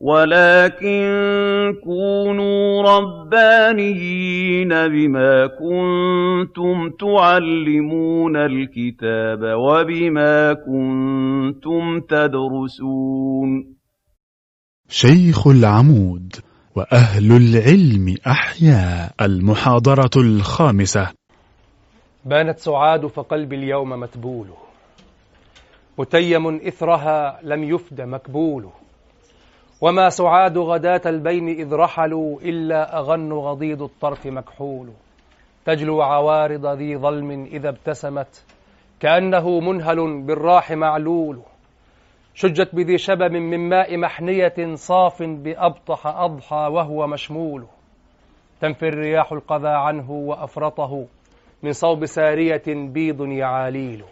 وَلَٰكِن كُونُوا رَبَّانِيِّينَ بِمَا كُنتُمْ تُعَلِّمُونَ الْكِتَابَ وَبِمَا كُنتُمْ تَدْرُسُونَ. شيخ العمود وأهل العلم أحياء المحاضرة الخامسة. بانت سعاد فقلبي اليوم متبول متيم إثرها لم يفد مكبول وما سعاد غداة البين إذ رحلوا إلا أغن غضيض الطرف مكحول. تجلو عوارض ذي ظلم إذا ابتسمت كأنه منهل بالراح معلول. شجت بذي شبب من ماء محنية صاف بأبطح أضحى وهو مشمول. تنفي الرياح القذى عنه وأفرطه من صوب سارية بيض يعاليل.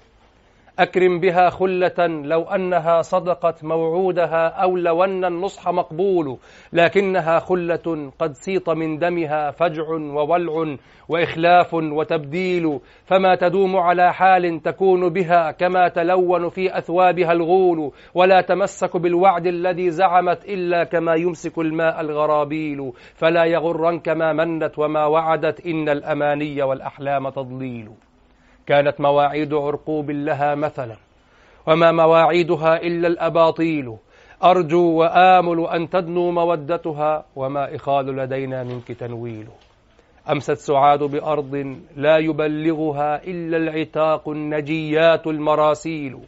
أكرم بها خلة لو أنها صدقت موعودها أو لو أن النصح مقبول لكنها خلة قد سيط من دمها فجع وولع وإخلاف وتبديل فما تدوم على حال تكون بها كما تلون في أثوابها الغول ولا تمسك بالوعد الذي زعمت إلا كما يمسك الماء الغرابيل فلا يغرنك ما منت وما وعدت إن الأماني والأحلام تضليل. كانت مواعيد عرقوب لها مثلا وما مواعيدها إلا الأباطيل. أرجو وآمل أن تدنو مودتها وما إخال لدينا منك تنويل. أمست سعاد بأرض لا يبلغها إلا العتاق النجيات المراسيل.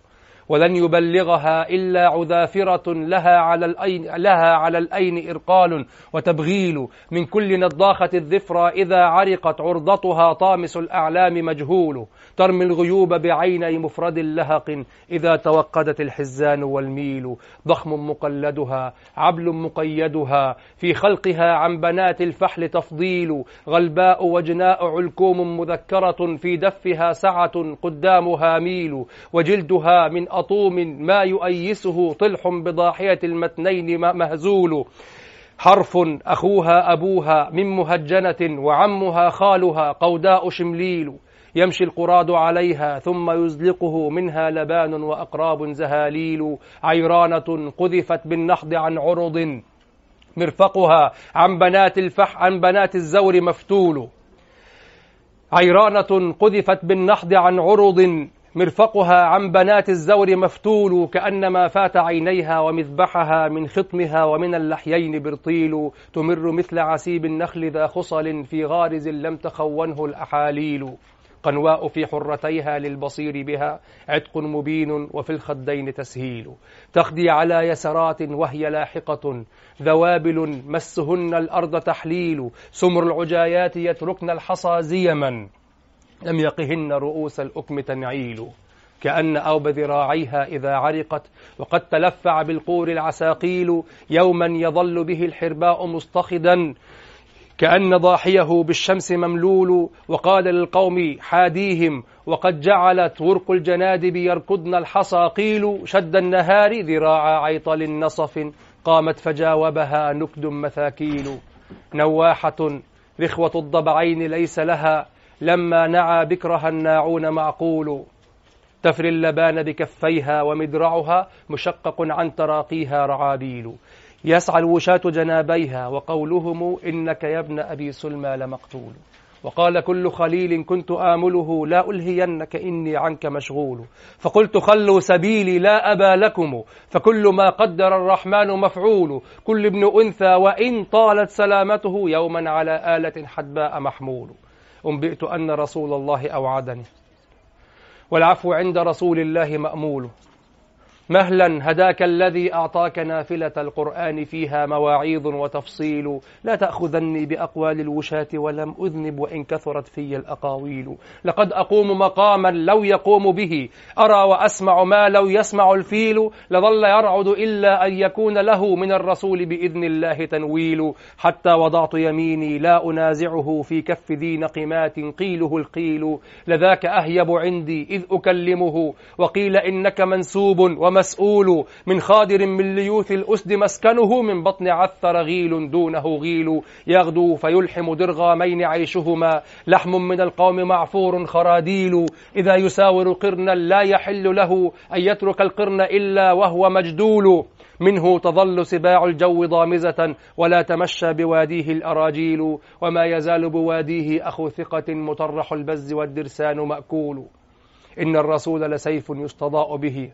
ولن يبلغها إلا عذافرة لها على الأين لها على الأين إرقال وتبغيل من كل نضاخة الذفرى إذا عرقت عرضتها طامس الأعلام مجهول. ترمي الغيوب بعيني مفرد لهق إذا توقدت الحزان والميل. ضخم مقلدها عبل مقيدها في خلقها عن بنات الفحل تفضيل. غلباء وجناء علكوم مذكرة في دفها سعة قدامها ميل. وجلدها من أطوم ما يؤيسه طلح بضاحية المتنين مهزول. حرف أخوها أبوها من مهجنة وعمها خالها قوداء شمليل. يمشي القراد عليها ثم يزلقه منها لبان وأقراب زهاليل. عيرانة قذفت بالنحض عن عرض مرفقها عن بنات الفح عن بنات الزور مفتول. عيرانة قذفت بالنحض عن عرض مرفقها عن بنات الزور مفتول كأنما فات عينيها ومذبحها من خطمها ومن اللحيين برطيل تمر مثل عسيب النخل ذا خصل في غارز لم تخونه الأحاليل. قنواء في حرتيها للبصير بها عتق مبين وفي الخدين تسهيل. تخدي على يسرات وهي لاحقة ذوابل مسهن الأرض تحليل. سمر العجايات يتركن الحصى زيما. لم يقهن رؤوس الأكم تنعيل كأن أوب ذراعيها إذا عرقت وقد تلفع بالقور العساقيل يوما يظل به الحرباء مستخدا كأن ضاحيه بالشمس مملول وقال للقوم حاديهم وقد جعلت ورق الجنادب يركضن الحصى قيل شد النهار ذراع عيطل نصف قامت فجاوبها نكد مثاكيل نواحة رخوة الضبعين ليس لها لما نعى بكرها الناعون معقول تفري اللبان بكفيها ومدرعها مشقق عن تراقيها رعابيل يسعى الوشاة جنابيها وقولهم إنك يا ابن أبي سلمى لمقتول وقال كل خليل كنت آمله لا ألهينك إني عنك مشغول. فقلت خلوا سبيلي لا أبا لكم. فكل ما قدر الرحمن مفعول. كل ابن أنثى وإن طالت سلامته يوما على آلة حدباء محمول. أنبئت أن رسول الله أوعدني. والعفو عند رسول الله مأمول. مهلا هداك الذي أعطاك نافلة القرآن فيها مواعيظ وتفصيل. لا تأخذني بأقوال الوشاة ولم أذنب وإن كثرت في الأقاويل. لقد أقوم مقاما لو يقوم به. أرى وأسمع ما لو يسمع الفيل. لظل يرعد إلا أن يكون له من الرسول بإذن الله تنويل. حتى وضعت يميني لا أنازعه في كف ذي نقمات قيله القيل. لذاك أهيب عندي إذ أكلمه. وقيل إنك منسوب وما مسؤول من خادر من ليوث الأسد مسكنه من بطن عثر غيل دونه غيل يغدو فيلحم درغامين عيشهما. لحم من القوم معفور خراديل. إذا يساور قرنا لا يحل له أن يترك القرن إلا وهو مجدول. منه تظل سباع الجو ضامزة ولا تمشى بواديه الأراجيل. وما يزال بواديه أخو ثقة مطرح البز والدرسان مأكول. إن الرسول لسيف يستضاء به.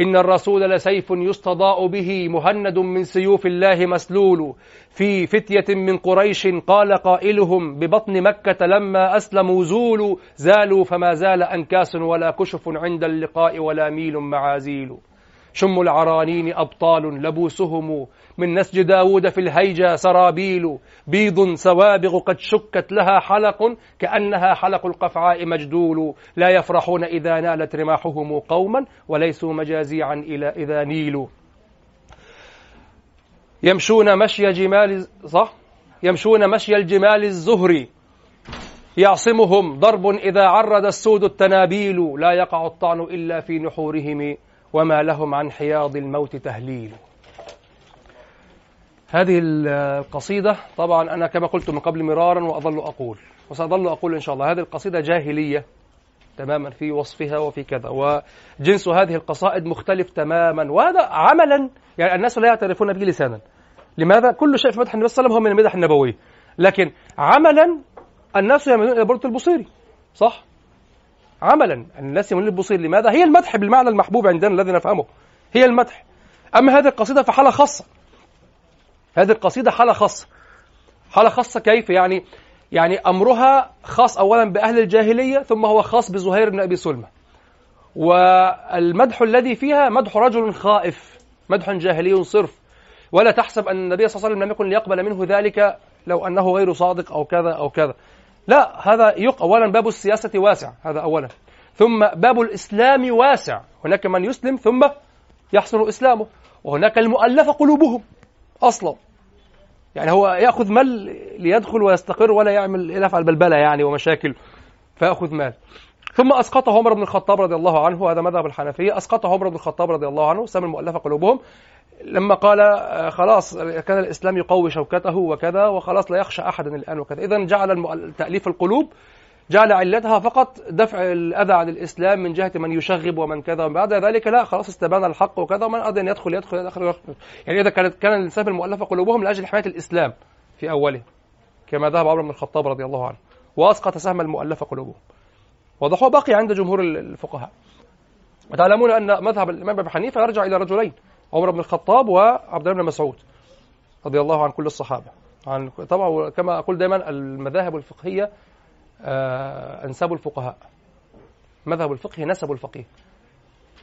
إن الرسول لسيف يستضاء به مهند من سيوف الله مسلول. في فتية من قريش قال قائلهم ببطن مكة لما أسلموا زولوا زالوا فما زال أنكاس ولا كشف عند اللقاء ولا ميل معازيل. شم العرانين أبطال لبوسهم. من نسج داود في الهيجا سرابيل. بيض سوابغ قد شكت لها حلق كأنها حلق القفعاء مجدول. لا يفرحون إذا نالت رماحهم قوما وليسوا مجازيعا إلى إذا نيلوا. يمشون مشي جمال صح؟ يمشون مشي الجمال الزهري يعصمهم ضرب إذا عرد السود التنابيل. لا يقع الطعن إلا في نحورهم. وما لهم عن حياض الموت تهليل هذه القصيدة طبعا أنا كما قلت من قبل مرارا وأظل أقول وسأظل أقول إن شاء الله هذه القصيدة جاهلية تماما في وصفها وفي كذا وجنس هذه القصائد مختلف تماما وهذا عملا يعني الناس لا يعترفون به لسانا لماذا؟ كل شيء في مدح النبي صلى الله عليه وسلم هو من المدح النبوي لكن عملا الناس يميلون إلى برده البصيري صح؟ عملا. الناس يميلون البصير لماذا؟ هي المدح بالمعنى المحبوب عندنا الذي نفهمه. هي المدح. أما هذه القصيدة فحالة خاصة. هذه القصيدة حالة خاصة. حالة خاصة كيف؟ يعني يعني أمرها خاص أولا بأهل الجاهلية ثم هو خاص بزهير بن أبي سلمة. والمدح الذي فيها مدح رجل خائف مدح جاهلي صرف. ولا تحسب أن النبي صلى الله عليه وسلم لم يكن ليقبل منه ذلك لو أنه غير صادق أو كذا أو كذا. لا هذا يق أولا باب السياسة واسع هذا أولا. ثم باب الإسلام واسع. هناك من يسلم ثم يحصل إسلامه. وهناك المؤلفة قلوبهم أصلا. يعني هو يأخذ مال ليدخل ويستقر ولا يعمل يفعل بلبلة يعني ومشاكل فيأخذ مال. ثم أسقطه عمر بن الخطاب رضي الله عنه هذا مذهب الحنفية أسقطه عمر بن الخطاب رضي الله عنه سمى المؤلفه قلوبهم لما قال آه، خلاص كان الإسلام يقوي شوكته وكذا وخلاص لا يخشى أحدا الآن وكذا. اذا جعل تأليف القلوب جعل علتها فقط دفع الأذى عن الإسلام من جهة من يشغب ومن كذا وبعد ذلك لا خلاص استبان الحق وكذا ومن أراد أن يدخل يدخل يدخل, يدخل. يعني إذا كانت كان الإنسان المؤلفة قلوبهم لأجل حماية الإسلام في أوله كما ذهب عمر بن الخطاب رضي الله عنه. وأسقط سهم المؤلفة قلوبهم. وضحوا بقي عند جمهور الفقهاء. وتعلمون أن مذهب الإمام أبي حنيفة يرجع إلى رجلين. عمر بن الخطاب وعبد الله بن مسعود رضي الله عن كل الصحابة. عن طبعا كما أقول دائما المذاهب الفقهية آه، أنساب الفقهاء. مذهب الفقه نسب الفقيه.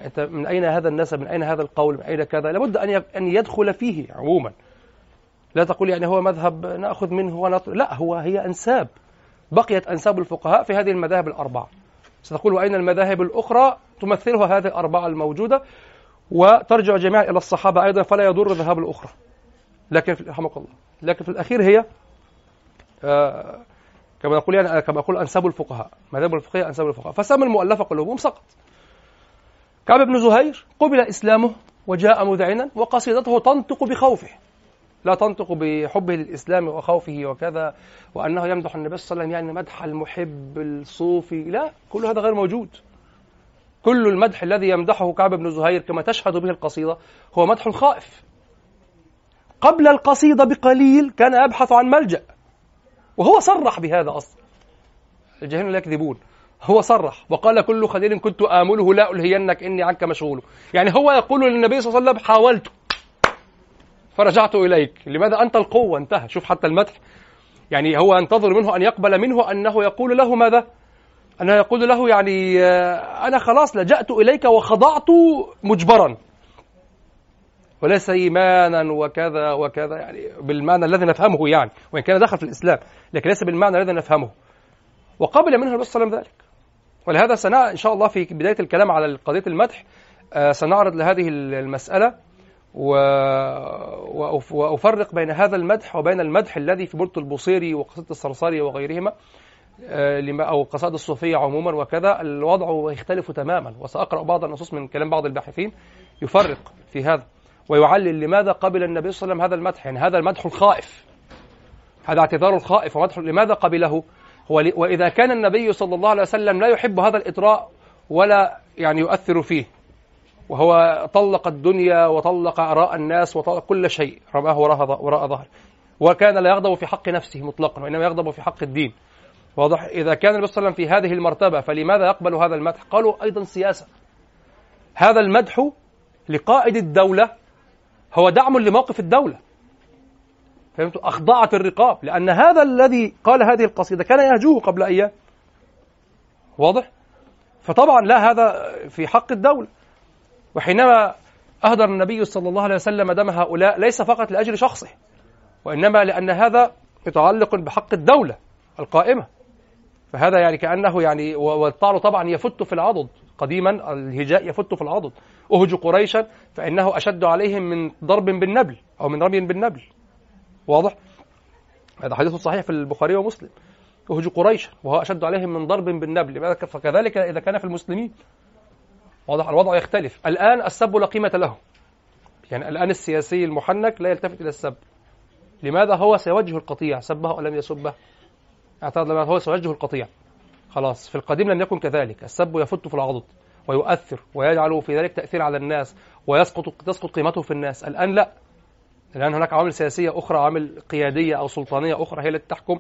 أنت من أين هذا النسب؟ من أين هذا القول؟ من أين كذا؟ لابد أن أن يدخل فيه عموما. لا تقول يعني هو مذهب نأخذ منه ونطر لا هو هي أنساب. بقيت أنساب الفقهاء في هذه المذاهب الأربعة. ستقول وأين المذاهب الأخرى تمثلها هذه الأربعة الموجودة؟ وترجع جميعا إلى الصحابة أيضا فلا يضر ذهاب الأخرى. لكن في رحمك الله. لكن في الأخير هي آه كما نقول يعني كما أقول أنساب الفقهاء. مذاهب الفقهية أنساب الفقهاء. فسمى المؤلفة قلوبهم سقط. كعب بن زهير قبل إسلامه وجاء مذعنا وقصيدته تنطق بخوفه. لا تنطق بحبه للإسلام وخوفه وكذا وأنه يمدح النبي صلى الله عليه وسلم يعني مدح المحب الصوفي. لا كل هذا غير موجود. كل المدح الذي يمدحه كعب بن زهير كما تشهد به القصيدة هو مدح خائف قبل القصيدة بقليل كان يبحث عن ملجأ وهو صرح بهذا أصلا. الجاهلون لا يكذبون هو صرح وقال كل خليل كنت آمله لا ألهينك إني عنك مشغول. يعني هو يقول للنبي صلى الله عليه وسلم حاولت فرجعت إليك. لماذا أنت القوة؟ انتهى. شوف حتى المدح. يعني هو ينتظر منه أن يقبل منه أنه يقول له ماذا؟ أنه يقول له يعني آه، أنا خلاص لجأت إليك وخضعت مجبرا. وليس إيمانا وكذا وكذا يعني بالمعنى الذي نفهمه يعني وإن كان دخل في الإسلام لكن ليس بالمعنى الذي نفهمه. وقبل منه النبي صلى الله عليه ذلك. ولهذا سنع إن شاء الله في بداية الكلام على قضية المدح آه، سنعرض لهذه المسألة. وأفرق بين هذا المدح وبين المدح الذي في برد البصيري وقصيدة الصرصاري وغيرهما. أو القصائد الصوفية عموما وكذا الوضع يختلف تماما. وسأقرأ بعض النصوص من كلام بعض الباحثين يفرق في هذا ويعلل لماذا قبل النبي صلى الله عليه وسلم هذا المدح يعني هذا المدح الخائف. هذا اعتذار الخائف ومدح لماذا قبله؟ هو وإذا كان النبي صلى الله عليه وسلم لا يحب هذا الإطراء ولا يعني يؤثر فيه وهو طلق الدنيا وطلق آراء الناس وطلق كل شيء رماه وراء ظهره. وكان لا يغضب في حق نفسه مطلقا وإنما يغضب في حق الدين. واضح؟ إذا كان النبي صلى الله عليه وسلم في هذه المرتبة فلماذا يقبل هذا المدح؟ قالوا أيضا سياسة. هذا المدح لقائد الدولة هو دعم لموقف الدولة. فهمت أخضعت الرقاب لأن هذا الذي قال هذه القصيدة كان يهجوه قبل أيام واضح؟ فطبعا لا هذا في حق الدولة. وحينما أهدر النبي صلى الله عليه وسلم دم هؤلاء ليس فقط لأجل شخصه وإنما لأن هذا متعلق بحق الدولة القائمة. فهذا يعني كأنه يعني والطعن طبعا يفت في العضد. قديما الهجاء يفت في العضد. أهج قريشا فإنه أشد عليهم من ضرب بالنبل أو من رمي بالنبل. واضح؟ هذا حديث صحيح في البخاري ومسلم. أهج قريشا وهو أشد عليهم من ضرب بالنبل. فكذلك إذا كان في المسلمين. واضح؟ الوضع يختلف. الآن السب لا قيمة له. يعني الآن السياسي المحنك لا يلتفت إلى السب. لماذا هو سيوجه القطيع؟ سبه أو لم يسبه؟ لما هو سيوجه القطيع. خلاص في القديم لم يكن كذلك. السب يفت في العضد ويؤثر ويجعل في ذلك تأثير على الناس ويسقط تسقط قيمته في الناس. الآن لا. الآن هناك عوامل سياسية أخرى عوامل قيادية أو سلطانية أخرى هي التي تحكم.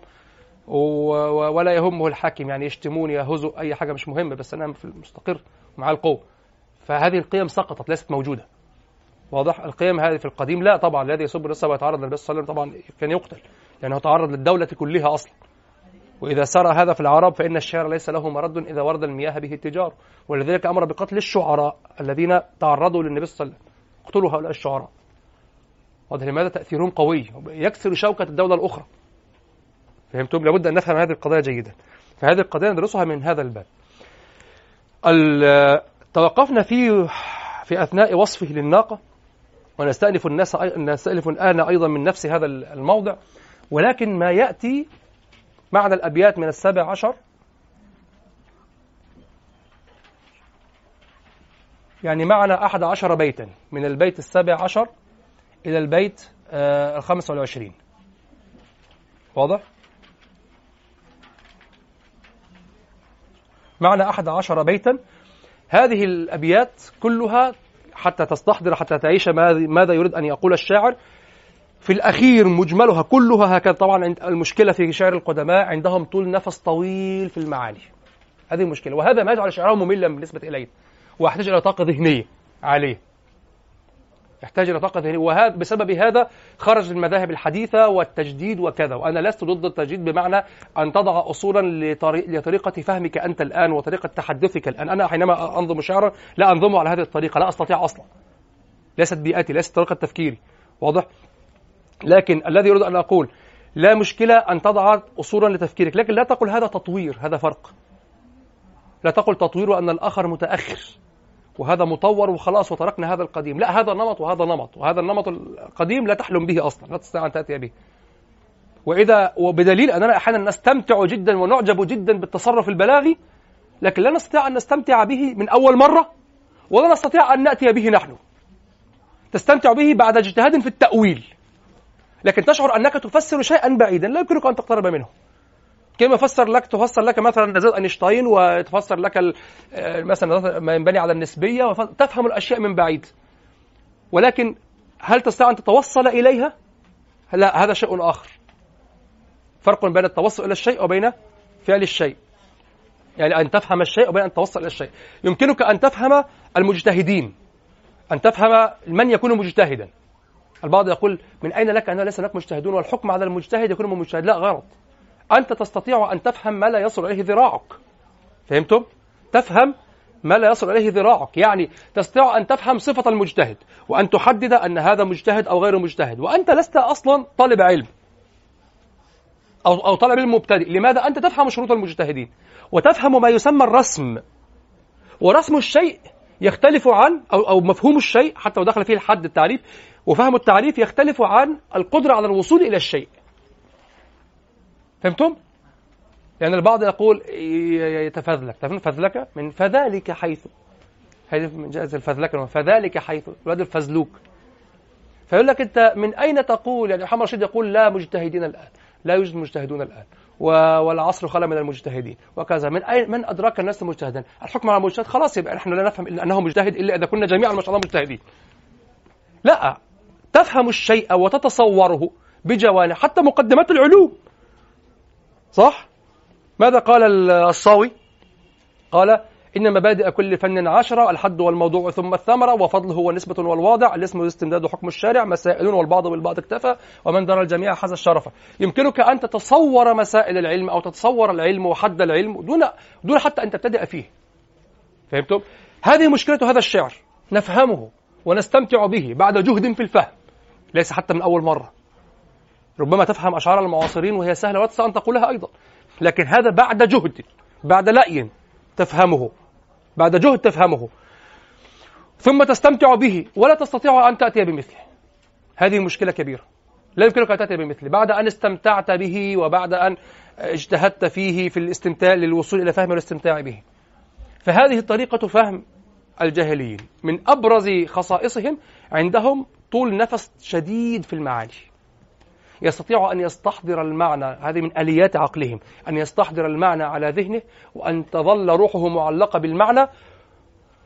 ولا يهمه الحاكم. يعني يشتموني يهزوا أي حاجة مش مهمة بس أنا في المستقر مع القوة. فهذه القيم سقطت ليست موجودة. واضح؟ القيم هذه في القديم لا طبعا. الذي يسب النبي ويتعرض للنبي صلى الله عليه وسلم طبعا كان يقتل لأنه تعرض للدولة كلها أصلا. وإذا سرى هذا في العرب فإن الشعر ليس له مرد إذا ورد المياه به التجار. ولذلك أمر بقتل الشعراء الذين تعرضوا للنبي صلى الله عليه وسلم. اقتلوا هؤلاء الشعراء. واضح لماذا تأثيرهم قوي. يكسر شوكة الدولة الأخرى. فهمتم؟ لابد أن نفهم هذه القضايا جيدا. فهذه القضايا ندرسها من هذا الباب. توقفنا في في أثناء وصفه للناقة. ونستأنف الناس نستأنف الآن أيضا من نفس هذا الموضع. ولكن ما يأتي معنى الأبيات من السابع عشر. يعني معنى أحد عشر بيتا من البيت السابع عشر إلى البيت آه الخامس والعشرين. واضح؟ معنى أحد عشر بيتا. هذه الأبيات كلها حتى تستحضر حتى تعيش ماذا يريد أن يقول الشاعر في الأخير مجملها كلها هكذا. طبعا المشكلة في شعر القدماء عندهم طول نفس طويل في المعاني. هذه المشكلة وهذا ما يجعل شعرهم مملا بالنسبة إليه. ويحتاج إلى طاقة ذهنية عالية يحتاج إلى طاقة ذهنية. وهذا بسبب هذا خرج المذاهب الحديثة والتجديد وكذا. وأنا لست ضد التجديد بمعنى أن تضع أصولا لطريقة فهمك أنت الآن وطريقة تحدثك الآن. أنا حينما أنظم شعرا لا أنظمه على هذه الطريقة. لا أستطيع أصلا. ليست بيئتي ليست طريقة تفكيري. واضح؟ لكن الذي أريد أن أقول لا مشكلة أن تضع أصولا لتفكيرك لكن لا تقل هذا تطوير هذا فرق. لا تقل تطوير وأن الآخر متأخر وهذا مطور وخلاص وتركنا هذا القديم. لا هذا نمط وهذا نمط وهذا النمط القديم لا تحلم به أصلا لا تستطيع أن تأتي به. وإذا وبدليل أننا أحيانا نستمتع جدا ونعجب جدا بالتصرف البلاغي لكن لا نستطيع أن نستمتع به من أول مرة ولا نستطيع أن نأتي به نحن. تستمتع به بعد اجتهاد في التأويل. لكن تشعر أنك تفسر شيئا بعيدا لا يمكنك أن تقترب منه. كما فسر لك تفسر لك مثلا نظريه أينشتاين وتفسر لك آه، مثلا ما ينبني على النسبية تفهم الأشياء من بعيد. ولكن هل تستطيع أن تتوصل إليها؟ لا هذا شيء آخر. فرق بين التوصل إلى الشيء وبين فعل الشيء. يعني أن تفهم الشيء وبين أن تتوصل إلى الشيء. يمكنك أن تفهم المجتهدين. أن تفهم من يكون مجتهدا. البعض يقول من أين لك ان ليس هناك مجتهدون والحكم على المجتهد يكون مجتهد؟ لا غلط. أنت تستطيع أن تفهم ما لا يصل إليه ذراعك. فهمتم؟ تفهم ما لا يصل إليه ذراعك. يعني تستطيع أن تفهم صفة المجتهد وأن تحدد أن هذا مجتهد أو غير مجتهد. وأنت لست أصلا طالب علم أو, أو طالب علم مبتدئ. لماذا؟ أنت تفهم شروط المجتهدين وتفهم ما يسمى الرسم. ورسم الشيء يختلف عن أو, أو مفهوم الشيء حتى لو دخل فيه الحد التعريف وفهم التعريف يختلف عن القدرة على الوصول إلى الشيء. فهمتم؟ لأن البعض يقول يتفذلك. تعرفون فذلكة من فذلك حيث. هذه من جائزة الفذلكة فذلك حيث. الواد الفزلوك فيقول لك أنت من أين تقول؟ يعني محمد رشيد يقول لا مجتهدين الآن. لا يوجد مجتهدون الآن. والعصر خلا من المجتهدين. وكذا. من أين من أدرك الناس المجتهدين؟ الحكم على المجتهد خلاص يبقى نحن لا نفهم إلا أنه مجتهد إلا إذا كنا جميعا ما شاء الله مجتهدين. لا. تفهم الشيء وتتصوره بجوانح حتى مقدمات العلوم. صح؟ ماذا قال الصاوي؟ قال إن مبادئ كل فن عشرة الحد والموضوع ثم الثمرة وفضله والنسبة والواضع الاسم والاستمداد حكم الشارع مسائل والبعض بالبعض اكتفى ومن درى الجميع حاز الشرف. يمكنك أن تتصور مسائل العلم أو تتصور العلم وحد العلم دون دون حتى أن تبتدئ فيه. فهمتم؟ هذه مشكلة هذا الشعر. نفهمه ونستمتع به بعد جهد في الفهم. ليس حتى من أول مرة. ربما تفهم أشعار المعاصرين وهي سهلة تستطيع أن تقولها أيضا. لكن هذا بعد جهد بعد لأي. تفهمه. بعد جهد تفهمه. ثم تستمتع به ولا تستطيع أن تأتي بمثله. هذه مشكلة كبيرة. لا يمكنك أن تأتي بمثله. بعد أن استمتعت به وبعد أن اجتهدت فيه في الاستمتاع للوصول إلى فهم والاستمتاع به. فهذه طريقة فهم الجاهليين. من أبرز خصائصهم عندهم طول نفس شديد في المعاني. يستطيع أن يستحضر المعنى هذه من آليات عقلهم أن يستحضر المعنى على ذهنه وأن تظل روحه معلقة بالمعنى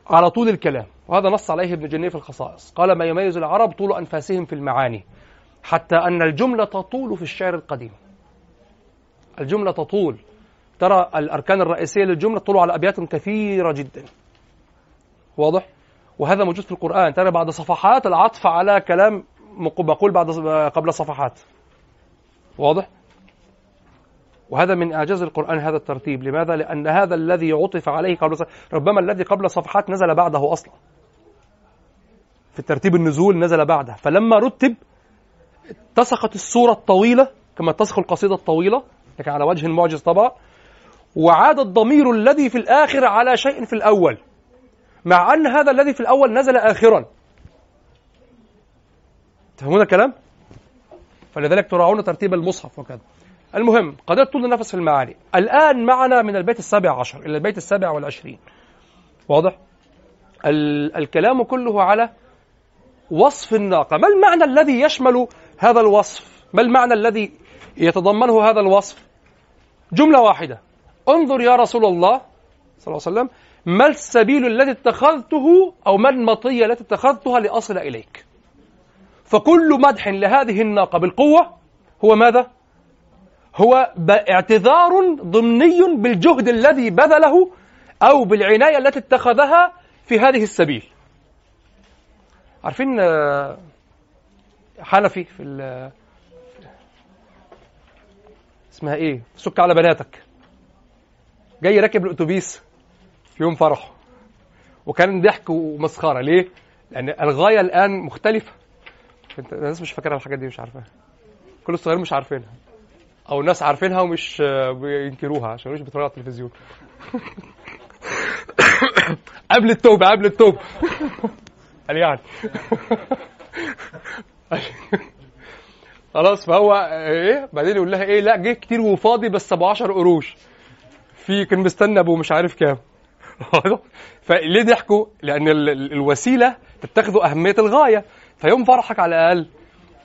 على طول الكلام. وهذا نص عليه ابن جنيه في الخصائص. قال ما يميز العرب طول أنفاسهم في المعاني حتى أن الجملة تطول في الشعر القديم. الجملة تطول. ترى الأركان الرئيسية للجملة تطول على أبيات كثيرة جدا. واضح؟ وهذا موجود في القرآن. ترى بعد صفحات العطف على كلام مقول بعد قبل صفحات. واضح؟ وهذا من أعجاز القرآن هذا الترتيب. لماذا؟ لأن هذا الذي عطف عليه قبل ربما الذي قبل صفحات نزل بعده أصلا. في ترتيب النزول نزل بعده فلما رتب اتسقت السورة الطويلة كما تسق القصيدة الطويلة لكن على وجه معجز طبعا وعاد الضمير الذي في الآخر على شيء في الأول. مع أن هذا الذي في الأول نزل اخرا. تفهمون الكلام؟ فلذلك تراعون ترتيب المصحف وكذا. المهم قضية طول النفس في المعاني. الآن معنا من البيت السابع عشر إلى البيت السابع والعشرين. واضح؟ ال الكلام كله على وصف الناقة. ما المعنى الذي يشمل هذا الوصف؟ ما المعنى الذي يتضمنه هذا الوصف؟ جملة واحدة. انظر يا رسول الله صلى الله عليه وسلم ما السبيل الذي اتخذته أو ما المطية التي اتخذتها لأصل إليك؟ فكل مدح لهذه الناقة بالقوة هو ماذا؟ هو اعتذار ضمني بالجهد الذي بذله أو بالعناية التي اتخذها في هذه السبيل. عارفين آه، حنفي في اسمها إيه؟ سك على بناتك. جاي راكب الأتوبيس في يوم فرحه وكان ضحك ومسخرة. ليه؟ لأن الغاية الآن مختلفة. الناس مش فاكره الحاجات دي مش عارفاها كل الصغيرين مش عارفينها. أو الناس عارفينها ومش بينكروها عشان مش بيتفرجوا على التلفزيون. قبل التوبه قبل التوبه قال يعني. خلاص فهو إيه؟ بعدين يقول لها إيه؟ لا جه كتير وفاضي بس ابو 10 قروش. في كان مستنى ابو مش عارف كام. فليه ضحكوا؟ لأن الوسيلة تتخذ أهمية الغاية. فيوم فرحك على الأقل.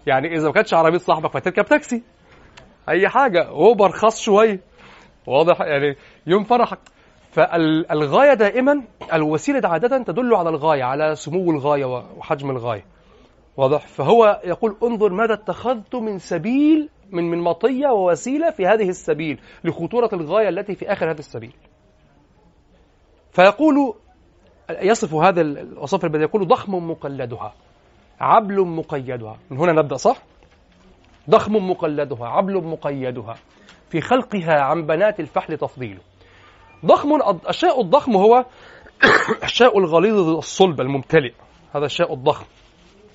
يعني إذا ما كانتش عربية صاحبك فتركب تاكسي. أي حاجة أوبر خاص شوية. واضح؟ يعني يوم فرحك. فالغاية دائما الوسيلة عادة تدل على الغاية على سمو الغاية وحجم الغاية. واضح؟ فهو يقول انظر ماذا اتخذت من سبيل من من مطيه ووسيلة في هذه السبيل لخطورة الغاية التي في آخر هذا السبيل. فيقول يصف هذا الوصف البديع يقول ضخم مقلدها. عبل مقيدها. من هنا نبدأ صح؟ ضخم مقلدها عبل مقيدها. في خلقها عن بنات الفحل تفضيل. ضخم الشيء الضخم هو الشيء الغليظ الصلب الممتلئ. هذا الشيء الضخم.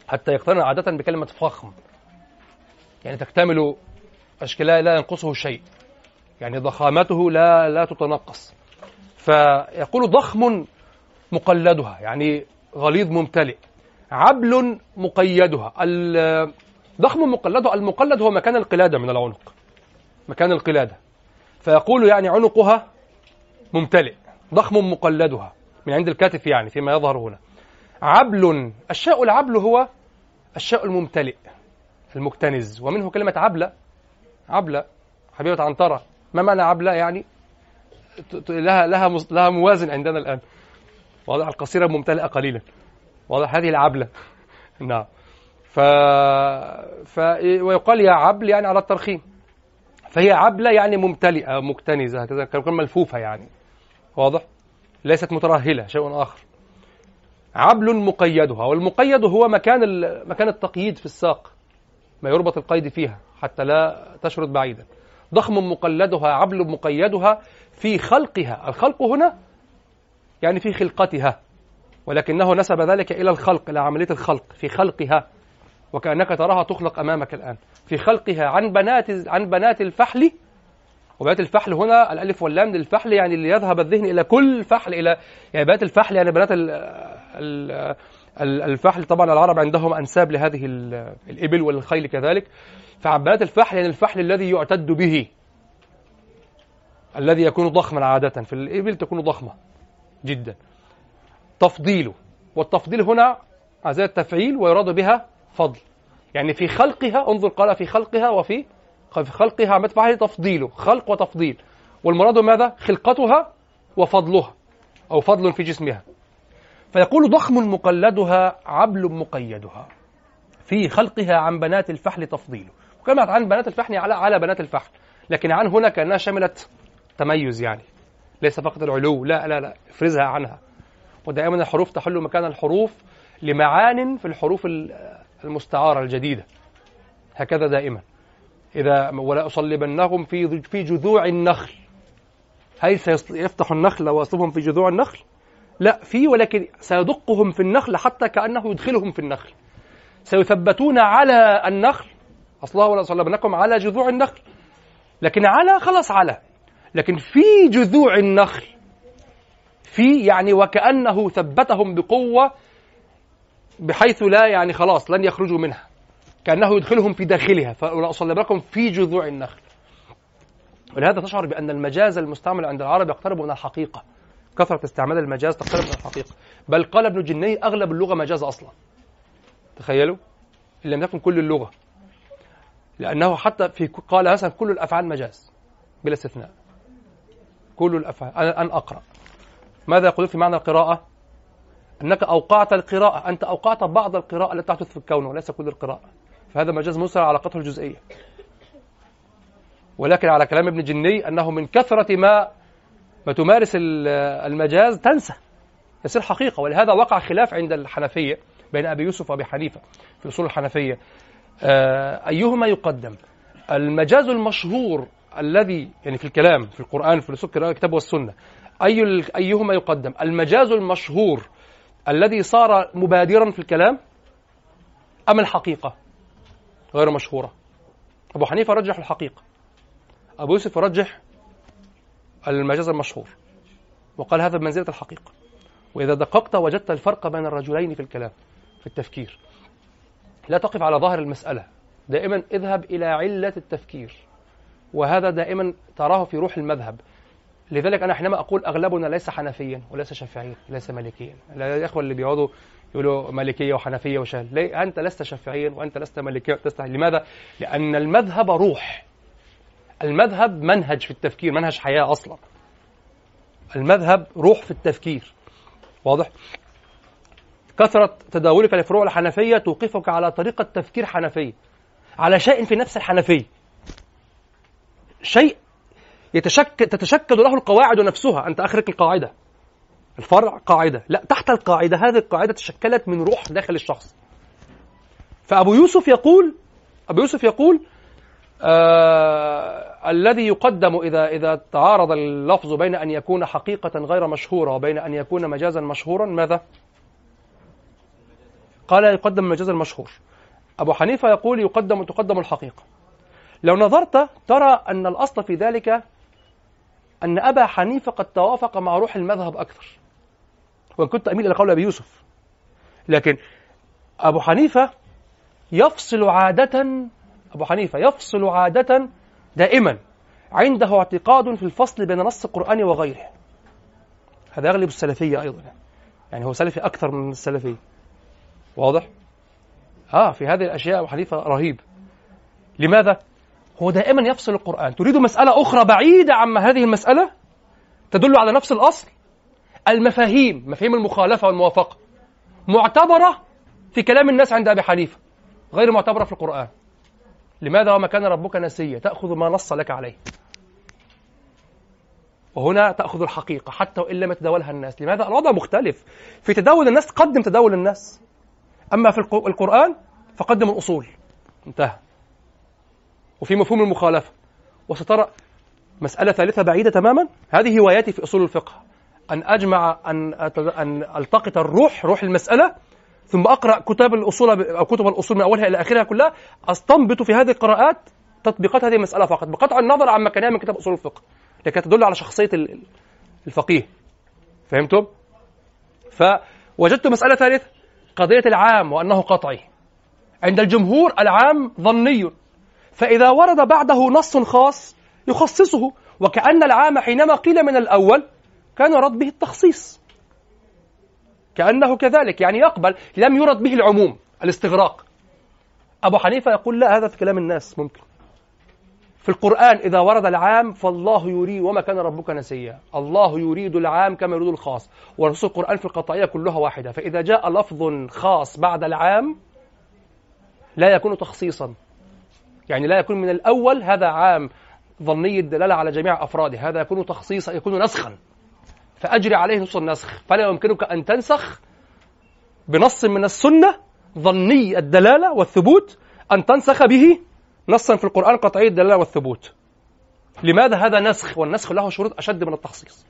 حتى يقترن عادة بكلمة فخم. يعني تكتمل أشكالها لا ينقصه شيء. يعني ضخامته لا لا تتنقص. فيقول ضخم مقلدها يعني غليظ ممتلئ. عبل مقيدها. الضخم مقلدها المقلد هو مكان القلادة من العنق. مكان القلادة. فيقول يعني عنقها ممتلئ. ضخم مقلدها. من عند الكتف يعني فيما يظهر هنا. عبل الشاء العبل هو الشاء الممتلئ المكتنز. ومنه كلمة عبلة عبلة حبيبة عنترة. ما معنى عبلة يعني؟ لها لها لها موازن عندنا الآن. واضح القصيرة ممتلئة قليلا. واضح؟ هذه العبلة. نعم. ف... ف... ويقال يا عبل يعني على الترخيم. فهي عبلة يعني ممتلئة مكتنزة هكذا كلمة ملفوفة يعني. واضح؟ ليست مترهلة شيء آخر. عبل مقيدها والمقيد هو مكان ال... مكان التقييد في الساق ما يربط القيد فيها حتى لا تشرد بعيدا. ضخم مقلدها عبل مقيدها في خلقها. الخلق هنا يعني في خلقتها. ولكنه نسب ذلك إلى الخلق إلى عملية الخلق. في خلقها وكأنك تراها تخلق أمامك الآن. في خلقها عن بنات عن بنات الفحل وبنات الفحل هنا الألف واللام للفحل يعني اللي يذهب الذهن إلى كل فحل إلى يعني بنات الفحل يعني بنات الفحل. طبعا العرب عندهم أنساب لهذه الإبل والخيل كذلك. فعن بنات الفحل يعني الفحل الذي يعتد به الذي يكون ضخما عادة. في الإبل تكون ضخمة جدا. تفضيله. والتفضيل هنا زي التفعيل ويراد بها فضل. يعني في خلقها انظر قال في خلقها وفي في خلقها عملت تفضيله. خلق وتفضيل. والمراد ماذا؟ خلقتها وفضلها أو فضل في جسمها. فيقول ضخم مقلدها عبل مقيدها. في خلقها عن بنات الفحل تفضيله. وكما عن بنات الفحل على على بنات الفحل. لكن عن هنا كأنها شملت تميز يعني. ليس فقط العلو لا لا لا. افرزها عنها. ودائما الحروف تحل مكان الحروف لمعان في الحروف المستعارة الجديدة. هكذا دائما. إذا ولا أصلبنهم في في جذوع النخل. هل سيفتح النخل ويصلبهم في جذوع النخل؟ لا في ولكن سيدقهم في النخل حتى كأنه يدخلهم في النخل. سيثبتون على النخل. أصلها ولا صلبنكم على جذوع النخل. لكن على خلاص على. لكن في جذوع النخل في يعني وكأنه ثبتهم بقوة بحيث لا يعني خلاص لن يخرجوا منها. كأنه يدخلهم في داخلها. فلأصلبكم في جذوع النخل. ولهذا تشعر بأن المجاز المستعمل عند العرب يقترب من الحقيقة. كثرة استعمال المجاز تقترب من الحقيقة. بل قال ابن جني أغلب اللغة مجاز أصلا. تخيلوا؟ إن لم يكن كل اللغة. لأنه حتى في قال مثلا كل الأفعال مجاز. بلا استثناء. كل الأفعال. أن أقرأ. ماذا يقول في معنى القراءة؟ أنك أوقعت القراءة أنت أوقعت بعض القراءة التي تحدث في الكون وليس كل القراءة. فهذا مجاز موسى على علاقته الجزئية. ولكن على كلام ابن جني أنه من كثرة ما ما تمارس المجاز تنسى. يصير حقيقة. ولهذا وقع خلاف عند الحنفية بين أبي يوسف وأبي حنيفة في أصول الحنفية. آه، أيهما يقدم؟ المجاز المشهور الذي يعني في الكلام في القرآن في الكتاب والسنة أي أيهما يقدم. المجاز المشهور الذي صار مبادرا في الكلام أم الحقيقة؟ غير مشهورة. أبو حنيفة رجح الحقيقة. أبو يوسف رجح المجاز المشهور وقال هذا بمنزلة الحقيقة. وإذا دققت وجدت الفرق بين الرجلين في الكلام في التفكير لا تقف على ظاهر المسألة. دائما اذهب إلى علة التفكير. وهذا دائما تراه في روح المذهب. لذلك أنا حينما أقول أغلبنا ليس حنفيا وليس شافعيا وليس مالكيا. الاخوه اللي بيقعدوا يقولوا مالكية وحنفية وشال ليه؟ أنت لست شافعيا وأنت لست مالكيا لست لماذا؟ لأن المذهب روح. المذهب منهج في التفكير منهج حياة أصلا. المذهب روح في التفكير. واضح؟ كثرة تداولك لفروع الحنفية توقفك على طريقة تفكير حنفية على شيء في نفس الحنفية شيء يتشكل تتشكل له القواعد نفسها. أنت أخرج القاعدة. الفرع قاعدة. لا تحت القاعدة. هذه القاعدة تشكلت من روح داخل الشخص. فأبو يوسف يقول أبو يوسف يقول آه الذي يقدم إذا إذا تعارض اللفظ بين أن يكون حقيقة غير مشهورة وبين أن يكون مجازا مشهورا ماذا؟ قال يقدم المجاز المشهور. أبو حنيفة يقول يقدم تقدم الحقيقة. لو نظرت ترى أن الأصل في ذلك أن أبا حنيفة قد توافق مع روح المذهب أكثر. وإن كنت أميل إلى قول أبي يوسف. لكن أبو حنيفة يفصل عادة أبو حنيفة يفصل عادة دائما عنده اعتقاد في الفصل بين نص القرآن وغيره. هذا يغلب السلفية أيضا. يعني هو سلفي أكثر من السلفية. واضح؟ آه في هذه الأشياء أبو حنيفة رهيب. لماذا؟ هو دائما يفصل القرآن. تريد مسألة أخرى بعيدة عما هذه المسألة؟ تدل على نفس الأصل. المفاهيم مفاهيم المخالفة والموافقة. معتبرة في كلام الناس عند أبي حنيفة غير معتبرة في القرآن. لماذا وما كان ربك نسيا؟ تأخذ ما نص لك عليه. وهنا تأخذ الحقيقة حتى وإن لم يتداولها الناس. لماذا؟ الوضع مختلف. في تداول الناس قدم تداول الناس. أما في القرآن فقدم الأصول. انتهى. وفي مفهوم المخالفة. وسترى مسألة ثالثة بعيدة تماما. هذه هواياتي في أصول الفقه. أن أجمع أن أن ألتقط الروح روح المسألة ثم أقرأ كتاب الأصول أو كتب الأصول من أولها إلى آخرها كلها. أستنبط في هذه القراءات تطبيقات هذه المسألة فقط بقطع النظر عن مكانها من كتاب أصول الفقه. لكي تدل على شخصية الفقيه. فهمتم؟ فوجدت مسألة ثالثة قضية العام وأنه قطعي. عند الجمهور العام ظني فإذا ورد بعده نص خاص يخصصه وكأن العام حينما قيل من الأول كان يراد به التخصيص. كأنه كذلك يعني يقبل لم يرد به العموم الاستغراق. أبو حنيفة يقول لا هذا في كلام الناس ممكن. في القرآن إذا ورد العام فالله يريد وما كان ربك نسيا الله يريد العام كما يريد الخاص. ونصوص القرآن في القطعية كلها واحدة. فإذا جاء لفظ خاص بعد العام لا يكون تخصيصا. يعني لا يكون من الأول هذا عام ظني الدلالة على جميع أفراده. هذا يكون تخصيصا يكون نسخا. فأجري عليه نص النسخ. فلا يمكنك أن تنسخ بنص من السنة ظني الدلالة والثبوت أن تنسخ به نصا في القرآن قطعي الدلالة والثبوت. لماذا هذا نسخ؟ والنسخ له شروط أشد من التخصيص.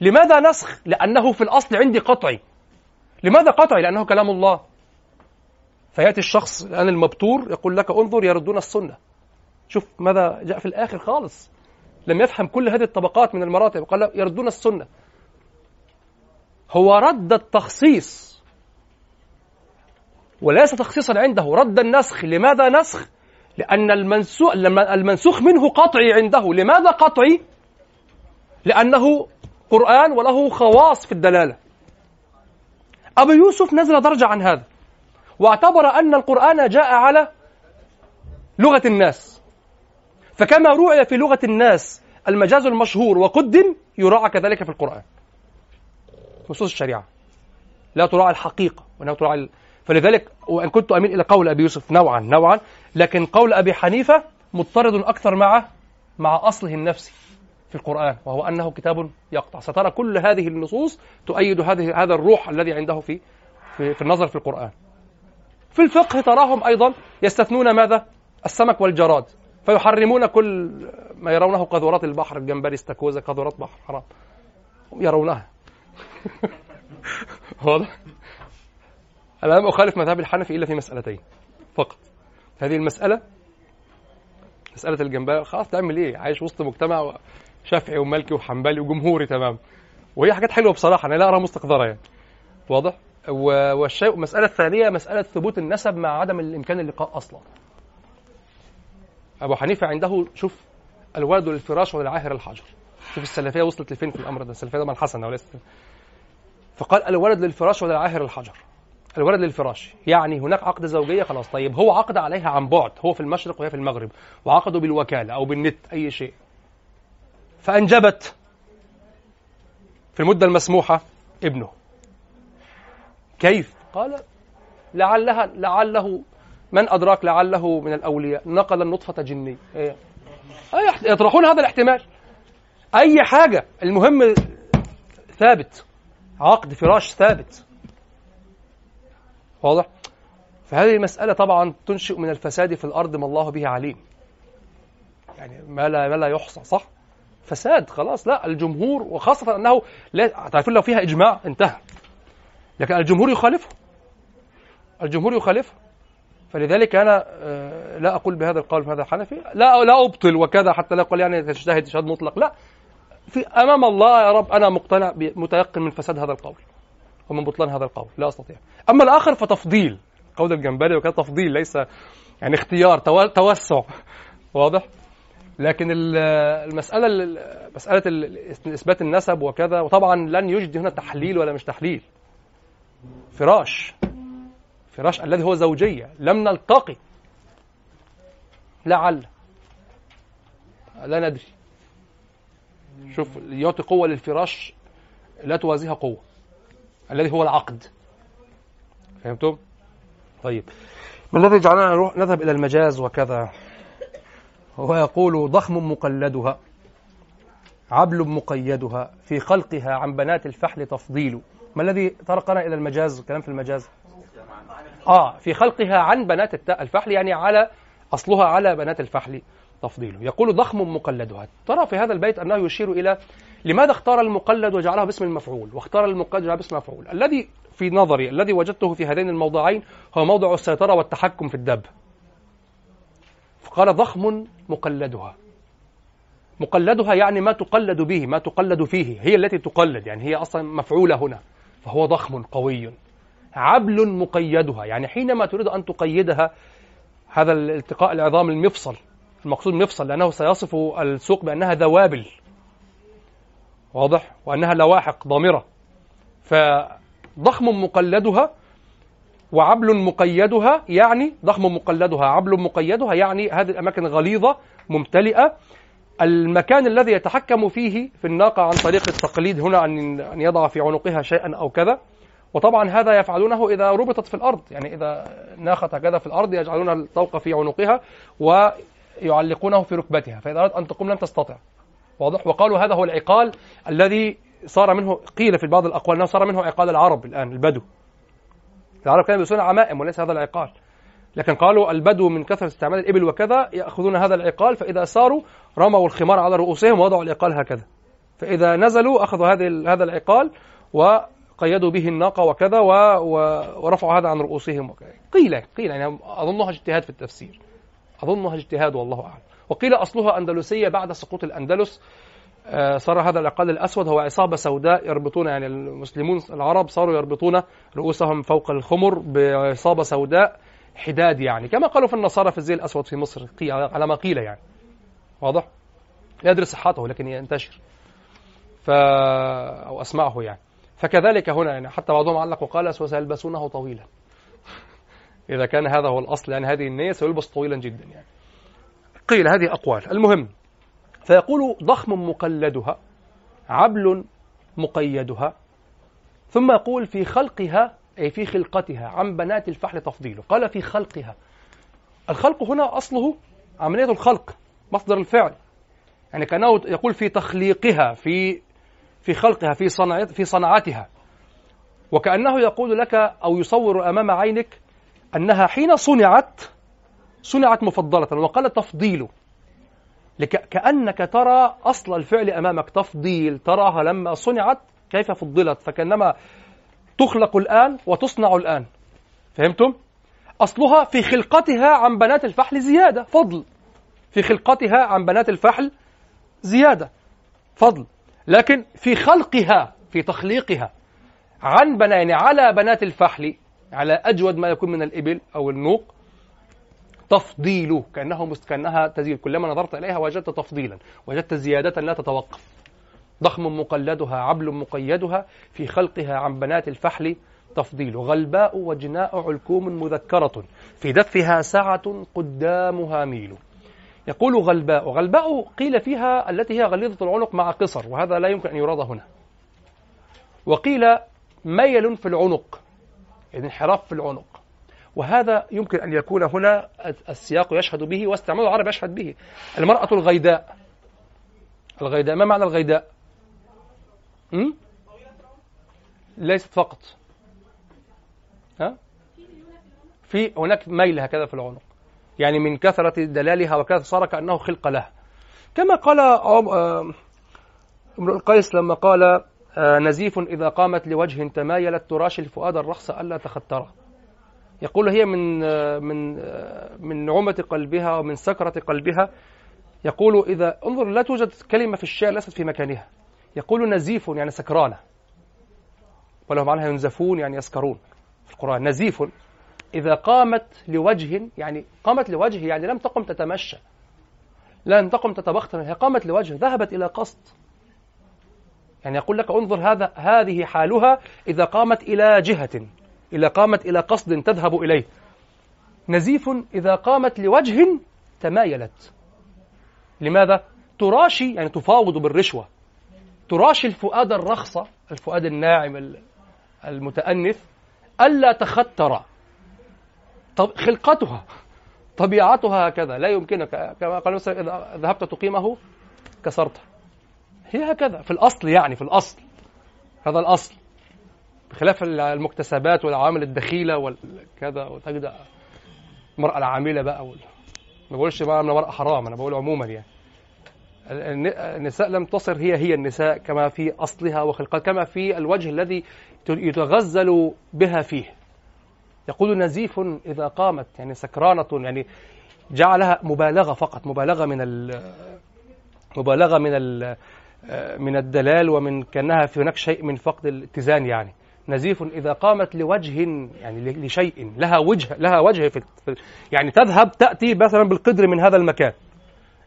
لماذا نسخ؟ لأنه في الأصل عندي قطعي. لماذا قطعي؟ لأنه كلام الله. فيأتي الشخص الآن المبتور يقول لك انظر يردون السنة. شوف ماذا جاء في الآخر خالص. لم يفهم كل هذه الطبقات من المراتب. قال يردون السنة. هو رد التخصيص. وليس تخصيصا عنده. رد النسخ. لماذا نسخ؟ لأن المنسوخ المنسوخ منه قطعي عنده. لماذا قطعي؟ لأنه قرآن وله خواص في الدلالة. أبو يوسف نزل درجة عن هذا. واعتبر أن القرآن جاء على لغة الناس. فكما روعي في لغة الناس المجاز المشهور وقدم يراعى كذلك في القرآن. نصوص الشريعة. لا تراعى الحقيقة ولا تراعى ال... فلذلك وإن كنت أميل إلى قول أبي يوسف نوعا نوعا لكن قول أبي حنيفة مضطرد أكثر مع مع أصله النفسي في القرآن وهو أنه كتاب يقطع. سترى كل هذه النصوص تؤيد هذه هذا الروح الذي عنده في في, في النظر في القرآن. في الفقه تراهم أيضا يستثنون ماذا؟ السمك والجراد فيحرمون كل ما يرونه قذورات البحر الجمبري استاكوزا قذورات بحر حرام هم يرونها واضح؟ أنا لم أخالف مذهب الحنفي إلا في مسألتين فقط هذه المسألة مسألة الجمبري خلاص تعمل إيه؟ عايش وسط مجتمع شافعي ومالكي وحنبلي وجمهوري تمام وهي حاجات حلوة بصراحة أنا لا أراها مستقذرة يعني واضح؟ والشيء المسألة الثانية مسألة ثبوت النسب مع عدم الإمكان اللقاء أصلا. أبو حنيفة عنده شوف الولد للفراش وللعاهر الحجر. شوف السلفية وصلت لفين في الأمر ده؟ السلفية طبعا حسنة وليس فقال الولد للفراش وللعاهر الحجر. الولد للفراش. يعني هناك عقد زوجية خلاص. طيب هو عقد عليها عن بعد. هو في المشرق وهي في المغرب. وعقدوا بالوكالة أو بالنت أي شيء. فأنجبت في المدة المسموحة ابنه. كيف؟ قال لعلها لعله من أدراك لعله من الأولياء؟ نقل النطفة جني. إيه؟ يطرحون هذا الاحتمال. أي حاجة. المهم ثابت. عقد فراش ثابت. واضح؟ فهذه المسألة طبعا تنشئ من الفساد في الأرض ما الله به عليم. يعني ما لا ما لا يحصى صح؟ فساد خلاص. لا الجمهور وخاصة أنه لا تعرفون لو فيها إجماع انتهى. لكن الجمهور يخالفه. الجمهور يخالفه. فلذلك أنا آه، لا أقول بهذا القول في هذا الحنفي. لا لا أبطل وكذا حتى لا أقول يعني تجتهد اجتهاد مطلق. لا. في أمام الله يا رب أنا مقتنع متيقن من فساد هذا القول ومن بطلان هذا القول. لا أستطيع. أما الآخر فتفضيل. قول الجنبري وكان تفضيل ليس يعني اختيار توسع. واضح؟ لكن المسألة مسألة إثبات النسب وكذا. وطبعا لن يجدي هنا تحليل ولا مش تحليل. فراش. فراش الذي هو زوجية. لم نلتقي. لعل. لا ندري. شوف يعطي قوة للفراش لا توازيها قوة. الذي هو العقد. فهمتم؟ طيب. ما الذي جعلنا نروح نذهب إلى المجاز وكذا. هو يقول ضخم مقلدها عبل مقيدها في خلقها عن بنات الفحل تفضيل. ما الذي طرقنا إلى المجاز؟ كلام في المجاز. آه في خلقها عن بنات الفحل يعني على أصلها على بنات الفحل تفضيله يقول ضخم مقلدها. ترى في هذا البيت أنه يشير إلى لماذا اختار المقلد وجعله باسم المفعول؟ واختار المقلد وجعله باسم المفعول. الذي في نظري الذي وجدته في هذين الموضعين هو موضع السيطرة والتحكم في الدب. فقال ضخم مقلدها. مقلدها يعني ما تقلد به ما تقلد فيه. هي التي تقلد يعني هي أصلا مفعولة هنا. فهو ضخم قوي. عبل مقيدها يعني حينما تريد أن تقيدها هذا الالتقاء العظام المفصل المقصود مفصل لأنه سيصف السوق بأنها ذوابل. واضح؟ وأنها لواحق ضامرة. فضخم مقلدها وعبل مقيدها يعني ضخم مقلدها عبل مقيدها يعني هذه الأماكن غليظة ممتلئة المكان الذي يتحكم فيه في الناقة عن طريق التقليد هنا أن يضع في عنقها شيئا أو كذا. وطبعا هذا يفعلونه إذا ربطت في الأرض. يعني إذا ناخت هكذا في الأرض يجعلون الطوق في عنقها ويعلقونه في ركبتها. فإذا أردت أن تقوم لن تستطع. واضح؟ وقالوا هذا هو العقال الذي صار منه قيل في بعض الأقوال أنه صار منه عقال العرب الآن البدو. العرب كانوا يلبسون عمائم وليس هذا العقال. لكن قالوا البدو من كثرة استعمال الإبل وكذا يأخذون هذا العقال فإذا ساروا رموا الخمار على رؤوسهم ووضعوا العقال هكذا فإذا نزلوا أخذوا هذه هذا العقال وقيدوا به الناقة وكذا. ورفعوا هذا عن رؤوسهم وكذا. قيل قيل يعني أظنها اجتهاد في التفسير أظنها اجتهاد والله أعلم وقيل أصلها أندلسية بعد سقوط الأندلس آه، صار هذا العقال الأسود هو عصابة سوداء يربطون يعني المسلمون العرب صاروا يربطون رؤوسهم فوق الخمر بعصابة سوداء حداد يعني. كما قالوا في النصارى في الزي الأسود في مصر على ما قيل يعني. واضح؟ لا أدري صحته لكن ينتشر. ف... أو أسمعه يعني. فكذلك هنا يعني حتى بعضهم علق وقال وسيلبسونه طويلا. إذا كان هذا هو الأصل يعني هذه النية سيلبس طويلا جدا يعني. قيل هذه أقوال. المهم فيقول ضخم مقلدها عبل مقيدها ثم يقول في خلقها أي في خلقتها عن بنات الفحل تفضيله. قال في خلقها. الخلق هنا أصله عملية الخلق مصدر الفعل. يعني كأنه يقول في تخليقها في في خلقها في صنع في صنعتها وكأنه يقول لك أو يصور أمام عينك أنها حين صنعت صنعت مفضلة. وقال تفضيل كأنك ترى أصل الفعل أمامك. تفضيل تراها لما صنعت كيف فضلت. فكأنما تخلق الآن وتصنع الآن. فهمتم؟ أصلها في خلقتها عن بنات الفحل زيادة فضل. في خلقتها عن بنات الفحل زيادة فضل. لكن في خلقها في تخليقها عن بنات يعني على بنات الفحل على أجود ما يكون من الإبل أو النوق تفضيل كأنه كأنها تزيد كلما نظرت إليها وجدت تفضيلا وجدت زيادة لا تتوقف. ضخم مقلدها عبل مقيدها في خلقها عن بنات الفحل. تفضيل غلباء وجناء علكوم مذكرة. في دفها سعة قدامها ميل. يقول غلباء. غلباء قيل فيها التي هي غليظة العنق مع قصر وهذا لا يمكن أن يراد هنا. وقيل ميل في العنق يعني انحراف في العنق. وهذا يمكن أن يكون هنا السياق يشهد به واستعمال العرب يشهد به. المرأة الغيداء. الغيداء ما معنى الغيداء؟ م? ليست فقط. ها؟ في هناك ميل هكذا في العنق. يعني من كثرة دلالها وكذا صار كأنه خلق لها كما قال امرؤ القيس لما قال آه، نزيف إذا قامت لوجه تمايلت تراشي الفؤاد الرخص ألا تختره يقول هي من آه، من آه، من نعومة قلبها ومن سكرة قلبها. يقول إذا انظر لا توجد كلمة في الشعر ليست في مكانها. يقول نزيف يعني سكرانة. ولو معناها ينزفون يعني يسكرون في القرآن. نزيف. إذا قامت لوجه يعني قامت لوجه يعني لم تقم تتمشى. لن تقم تتبختر. هي قامت لوجه. ذهبت إلى قصد. يعني يقول لك انظر هذا هذه حالها إذا قامت إلى جهة. إذا قامت إلى قصد تذهب إليه. نزيف. إذا قامت لوجه تمايلت. لماذا؟ تراشي يعني تفاوض بالرشوة. تراشي الفؤاد الرخصة الفؤاد الناعم المتأنف ألا تختر طب خلقتها طبيعتها هكذا. لا يمكنك كما قال إذا ذهبت تقيمه كسرته هي هكذا في الأصل يعني في الأصل. هذا الأصل. بخلاف المكتسبات والعوامل الدخيلة وكذا وتجد المرأة العاملة بقى. ما بقولش بقى المرأة حرام أنا بقول عموما يعني. النساء لم تصر هي هي النساء كما في أصلها وخلقها كما في الوجه الذي يتغزل بها فيه. يقول نزيف إذا قامت يعني سكرانة يعني جعلها مبالغة فقط مبالغة من مبالغة من من الدلال ومن كأنها في هناك شيء من فقد الاتزان يعني. نزيف إذا قامت لوجه يعني لشيء لها وجه لها وجه في يعني تذهب تأتي مثلا بالقدر من هذا المكان.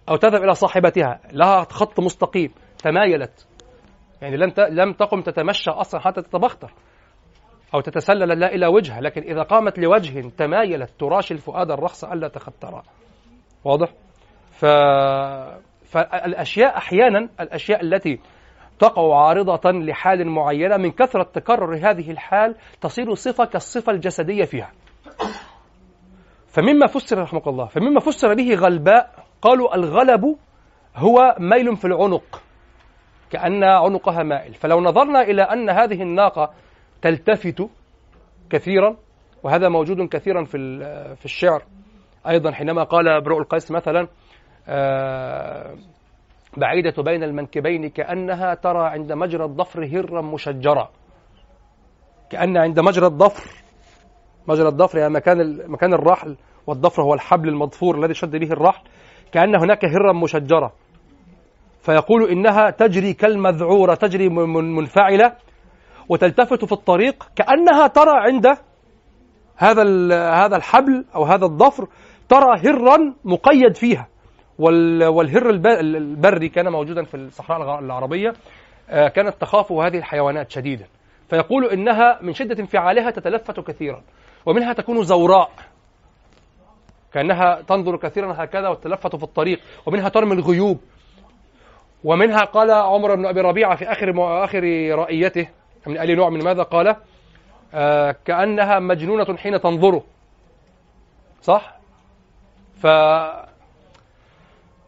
أو تذهب إلى صاحبتها لها خط مستقيم تمايلت. يعني لم لم تقم تتمشى أصلا حتى تتبختر أو تتسلل لا إلى وجهها لكن إذا قامت لوجه تمايلت تراشي الفؤاد الرخص ألا تخترا واضح؟ ف... فالأشياء أحيانا الأشياء التي تقع عارضة لحال معينة من كثرة تكرر هذه الحال تصير صفة كالصفة الجسدية فيها. فمما فسر رحمه الله فمما فسر به غلباء قالوا الغلب هو ميل في العنق كأن عنقها مائل. فلو نظرنا إلى أن هذه الناقة تلتفت كثيرا وهذا موجود كثيرا في في الشعر. أيضا حينما قال امرؤ القيس مثلا آه، بعيدة بين المنكبين كأنها ترى عند مجرى الضفر هرا مشجرا. كأن عند مجرى الضفر مجرى الضفر يعني مكان مكان الرحل والضفر هو الحبل المضفور الذي شد به الرحل. كأن هناك هرا مشجرة. فيقول إنها تجري كالمذعورة تجري منفعلة وتلتفت في الطريق كأنها ترى عند هذا هذا الحبل أو هذا الضفر ترى هرا مقيد فيها. والهر البري كان موجودا في الصحراء العربية آه، كانت تخاف هذه الحيوانات شديدا. فيقول إنها من شدة انفعالها تتلفت كثيرا ومنها تكون زوراء. كأنها تنظر كثيرا هكذا وتتلفت في الطريق ومنها ترمي الغيوب. ومنها قال عمر بن أبي ربيعة في آخر آخر رأيته من أي نوع من ماذا؟ قال آه كأنها مجنونة حين تنظره صح؟ ف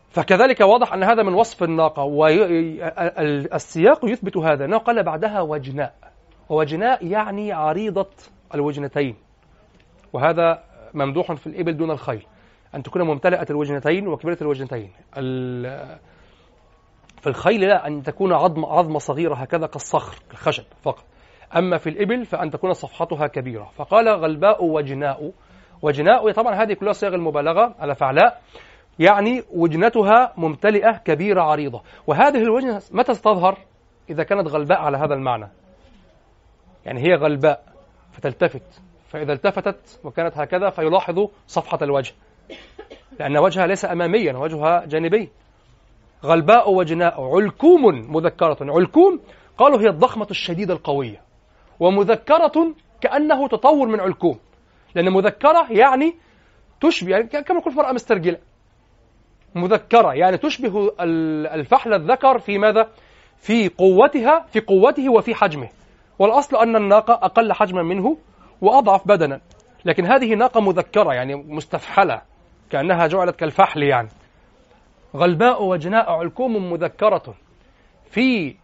فكذلك واضح أن هذا من وصف الناقة والسياق يثبت هذا أنه قال بعدها وجناء. ووجناء يعني عريضة الوجنتين. وهذا ممدوح في الإبل دون الخيل. أن تكون ممتلئة الوجنتين وكبيرة الوجنتين. في الخيل لا أن تكون عظم عظمة صغيرة هكذا كالصخر كالخشب فقط. أما في الإبل فأن تكون صفحتها كبيرة. فقال غلباء وجناء. وجناء طبعا هذه كلها صيغ المبالغة على فعلاء. يعني وجنتها ممتلئة كبيرة عريضة. وهذه الوجنة متى تظهر؟ إذا كانت غلباء على هذا المعنى. يعني هي غلباء فتلتفت. فإذا التفتت وكانت هكذا فيلاحظ صفحة الوجه. لأن وجهها ليس أماميا وجهها جانبي غلباء وجناء علكوم مذكرة. علكوم قالوا هي الضخمة الشديدة القوية. ومذكرة كأنه تطور من علكوم. لأن مذكرة يعني تشبه يعني كما نقول مرأة مسترجلة مذكرة يعني تشبه الفحل الذكر في ماذا؟ في قوتها في قوته وفي حجمه. والأصل أن الناقة أقل حجما منه وأضعف بدنا. لكن هذه ناقة مذكرة يعني مستفحلة كأنها جعلت كالفحل يعني. غلباء وجناء علكوم مذكرة. في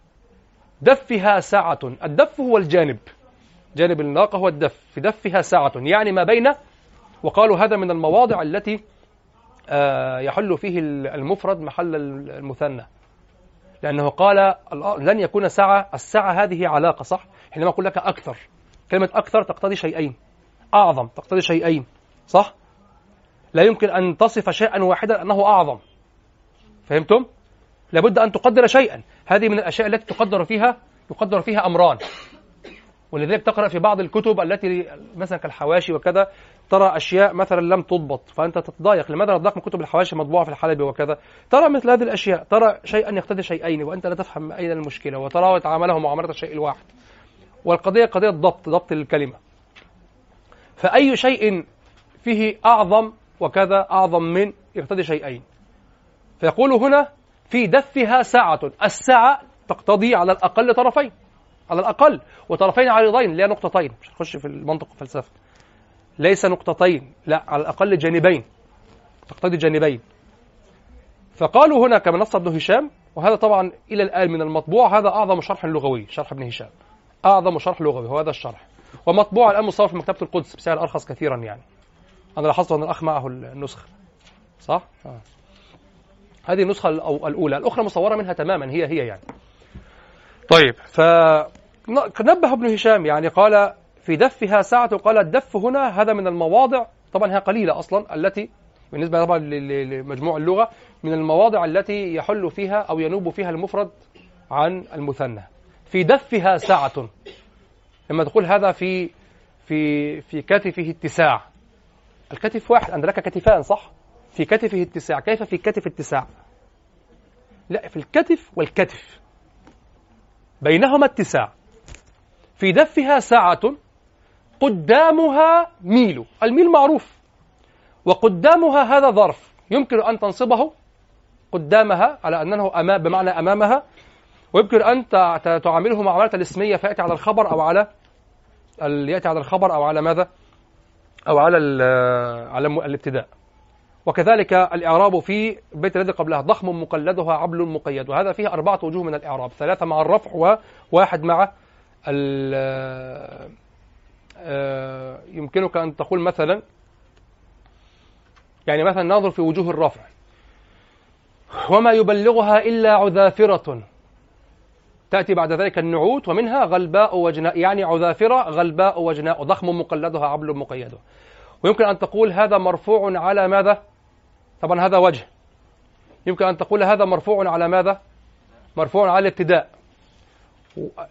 دفها ساعة. الدف هو الجانب. جانب الناقة هو الدف. في دفها ساعة. يعني ما بين وقالوا هذا من المواضع التي آه، يحل فيه المفرد محل المثنى. لأنه قال لن يكون ساعة الساعة هذه علاقة صح؟ حينما أقول لك أكثر. كلمة أكثر تقتضي شيئين. أعظم تقتضي شيئين. صح؟ لا يمكن أن تصف شيئا واحدا أنه أعظم. فهمتم؟ لابد أن تقدر شيئا. هذه من الأشياء التي تقدر فيها يقدر فيها أمران. ولذلك تقرأ في بعض الكتب التي مثلا كالحواشي وكذا ترى أشياء مثلا لم تضبط فأنت تتضايق. لماذا تضايق من كتب الحواشي مطبوعة في الحلبي وكذا؟ ترى مثل هذه الأشياء. ترى شيئا يقتضي شيئين وأنت لا تفهم أين المشكلة وتراه يتعامله معاملة الشيء الواحد. والقضية قضية ضبط ضبط الكلمة. فأي شيء فيه أعظم وكذا أعظم من يقتضي شيئين. فيقول هنا في دفها ساعة الساعة تقتضي على الأقل طرفين على الأقل وطرفين عريضين لا نقطتين. مش هنخش في المنطق والفلسفة ليس نقطتين لا على الأقل جانبين تقتضي جانبين. فقالوا هنا كما نص ابن هشام وهذا طبعا إلى الآن من المطبوع هذا أعظم شرح لغوي شرح ابن هشام. أعظم شرح لغوي هو هذا الشرح. ومطبوع الآن مصور في مكتبة القدس بسعر أرخص كثيرا يعني. أنا لاحظت أن الأخ معه النسخة. صح؟ آه. هذه النسخة الأولى. الأخرى مصورة منها تماما هي هي يعني. طيب فنبه ابن هشام يعني قال في دفها ساعة قال الدف هنا هذا من المواضع طبعا هي قليلة أصلا التي بالنسبة طبعا لمجموع اللغة من المواضع التي يحل فيها أو ينوب فيها المفرد عن المثنى. في دفها ساعة. لما تقول هذا في في في كتفه اتساع. الكتف واحد أنت لك كتفان صح؟ في كتفه اتساع. كيف في كتف اتساع؟ لا في الكتف والكتف. بينهما اتساع. في دفها ساعة قدامها ميل. الميل معروف. وقدامها هذا ظرف. يمكن أن تنصبه قدامها على أنه أمام بمعنى أمامها. ويمكن أن تعامله معاملة الاسمية فيأتي على الخبر أو على يأتي على الخبر أو على ماذا؟ أو على على الابتداء. وكذلك الإعراب في البيت الذي قبلها ضخم مقلدها عبل مقيد وهذا فيه أربعة وجوه من الإعراب ثلاثة مع الرفع وواحد مع آه، يمكنك أن تقول مثلا يعني مثلا ننظر في وجوه الرفع. وما يبلغها إلا عذافرة. تأتي بعد ذلك النعوت ومنها غلباء وجناء يعني عذافرة غلباء وجناء ضخم مقلدها عبل مقيد ويمكن أن تقول هذا مرفوع على ماذا؟ طبعا هذا وجه. يمكن أن تقول هذا مرفوع على ماذا؟ مرفوع على الابتداء.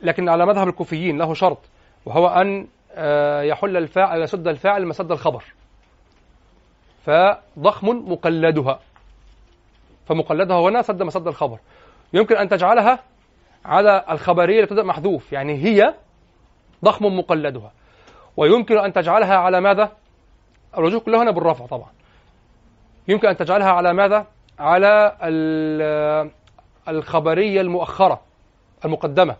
لكن على مذهب الكوفيين له شرط وهو أن آه، يحل الفاعل يسد الفاعل مسد الخبر. فضخم مقلدها. فمقلدها هنا سد مسد الخبر. يمكن أن تجعلها على الخبرية تبدأ محذوف. يعني هي ضخم مقلدها. ويمكن أن تجعلها على ماذا؟ الوجوه كلها هنا بالرفع طبعا. يمكن أن تجعلها على ماذا؟ على الخبرية المؤخرة المقدمة.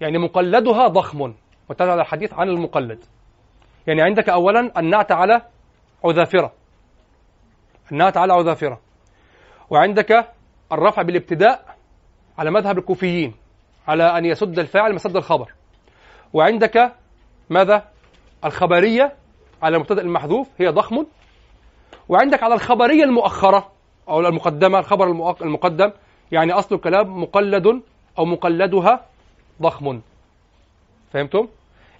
يعني مقلدها ضخم وتجعل الحديث عن المقلد. يعني عندك أولا النعت على عذافرة. النعت على عذافرة. وعندك الرفع بالابتداء. على مذهب الكوفيين على أن يسد الفاعل مسد الخبر. وعندك ماذا؟ الخبرية على المبتدأ المحذوف هي ضخم. وعندك على الخبرية المؤخرة أو المقدمة الخبر المقدم يعني أصل الكلام مقلد أو مقلدها ضخم. فهمتم؟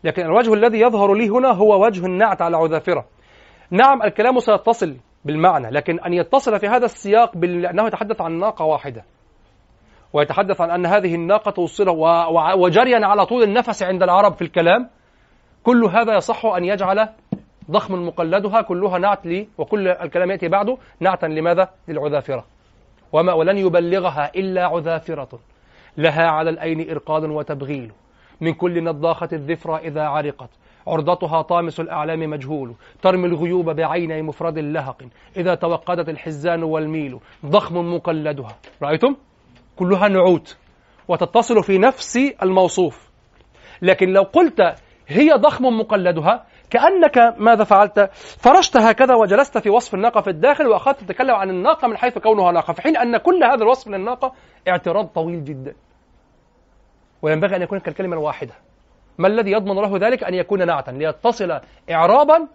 لكن الوجه الذي يظهر لي هنا هو وجه النعت على عذافرة. نعم الكلام سيتصل بالمعنى لكن أن يتصل في هذا السياق بأنه يتحدث عن ناقة واحدة. ويتحدث عن أن هذه الناقة توصله وجريا على طول النفس عند العرب في الكلام. كل هذا يصح أن يجعل ضخم مقلدها كلها نعت لي وكل الكلام يأتي بعده نعتا لماذا؟ للعذافرة. وما ولن يبلغها إلا عذافرة. لها على الأين إرقاد وتبغيل. من كل نضاخة الذفرة إذا عرقت. عرضتها طامس الأعلام مجهول. ترمي الغيوب بعيني مفرد لهق. إذا توقدت الحزان والميل. ضخم مقلدها. رأيتم؟ كلها نعوت وتتصل في نفس الموصوف. لكن لو قلت هي ضخم مقلدها كأنك ماذا فعلت؟ فرشت هكذا وجلست في وصف الناقة في الداخل وأخذت تتكلم عن الناقة من حيث كونها ناقة في حين أن كل هذا الوصف للناقة اعتراض طويل جدا. وينبغي أن يكون كالكلمة الواحدة. ما الذي يضمن له ذلك؟ أن يكون نعتا ليتصل إعرابا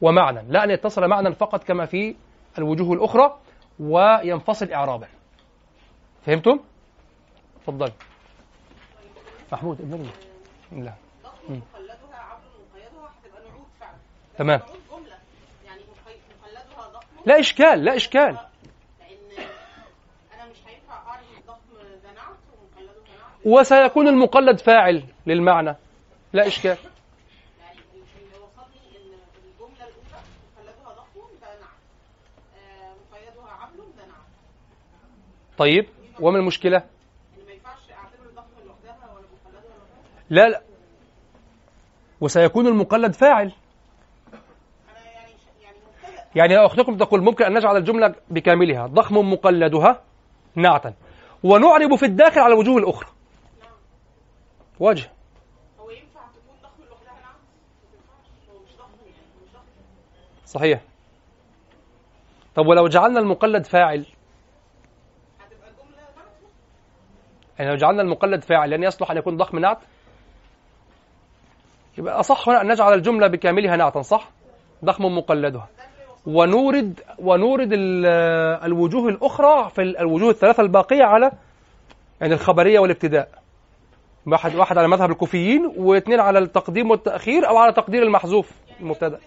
ومعنى لا أن يتصل معنى فقط كما في الوجوه الأخرى وينفصل إعرابا. فهمتم؟ تفضل محمود ابن لا. تمام. لا إشكال لا إشكال. وسيكون المقلد فاعل للمعنى. لا إشكال. يعني اللي وصلني إن الجملة الأولى مقلدها ضخم ده آه، مقيدها عبل ده طيب. وما المشكلة؟ لوحدها لا لا. وسيكون المقلد فاعل. يعني يعني يعني لو أختكم تقول ممكن أن نجعل الجملة بكاملها. ضخم مقلدها نعتا. ونعرب في الداخل على الوجوه الأخرى. وجه نعم. يعني مش ضخم. صحيح. طب ولو جعلنا المقلد فاعل؟ يعني لو جعلنا المقلد فاعل لن يصلح أن يكون ضخم نعت؟ يبقى أصح هنا أن نجعل الجملة بكاملها نعتا صح؟ ضخم مقلدها. ونورد ونورد ال- الوجوه الأخرى في ال- الوجوه الثلاثة الباقية على يعني الخبرية والابتداء. واحد واحد على مذهب الكوفيين واثنين على التقديم والتأخير أو على تقدير المحذوف المبتدأ. نعم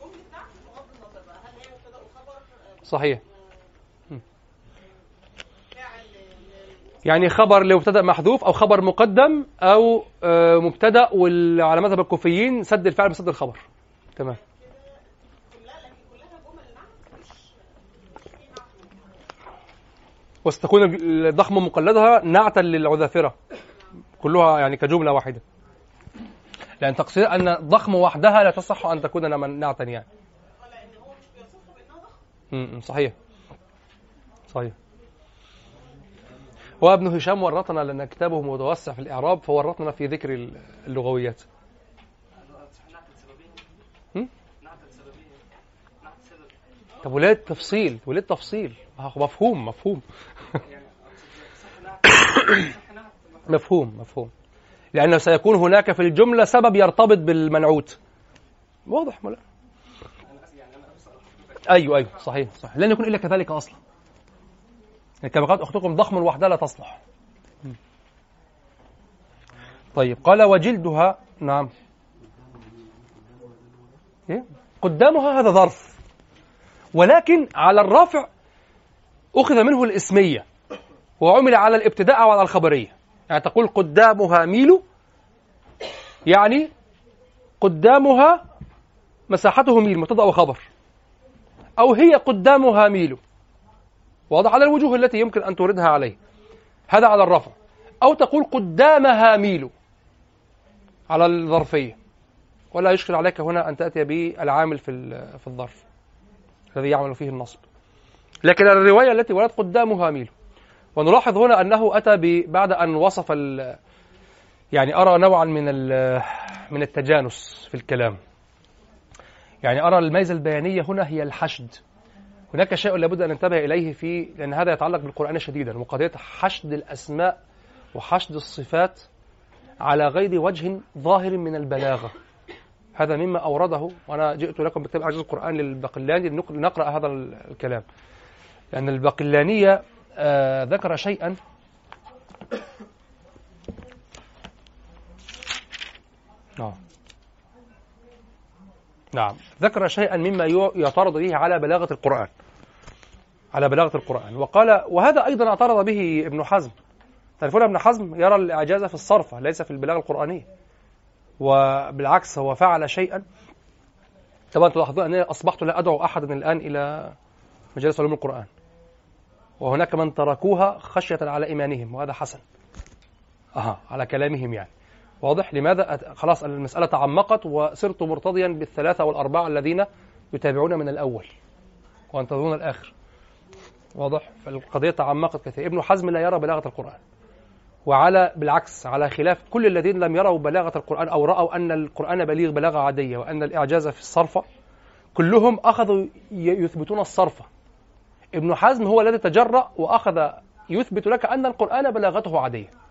جمله نعم بغض النظر بقى هل هي مبتدا وخبر آه، صحيح فاعل ل- يعني خبر لمبتدا محذوف أو خبر مقدم أو آه، مبتدأ وعلى مذهب الكوفيين سد الفعل بسد الخبر. تمام. وستكون الضخم مقلدها نعتا للعذافرة كلها يعني كجملة واحدة. لأن تقصير أن ضخم وحدها لا تصح أن تكون نعتا يعني. ولا إن هو مش بيصفها بأنها ضخم؟ م- م، صحيح. صحيح. وابن هشام ورطنا لأن كتابه متوسع في الإعراب فورطنا في ذكر اللغويات؟ طب وليه التفصيل وليه التفصيل ما هو مفهوم مفهوم. مفهوم مفهوم. لأنه سيكون هناك في الجملة سبب يرتبط بالمنعوت. واضح ولا أيوه أيوه صحيح صحيح. لن يكون إلا كذلك أصلا. يعني كما قالت أختكم ضخم وحدها لا تصلح. طيب قال وجلدها نعم. إيه؟ قدامها هذا ظرف. ولكن على الرفع أخذ منه الإسمية وعمل على الابتداء وعلى الخبرية. يعني تقول قدامها ميل يعني قدامها مساحته ميل مبتدأ وخبر أو هي قدامها ميل. واضح على الوجوه التي يمكن أن توردها عليه. هذا على الرفع. أو تقول قدامها ميل. على الظرفية. ولا يشكل عليك هنا أن تأتي بالعامل في في الظرف. الذي يعمل فيه النصب. لكن الرواية التي وردت قدامها ميل. ونلاحظ هنا أنه أتى بعد أن وصف يعني أرى نوعا من من التجانس في الكلام. يعني أرى الميزة البيانية هنا هي الحشد. هناك شيء لابد أن ننتبه إليه في لأن هذا يتعلق بالقرآن شديدا وقضية حشد الأسماء وحشد الصفات على غير وجه ظاهر من البلاغة. هذا مما أورده وأنا جئت لكم بكتاب أعجاز القرآن للبقلاني لنق- لنقرأ هذا ال- الكلام. لأن البقلانية آه ذكر شيئا. آه. نعم. ذكر شيئا مما يعترض به على بلاغة القرآن. على بلاغة القرآن. وقال وهذا أيضا اعترض به ابن حزم. تعرفون ابن حزم يرى الإعجاز في الصرف ليس في البلاغة القرآنية. وبالعكس هو فعل شيئا. طبعا تلاحظون أنني أصبحت لا أدعو أحدا الآن إلى مجالس علوم القرآن. وهناك من تركوها خشية على إيمانهم وهذا حسن. أها على كلامهم يعني. واضح لماذا خلاص المسألة تعمقت وصرت مرتضيا بالثلاثة والأربعة الذين يتابعون من الأول وينتظرون الآخر. واضح؟ فالقضية تعمقت كثير ابن حزم لا يرى بلاغة القرآن. وعلى بالعكس على خلاف كل الذين لم يروا بلاغة القرآن أو رأوا أن القرآن بليغ بلاغة عادية وأن الإعجاز في الصرف كلهم أخذوا يثبتون الصرف ابن حزم هو الذي تجرأ وأخذ يثبت لك أن القرآن بلاغته عادية.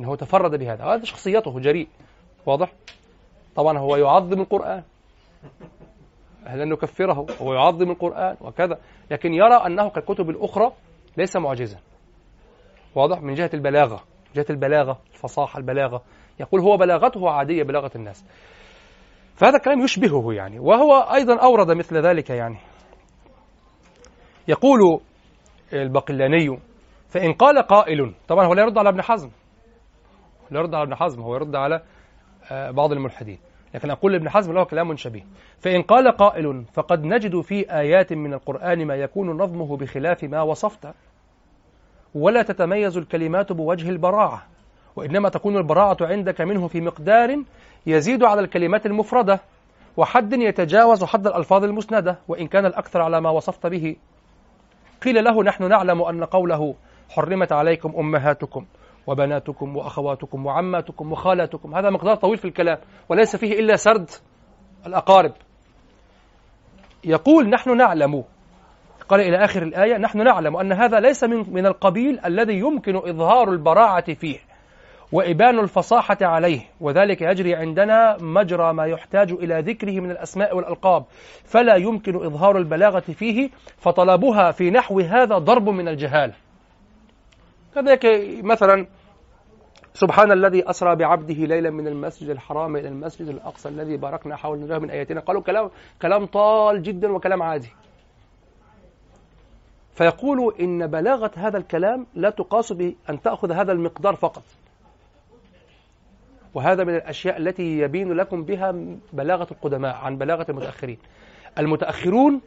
إن هو تفرد بهذا هذا شخصيته جريء. واضح؟ طبعا هو يعظم القرآن. لن نكفره؟ هو يعظم القرآن وكذا. لكن يرى أنه كالكتب الأخرى ليس معجزا. واضح؟ من جهة البلاغة. جهة البلاغة الفصاحة البلاغة. يقول هو بلاغته عادية بلاغة الناس. فهذا الكلام يشبهه يعني. وهو أيضا أورد مثل ذلك يعني. يقول البقلاني فإن قال قائل طبعا هو لا يرد على ابن حزم. لا يرد على ابن حزم هو يرد على آه، بعض الملحدين. لكن أقول ابن حزم له كلام شبيه. فإن قال قائل فقد نجد في آيات من القرآن ما يكون نظمه بخلاف ما وصفت. ولا تتميز الكلمات بوجه البراعة وإنما تكون البراعة عندك منه في مقدار يزيد على الكلمات المفردة وحد يتجاوز حد الألفاظ المسندة وإن كان الأكثر على ما وصفت به. قيل له نحن نعلم أن قوله حرمت عليكم أمهاتكم. وبناتكم وأخواتكم وعماتكم وخالاتكم. هذا مقدار طويل في الكلام وليس فيه إلا سرد الأقارب. يقول نحن نعلم قال إلى آخر الآية نحن نعلم أن هذا ليس من, من القبيل الذي يمكن إظهار البراعة فيه وإبان الفصاحة عليه وذلك يجري عندنا مجرى ما يحتاج إلى ذكره من الأسماء والألقاب فلا يمكن إظهار البلاغة فيه فطلبها في نحو هذا ضرب من الجهالة كذلك مثلا سبحان الذي أسرى بعبده ليلا من المسجد الحرام إلى المسجد الأقصى الذي باركنا حول نراه من آياتنا. قالوا كلام كلام طال جدا وكلام عادي. فيقول إن بلاغة هذا الكلام لا تقاس بأن تأخذ هذا المقدار فقط. وهذا من الأشياء التي يبين لكم بها بلاغة القدماء عن بلاغة المتأخرين. المتأخرون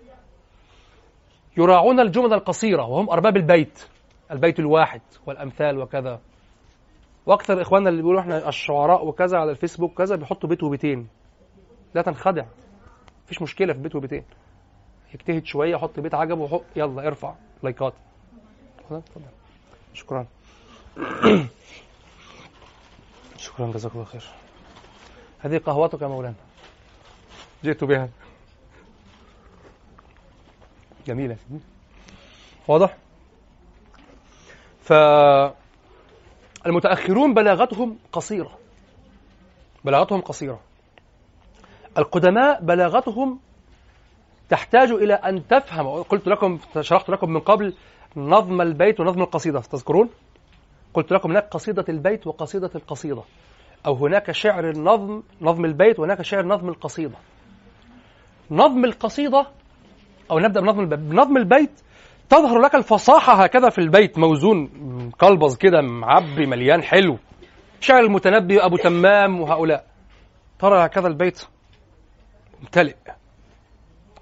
يراعون الجمل القصيرة وهم أرباب البيت البيت الواحد والأمثال وكذا. وأكثر إخواننا اللي بيقولوا إحنا الشعراء وكذا على الفيسبوك كذا بيحطوا بيت وبيتين. لا تنخدع. مفيش مشكلة في بيت وبيتين. يجتهد شوية يحط بيت عجبه وحط يلا ارفع لايكات. شكرا. شكرا جزاك الله خير. هذه قهوتك يا مولانا. جئت بها. جميلة. واضح؟ ف المتأخرون بلاغتهم قصيرة. بلاغتهم قصيرة. القدماء بلاغتهم تحتاج إلى أن تفهم قلت لكم شرحت لكم من قبل نظم البيت ونظم القصيدة تذكرون؟ قلت لكم هناك قصيدة البيت وقصيدة القصيدة أو هناك شعر النظم نظم البيت وهناك شعر نظم القصيدة. نظم القصيدة أو نبدأ بنظم البيت بنظم البيت تظهر لك الفصاحة هكذا في البيت موزون قلبز كده معبي مليان حلو. شعر المتنبي وأبو تمام وهؤلاء. ترى هكذا البيت ممتلئ.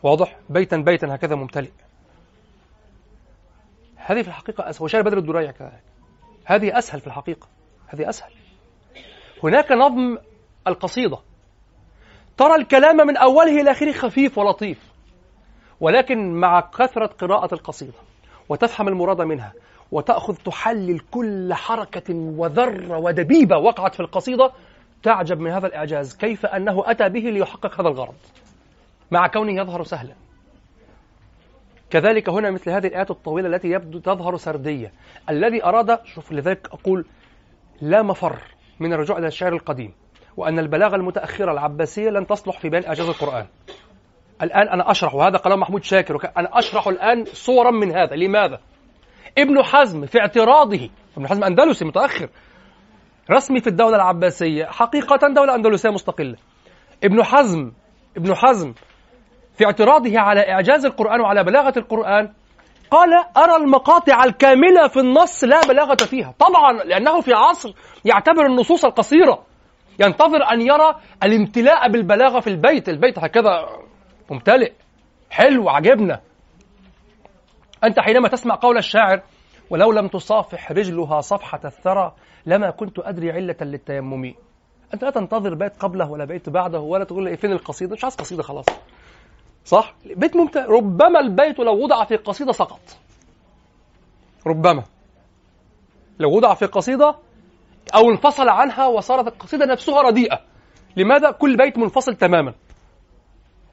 واضح؟ بيتا بيتا هكذا ممتلئ. هذه في الحقيقة أسهل. وشعر بدر الدريع كذلك. هذه أسهل في الحقيقة. هذه أسهل. هناك نظم القصيدة. ترى الكلام من أوله إلى آخره خفيف ولطيف ولكن مع كثرة قراءة القصيدة وتفهم المراد منها وتأخذ تحلل كل حركة وذرة ودبيبة وقعت في القصيدة تعجب من هذا الإعجاز. كيف أنه أتى به ليحقق هذا الغرض؟ مع كونه يظهر سهلا. كذلك هنا مثل هذه الآيات الطويلة التي يبدو تظهر سردية. الذي أراد شوف لذلك أقول لا مفر من الرجوع إلى الشعر القديم وأن البلاغة المتأخرة العباسية لن تصلح في بيان إعجاز القرآن. الآن أنا أشرح وهذا كلام محمود شاكر أنا أشرح الآن صورا من هذا. لماذا؟ ابن حزم في اعتراضه. ابن حزم أندلسي متأخر. رسمي في الدولة العباسية. حقيقة دولة أندلسية مستقلة. ابن حزم ابن حزم في اعتراضه على إعجاز القرآن وعلى بلاغة القرآن قال أرى المقاطع الكاملة في النص لا بلاغة فيها. طبعا لأنه في عصر يعتبر النصوص القصيرة. ينتظر أن يرى الامتلاء بالبلاغة في البيت. البيت هكذا ممتلئ حلو عجبنا. أنت حينما تسمع قول الشاعر ولو لم تصافح رجلها صفحة الثرى لما كنت أدري علة للتيمم. أنت لا تنتظر بيت قبله ولا بيت بعده ولا تقول لي فين القصيدة؟ مش عايز قصيدة خلاص. صح؟ بيت ممتع ربما البيت لو وضع في قصيدة سقط. ربما. لو وضع في قصيدة أو انفصل عنها وصارت القصيدة نفسها رديئة. لماذا؟ كل بيت منفصل تماما؟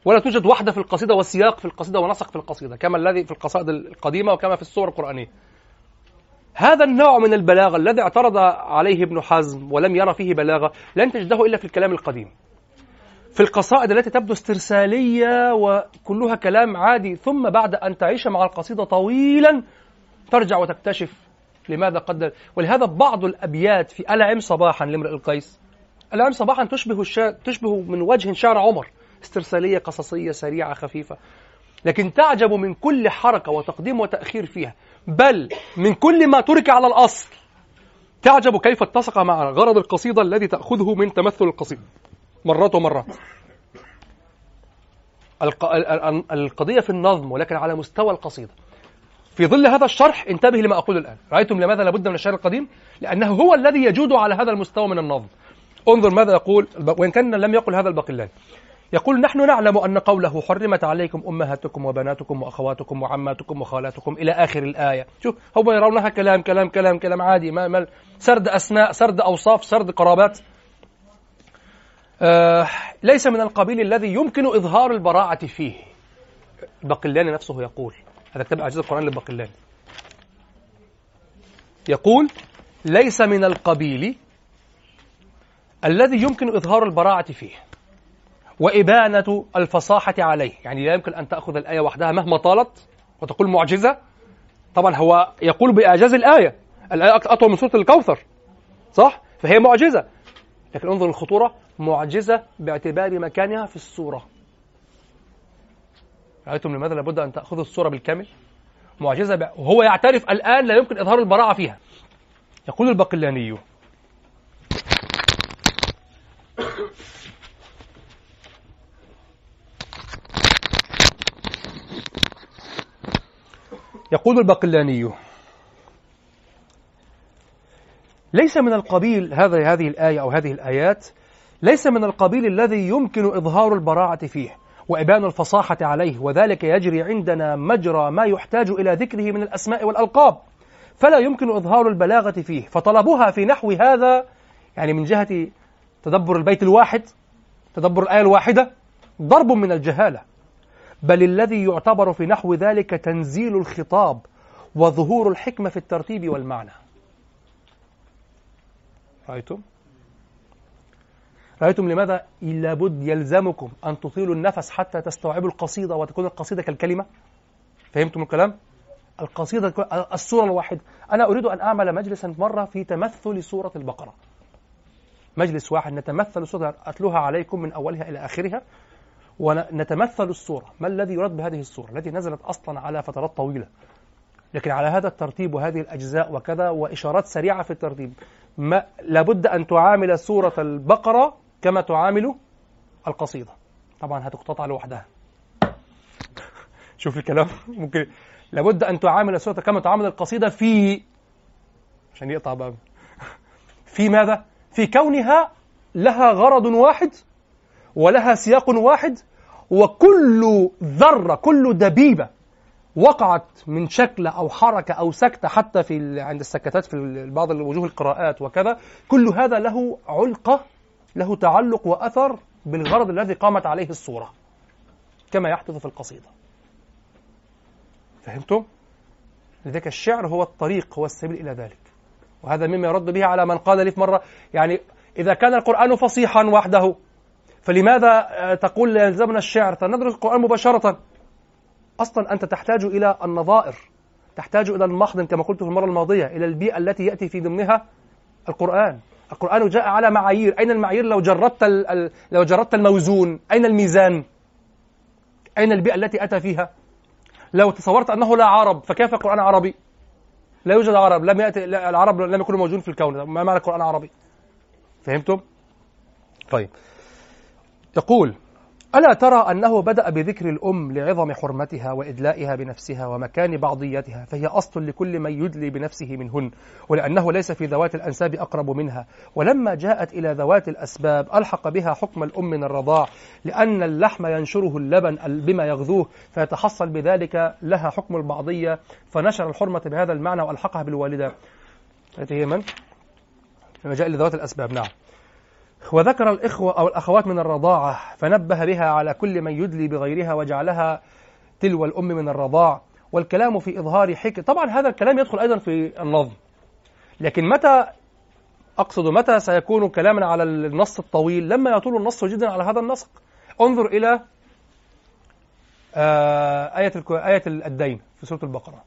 ولا توجد وحدة في القصيدة وسياق في القصيدة ونسق في القصيدة كما الذي في القصائد القديمة وكما في الصور القرآنية. هذا النوع من البلاغة الذي اعترض عليه ابن حزم ولم يرى فيه بلاغة لن تجده إلا في الكلام القديم. في القصائد التي تبدو استرسالية وكلها كلام عادي ثم بعد أن تعيش مع القصيدة طويلا ترجع وتكتشف لماذا قدر. ولهذا بعض الأبيات في ألعم صباحا لامرئ القيس ألعم صباحا تشبه الشا... تشبه من وجه شعر عمر. استرسالية قصصية سريعة خفيفة. لكن تعجب من كل حركة وتقديم وتأخير فيها. بل من كل ما ترك على الأصل. تعجب كيف اتسق مع غرض القصيدة الذي تأخذه من تمثل القصيدة مرات ومرات. الق... القضية في النظم ولكن على مستوى القصيدة. في ظل هذا الشرح انتبه لما أقول الآن. رأيتم لماذا لابد من الشعر القديم؟ لأنه هو الذي يجود على هذا المستوى من النظم. انظر ماذا يقول وإن كان لم يقل هذا الباقلاني يقول نحن نعلم أن قوله حرمت عليكم أمهاتكم وبناتكم وأخواتكم وعماتكم وخالاتكم إلى آخر الآية. شوف هم يرونها كلام كلام كلام كلام عادي. ما, ما سرد أسماء سرد أوصاف سرد قرابات. آه ليس من القبيل الذي يمكن إظهار البراعة فيه. البقلاني نفسه يقول. هذا كتاب أعجاز القرآن للبقلاني يقول ليس من القبيل الذي يمكن إظهار البراعة فيه. وإبانة الفصاحة عليه. يعني لا يمكن أن تأخذ الآية وحدها مهما طالت وتقول معجزة. طبعا هو يقول بإعجاز الآية. الآية أطول من سورة الكوثر. صح؟ فهي معجزة. لكن انظر الخطورة. معجزة باعتبار مكانها في السورة. رأيتم لماذا لابد أن تأخذوا السورة بالكامل؟ معجزة وهو يعترف الآن لا يمكن إظهار البراعة فيها. يقول البقلاني يقول البقلاني ليس من القبيل هذا هذه الآية أو هذه الآيات ليس من القبيل الذي يمكن إظهار البراعة فيه وإبان الفصاحة عليه وذلك يجري عندنا مجرى ما يحتاج إلى ذكره من الأسماء والألقاب فلا يمكن إظهار البلاغة فيه. فطلبها في نحو هذا يعني من جهة تدبر البيت الواحد تدبر الآية الواحدة ضرب من الجهالة. بل الذي يعتبر في نحو ذلك تنزيل الخطاب وظهور الحكمة في الترتيب والمعنى. رأيتم؟ رأيتم لماذا لابد يلزمكم أن تطيلوا النفس حتى تستوعبوا القصيدة وتكون القصيدة كالكلمة؟ فهمتم الكلام؟ القصيدة السورة الواحدة. أنا أريد أن أعمل مجلسا مرة في تمثل سورة البقرة. مجلس واحد. نتمثل سورة أتلوها عليكم من أولها إلى آخرها. ونتمثل الصورة. ما الذي يراد بهذه الصورة؟ التي نزلت أصلا على فترات طويلة. لكن على هذا الترتيب وهذه الأجزاء وكذا وإشارات سريعة في الترتيب. ما لابد أن تعامل سورة البقرة كما تعامل القصيدة. طبعا هتقتطع لوحدها. شوف الكلام. ممكن لابد أن تعامل سورة كما تعامل القصيدة في عشان يقطع باب. في ماذا؟ في كونها لها غرض واحد. ولها سياق واحد وكل ذرة كل دبيبة وقعت من شكلة أو حركة أو سكتة حتى في عند السكتات في بعض وجوه القراءات وكذا. كل هذا له علقة له تعلق وأثر بالغرض الذي قامت عليه الصورة كما يحدث في القصيدة. فهمتم؟ لذلك الشعر هو الطريق هو السبيل إلى ذلك. وهذا مما يرد به على من قال لي في مرة يعني إذا كان القرآن فصيحا وحده فلماذا آه، تقول يلزمنا الشعر؟ فندرس القرآن مباشرة. أصلا أنت تحتاج إلى النظائر تحتاج إلى المحضن كما قلت في المرة الماضية إلى البيئة التي يأتي في ضمنها القرآن. القرآن جاء على معايير. أين المعايير؟ لو جردت لو جردت الموزون أين الميزان؟ أين البيئة التي أتى فيها؟ لو تصورت أنه لا عرب فكيف القرآن عربي؟ لا يوجد عرب لم يأتي العرب لم يكونوا موجودين في الكون ما معنى القرآن عربي؟ فهمتم؟ طيب. يقول ألا ترى أنه بدأ بذكر الأم لعظم حرمتها وإدلائها بنفسها ومكان بعضيتها فهي أصل لكل من يدلي بنفسه منهن ولأنه ليس في ذوات الأنساب أقرب منها. ولما جاءت إلى ذوات الأسباب ألحق بها حكم الأم من الرضاع لأن اللحم ينشره اللبن بما يغذوه فيتحصل بذلك لها حكم البعضية فنشر الحرمة بهذا المعنى وألحقها بالوالدة. هذه هي من؟ لما جاء إلى ذوات الأسباب نعم. وذكر الإخوة أو الأخوات من الرضاعة فنبه بها على كل من يدلي بغيرها وجعلها تلو الأم من الرضاع. والكلام في إظهار حكم طبعا هذا الكلام يدخل أيضا في النظم. لكن متى أقصد متى سيكون كلاما على النص الطويل؟ لما يطول النص جدا على هذا النسق. انظر إلى آه، آية آية الدين في سورة البقرة.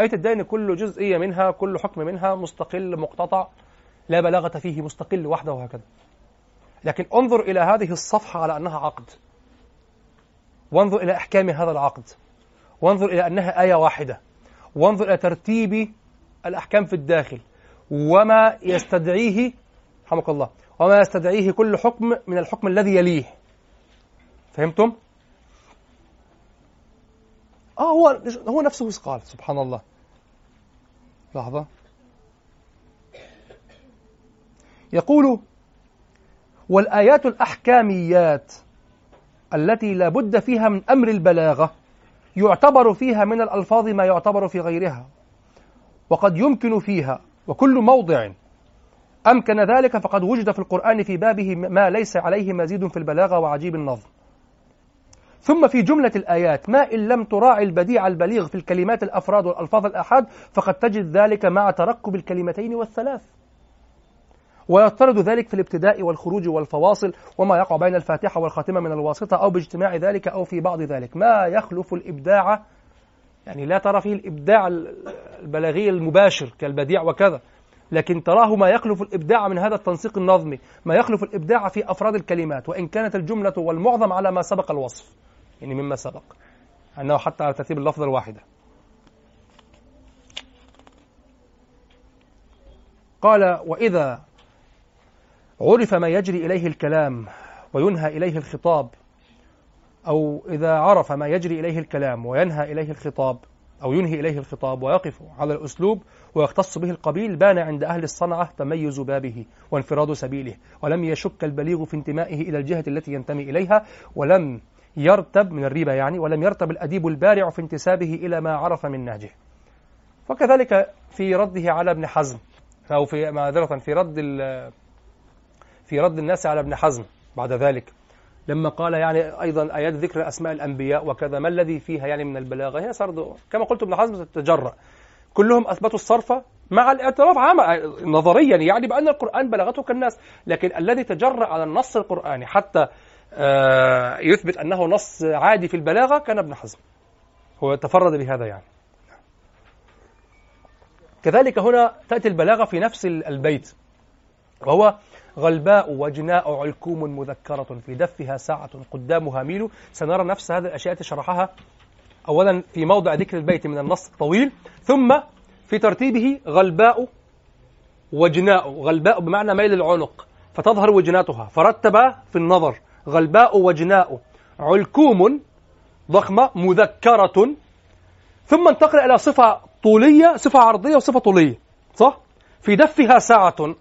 آية الدين كل جزئية منها كل حكم منها مستقل مقتطع. لا بلاغة فيه مستقل وحده وهكذا. لكن انظر إلى هذه الصفحة على أنها عقد. وانظر إلى أحكام هذا العقد. وانظر إلى أنها آية واحدة. وانظر إلى ترتيب الأحكام في الداخل. وما يستدعيه رحمك الله وما يستدعيه كل حكم من الحكم الذي يليه. فهمتم؟ آه هو هو نفسه قال سبحان الله. لحظة. يقول والآيات الأحكاميات التي لا بد فيها من أمر البلاغة يعتبر فيها من الألفاظ ما يعتبر في غيرها وقد يمكن فيها وكل موضع أمكن ذلك فقد وجد في القرآن في بابه ما ليس عليه مزيد في البلاغة وعجيب النظم ثم في جملة الآيات ما إن لم تراعي البديع البليغ في الكلمات الأفراد والألفاظ الآحاد فقد تجد ذلك مع تركب الكلمتين والثلاث. ويطرد ذلك في الابتداء والخروج والفواصل وما يقع بين الفاتحة والخاتمة من الواسطة أو باجتماع ذلك أو في بعض ذلك. ما يخلف الإبداع؟ يعني لا ترى فيه الإبداع البلاغي المباشر كالبديع وكذا لكن تراه ما يخلف الإبداع من هذا التنسيق النظمي ما يخلف الإبداع في أفراد الكلمات وإن كانت الجملة والمعظم على ما سبق الوصف يعني مما سبق أنه حتى على ترتيب اللفظة الواحدة. قال وإذا عرف ما يجري إليه الكلام وينهى إليه الخطاب أو إذا عرف ما يجري إليه الكلام وينهى إليه الخطاب أو ينهي إليه الخطاب ويقف على الأسلوب ويختص به القبيل بان عند أهل الصنعة تميز بابه وانفراد سبيله ولم يشك البليغ في انتمائه إلى الجهة التي ينتمي إليها ولم يرتب من الريبة يعني ولم يرتب الأديب البارع في انتسابه إلى ما عرف من نهجه. وكذلك في رده على ابن حزم أو في معذرة في رد في رد الناس على ابن حزم بعد ذلك لما قال يعني أيضا آيات ذكر أسماء الأنبياء وكذا ما الذي فيها يعني من البلاغة؟ هي سرد كما قلت ابن حزم تتجرأ. كلهم أثبتوا الصرف مع الاعتراف عام نظريا يعني بأن القرآن بلغته كالناس لكن الذي تجرأ على النص القرآني حتى آه، يثبت أنه نص عادي في البلاغة كان ابن حزم. هو تفرد بهذا يعني. كذلك هنا تأتي البلاغة في نفس البيت وهو غلباء وجناء علكوم مذكرة في دفها ساعة قدامها. ميل سنرى نفس هذه الأشياء التي شرحها أولا في موضع ذكر البيت من النص الطويل ثم في ترتيبه غلباء وجناء. غلباء بمعنى ميل العنق فتظهر وجناتها فرتب في النظر غلباء وجناء. علكوم ضخمة مذكرة. ثم انتقل إلى صفة طولية صفة عرضية وصفة طولية صح؟ في دفها ساعة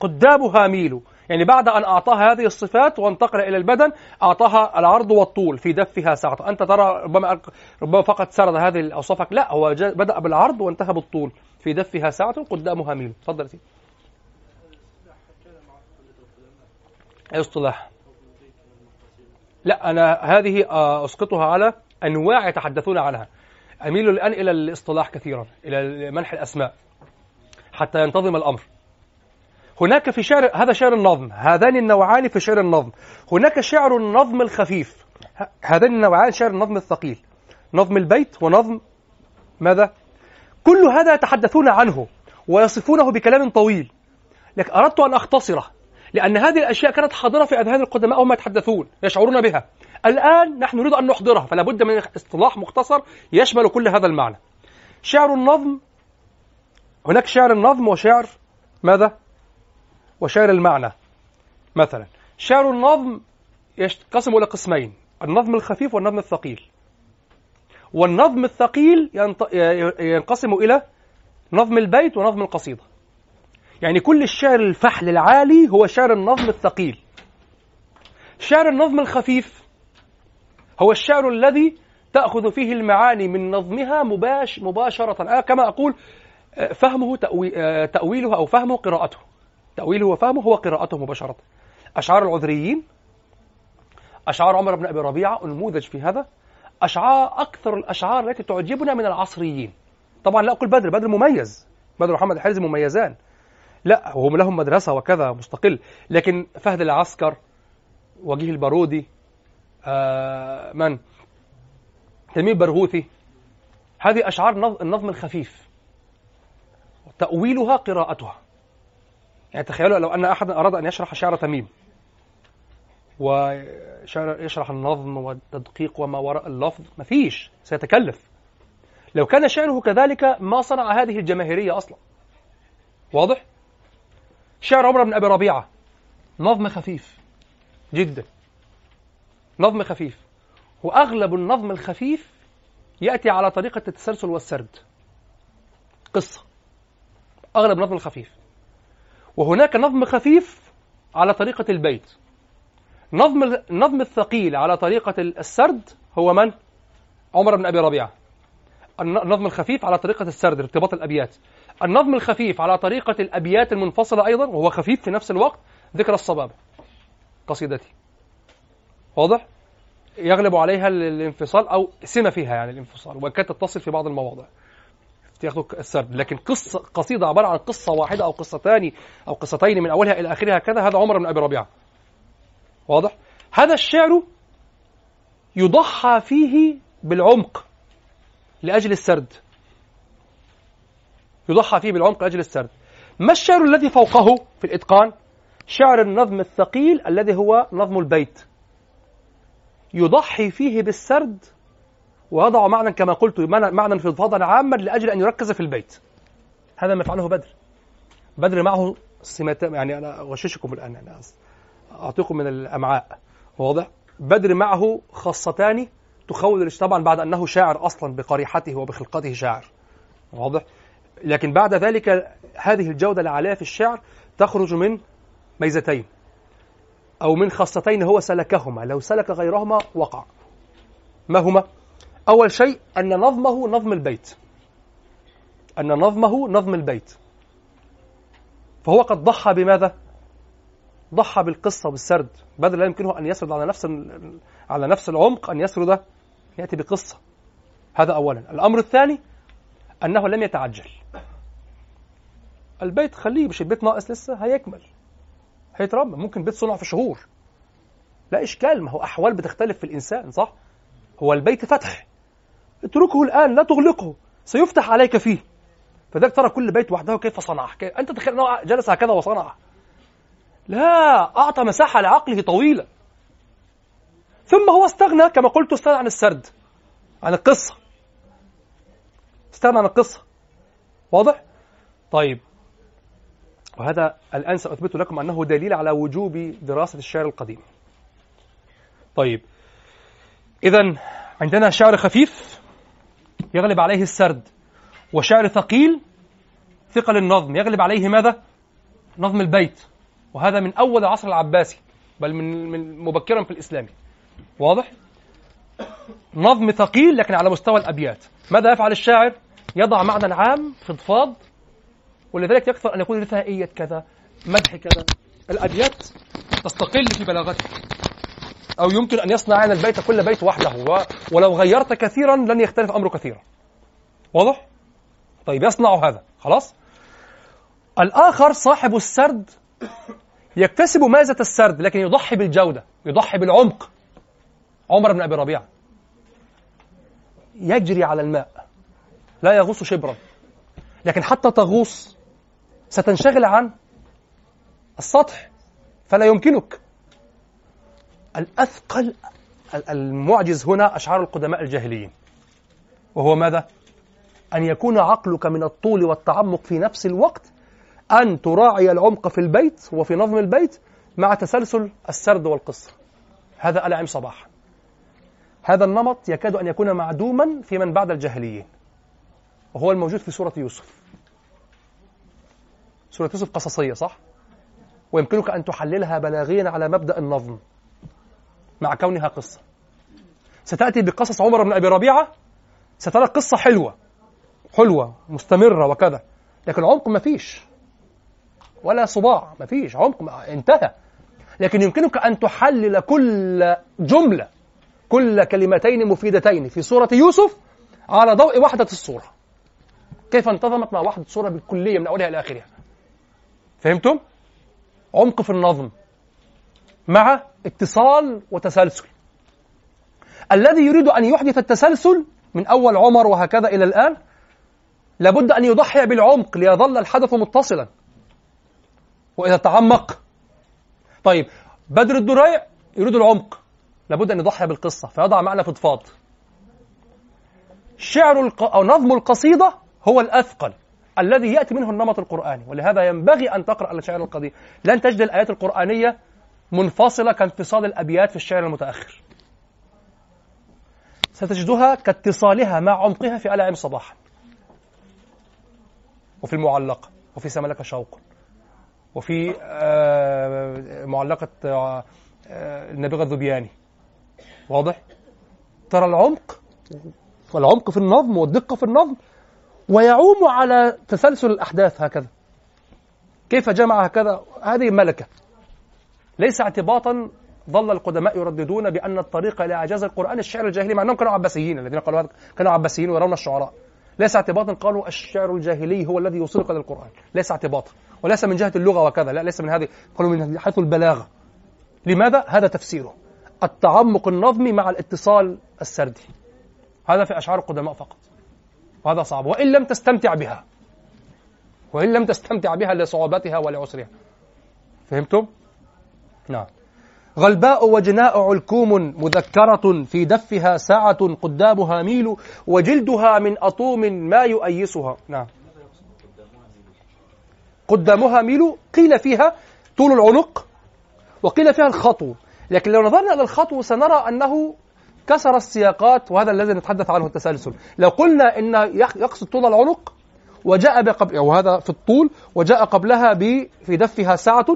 قدامها ميل يعني بعد أن أعطاها هذه الصفات وانتقل إلى البدن أعطاها العرض والطول في دفها ساعة أنت ترى ربما ربما فقط سرد هذه الأوصاف لا هو بدأ بالعرض وانتهى بالطول في دفها ساعة قدامها ميل تفضل سيدي. أي اصطلاح؟ لا أنا هذه آه، أسقطها على أنواع يتحدثون عنها. أميل الآن إلى الاصطلاح كثيرا إلى منح الأسماء حتى ينتظم الأمر. هناك في شعر هذا شعر النظم هذان النوعان في شعر النظم. هناك شعر النظم الخفيف. هذان النوعان شعر النظم الثقيل. نظم البيت ونظم ماذا؟ كل هذا يتحدثون عنه ويصفونه بكلام طويل. لكن أردت أن أختصره لأن هذه الأشياء كانت حاضرة في أذهان القدماء وهم يتحدثون يشعرون بها. الآن نحن نريد أن نحضرها فلا بد من اصطلاح مختصر يشمل كل هذا المعنى. شعر النظم هناك شعر النظم وشعر ماذا؟ وشعر المعنى. مثلا شعر النظم ينقسم إلى قسمين النظم الخفيف والنظم الثقيل. والنظم الثقيل ينقسم إلى نظم البيت ونظم القصيدة. يعني كل الشعر الفحل العالي هو شعر النظم الثقيل. شعر النظم الخفيف هو الشعر الذي تأخذ فيه المعاني من نظمها مباش مباشرة. آه كما أقول آه، فهمه آه، تأويله أو فهمه قراءته. تأويله وفهمه هو قراءته مباشرة. أشعار العذريين أشعار عمر بن أبي ربيعة نموذج في هذا أشعار أكثر الأشعار التي تعجبنا من العصريين. طبعا لا أقول بدر بدر مميز. بدر محمد الحرزي مميزان. لا هم لهم مدرسة وكذا مستقل لكن فهد العسكر وجيه البارودي آه من؟ تلميذ برغوثي. هذه أشعار النظم الخفيف. تأويلها قراءتها. يعني تخيلوا لو أن أحد أراد أن يشرح شعر تميم ويشرح النظم والتدقيق وما وراء اللفظ مفيش سيتكلف. لو كان شعره كذلك ما صنع هذه الجماهيرية أصلا. واضح؟ شعر عمر بن أبي ربيعة نظم خفيف جدا. نظم خفيف. وأغلب النظم الخفيف يأتي على طريقة التسلسل والسرد. قصة. أغلب النظم الخفيف. وهناك نظم خفيف على طريقة البيت. نظم النظم الثقيل على طريقة السرد هو من؟ عمر بن أبي ربيعة. النظم الخفيف على طريقة السرد ارتباط الأبيات. النظم الخفيف على طريقة الأبيات المنفصلة أيضا وهو خفيف في نفس الوقت ذكر الصبابة. قصيدتي. واضح؟ يغلب عليها الانفصال أو سمة فيها يعني الانفصال وكانت تتصل في بعض المواضع. تاخذوا السرد. لكن قصة قصيدة عبارة عن قصة واحدة أو قصتان أو قصتين من أولها إلى آخرها كذا هذا عمر بن أبي ربيعة. واضح؟ هذا الشعر يضحى فيه بالعمق لأجل السرد. يضحى فيه بالعمق لأجل السرد. ما الشعر الذي فوقه في الإتقان؟ شعر النظم الثقيل الذي هو نظم البيت. يضحي فيه بالسرد ويضع معنى كما قلت معنى في عاما لأجل أن يركز في البيت. هذا ما فعله بدر. بدر معه سمات يعني أنا أغششكم الآن أنا أعطيكم من الأمعاء. واضح؟ بدر معه خاصتان تخول طبعا بعد أنه شاعر أصلا بقريحته وبخلقته شاعر. واضح؟ لكن بعد ذلك هذه الجودة العالية في الشعر تخرج من ميزتين. أو من خاصتين هو سلكهما. لو سلك غيرهما وقع. ما هما؟ أول شيء أن نظمه نظم البيت. أن نظمه نظم البيت. فهو قد ضحى بماذا؟ ضحى بالقصة والسرد. بدل لا يمكنه أن يسرد على نفس على نفس العمق أن يسرد يأتي بقصة. هذا أولا. الأمر الثاني أنه لم يتعجل. البيت خليه مش البيت ناقص لسه هيكمل. هيترمم ممكن بيت صنع في شهور. لا إشكال. ما هو أحوال بتختلف في الإنسان صح؟ هو البيت فتح. اتركه الآن لا تغلقه. سيفتح عليك فيه. فذلك ترى كل بيت وحده كيف صنع أنت تخيل أنه جلس هكذا وصنع لا أعطى مساحة لعقله طويلة ثم هو استغنى كما قلت استغنى عن السرد عن القصة. استغنى عن القصة. واضح؟ طيب. وهذا الآن سأثبت لكم أنه دليل على وجوب دراسة الشعر القديم. طيب. إذا عندنا شعر خفيف. يغلب عليه السرد وشعر ثقيل ثقل النظم يغلب عليه ماذا؟ نظم البيت وهذا من أول العصر العباسي بل من, من مبكرا في الإسلام واضح؟ نظم ثقيل لكن على مستوى الأبيات ماذا يفعل الشاعر؟ يضع معنى عام فضفاض ولذلك يكثر أن يكون رثائية كذا مدح كذا الأبيات تستقل في بلاغتها أو يمكن أن يصنع عن البيت كل بيت وحده ولو غيرت كثيرا لن يختلف أمره كثيرا. واضح؟ طيب يصنع هذا. خلاص؟ الآخر صاحب السرد يكتسب مازة السرد؟ لكن يضحي بالجودة يضحي بالعمق. عمر بن أبي ربيعة. يجري على الماء. لا يغوص شبرا. لكن حتى تغوص ستنشغل عن السطح فلا يمكنك. الأثقل المعجز هنا أشعار القدماء الجاهليين. وهو ماذا؟ أن يكون عقلك من الطول والتعمق في نفس الوقت أن تراعي العمق في البيت وفي نظم البيت مع تسلسل السرد والقصة هذا ألعم صباح هذا النمط يكاد أن يكون معدوما في من بعد الجاهليين. وهو الموجود في سورة يوسف. سورة يوسف قصصية صح؟ ويمكنك أن تحللها بلاغيا على مبدأ النظم. مع كونها قصة. ستأتي بقصص عمر بن أبي ربيعة سترى قصة حلوة حلوة مستمرة وكذا لكن عمق ما فيش. ولا صباع ما فيش عمق انتهى. لكن يمكنك أن تحلل كل جملة كل كلمتين مفيدتين. في سورة يوسف على ضوء وحدة الصورة. كيف انتظمت مع وحدة الصورة بالكلية من أولها إلى آخرها؟ فهمتم؟ عمق في النظم. مع اتصال وتسلسل. الذي يريد أن يحدث التسلسل من أول عمر وهكذا إلى الآن لابد أن يضحي بالعمق ليظل الحدث متصلا. وإذا تعمق. طيب بدر الدريع يريد العمق. لابد أن يضحي بالقصة فيضع معنى فضفاض شعر الق... أو نظم القصيدة هو الأثقل الذي يأتي منه النمط القرآني ولهذا ينبغي أن تقرأ الشعر القديم. لن تجد الآيات القرآنية منفصلة كانفصال الأبيات في الشعر المتأخر. ستجدها كاتصالها مع عمقها في ألعم صباحا. وفي المعلقة وفي سملك شوق. وفي آه، معلقة آه، النبغة الذبياني. واضح؟ ترى العمق والعمق في النظم والدقة في النظم ويعوم على تسلسل الأحداث هكذا. كيف جمع هكذا؟ هذه ملكة. ليس اعتباطا ظل القدماء يرددون بأن الطريق إلى إعجاز القرآن الشعر الجاهلي مع أنهم كانوا عباسيين الذين قالوا كانوا عباسيين ويرون الشعراء. ليس اعتباطا قالوا الشعر الجاهلي هو الذي يوصلك للقرآن. ليس اعتباطا. وليس من جهة اللغة وكذا لا ليس من هذه قالوا من حيث البلاغة. لماذا؟ هذا تفسيره. التعمق النظمي مع الاتصال السردي. هذا في أشعار القدماء فقط. وهذا صعب. وإن لم تستمتع بها. وإن لم تستمتع بها لصعوبتها ولعسرها. فهمتم؟ نعم. غلباء وجناء علكوم مذكرة في دفها ساعة قدامها ميل وجلدها من أطوم ما يؤيسها. نعم. قدامها ميل قيل فيها طول العنق وقيل فيها الخطو. لكن لو نظرنا إلى الخطو سنرى أنه كسر السياقات وهذا الذي نتحدث عنه التسلسل. لو قلنا إن يقصد طول العنق وجاء بقبل وهذا في الطول وجاء قبلها ب في دفها ساعة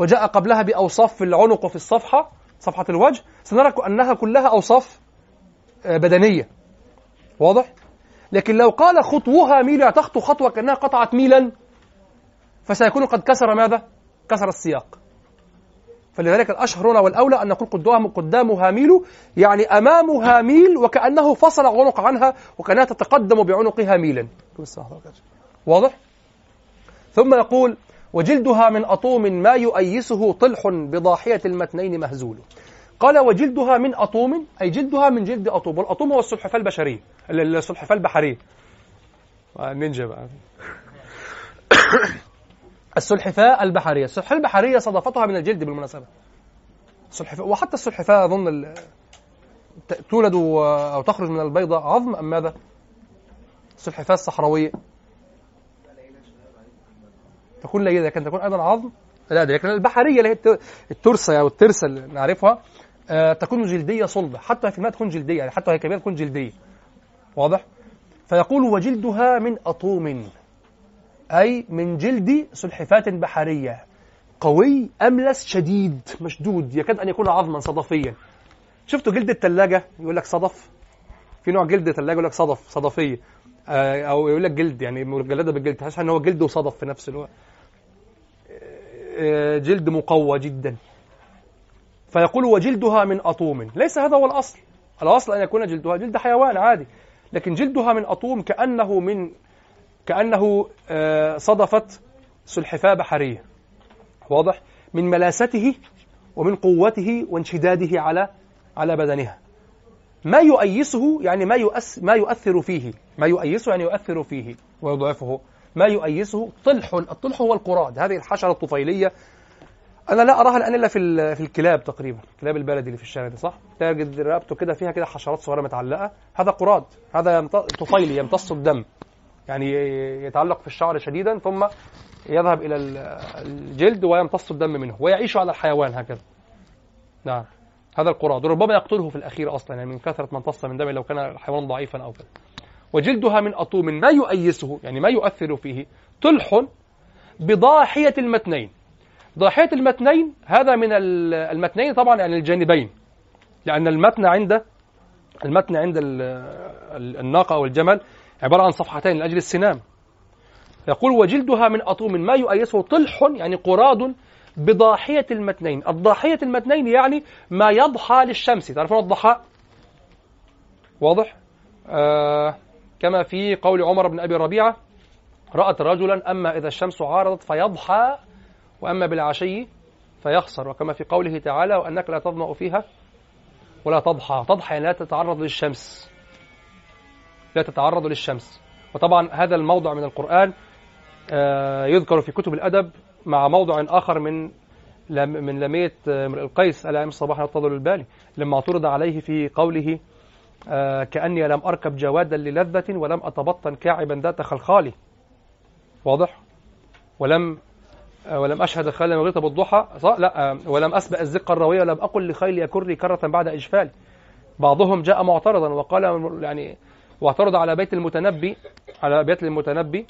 وجاء قبلها بأوصاف في العنق وفي الصفحة صفحة الوجه سنرى أنها كلها أوصاف آه، بدنية واضح؟ لكن لو قال خطوها ميل تخطو خطوة كأنها قطعت ميلا فسيكون قد كسر ماذا؟ كسر السياق فلذلك الأشهر هنا والأولى أن نقول قدام قدامها ميل يعني أمامها ميل وكأنه فصل عنق عنها وكأنها تتقدم بعنقها ميلا واضح؟ ثم يقول وجلدها من أطوم ما يؤيسه طلح بضاحية المتنين مهزول. قال وجلدها من أطوم أي جلدها من جلد أطوم والأطوم هو السلحفاة البشرية السلحفاة البحرية نينجا بقى. السلحفاة البحرية. السلحفاة البحرية صدفتها من الجلد بالمناسبة. السلحفاة وحتى السلحفاة أظن تولد أو تخرج من البيضة عظم أم ماذا؟ السلحفاة الصحراوية. تكون لينة لكن تكون أيضا عظم لا لكن البحرية اللي هي الترسة أو الترسة اللي نعرفها آه تكون جلدية صلبة. حتى في الماء تكون جلدية يعني حتى وهي كبيرة تكون جلدية. واضح؟ فيقول وجلدها من أطوم أي من جلد سلحفاة بحرية. قوي أملس شديد؟ مشدود. يكاد أن يكون عظما صدفيا. شفتوا جلد الثلاجة يقول لك صدف. في نوع جلد ثلاجة يقول لك صدف صدفية. آه، أو يقول لك جلد يعني مجلدة بالجلد. تحس إن هو جلد وصدف في نفس الوقت؟ جلد مقوى جدا. فيقول وجلدها من أطوم. ليس هذا هو الأصل. الأصل أن يكون جلدها جلد حيوان عادي. لكن جلدها من أطوم كأنه من كأنه آه، صدفت سلحفاة بحرية. واضح؟ من ملاسته ومن قوته وانشداده على على بدنها. ما يؤيسه يعني ما ما يؤثر فيه. ما يؤيسه يعني يؤثر فيه. ويضعفه. ما يؤيسه طلح. الطلح هو القراد هذه الحشرة الطفيلية. أنا لا أراها الآن إلا في في الكلاب تقريبا الكلاب البلدي اللي في الشارع دي صح؟ تجد رقبته كده فيها كده حشرات صغيرة متعلقة. هذا قراد هذا طفيلي يمتص الدم. يعني يتعلق في الشعر شديدا ثم يذهب إلى الجلد ويمتص الدم منه ويعيش على الحيوان هكذا. نعم هذا القراد. وربما يقتله في الأخير أصلا يعني من كثرة ما امتص من دمه لو كان الحيوان ضعيفا أو كذا وجلدها من أطوم ما يؤيسه يعني ما يؤثر فيه تلح بضاحية المتنين. ضاحية المتنين هذا من المتنين طبعا يعني الجانبين لأن المتن عند المتن عند الناقة أو الجمل عبارة عن صفحتين لأجل السنام. يقول وجلدها من أطوم ما يؤيسه طلح يعني قراد بضاحية المتنين. الضاحية المتنين يعني ما يضحى للشمس. تعرفون الضحى؟ واضح؟ آه كما في قول عمر بن أبي ربيعة رأت رجلا أما إذا الشمس عارضت فيضحى وأما بالعشي فيخسر. وكما في قوله تعالى وأنك لا تظمأ فيها ولا تضحى. تضحى يعني لا تتعرض للشمس. لا تتعرض للشمس. وطبعا هذا الموضع من القرآن آه، يذكر في كتب الأدب مع موضع آخر من من لمية امرئ القيس ألا الصباح الفضل البالي. لما اعترض عليه في قوله آه، كأني لم أركب جوادا للذة ولم أتبطن كاعبا ذات خلخالي واضح؟ ولم ولم أشهد خيلا وغيرت بالضحى؟ لا ولم أسبق الزقة الروية ولم أقل لخيل يكري كرة بعد إجفال. بعضهم جاء معترضا وقال يعني واعترض على بيت المتنبي على بيت المتنبي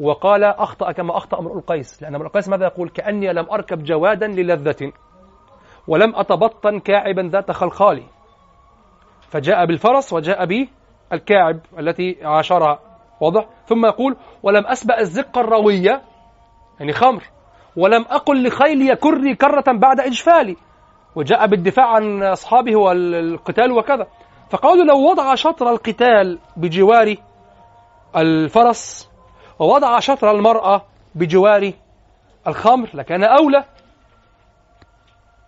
وقال أخطأ كما أخطأ امرؤ القيس. لأن امرؤ القيس ماذا يقول؟ كأني لم أركب جوادا للذة ولم أتبطن كاعبا ذات خلخال. فجاء بالفرس وجاء بالكاعب التي عاشرها واضح ثم يقول ولم أسبأ الزقة الروية يعني خمر ولم أقل لخيلي يكري كرة بعد إجفالي. وجاء بالدفاع عن أصحابه والقتال وكذا. فقالوا لو وضع شطر القتال بجوار الفرس ووضع شطر المرأة بجوار الخمر لكان أولى.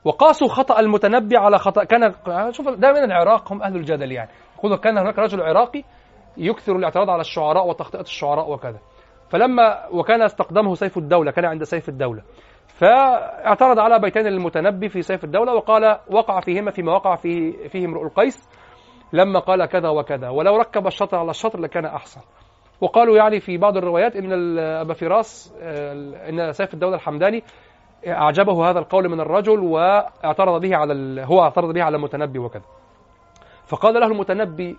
وقاسوا خطأ المتنبي على خطأ. كان شوف دائما العراق هم أهل الجدل يعني يقولوا كان هناك رجل عراقي يكثر الاعتراض على الشعراء وتخطئة الشعراء وكذا. فلما وكان استقدمه سيف الدولة كان عند سيف الدولة. فاعترض على بيتين المتنبي في سيف الدولة وقال وقع فيهما فيما وقع فيه فيه امرؤ القيس. لما قال كذا وكذا ولو ركب الشطر على الشطر لكان أحسن. وقالوا يعني في بعض الروايات إن أبا فراس إن سيف الدولة الحمداني أعجبه هذا القول من الرجل واعترض به على هو اعترض به على المتنبي وكذا. فقال له المتنبي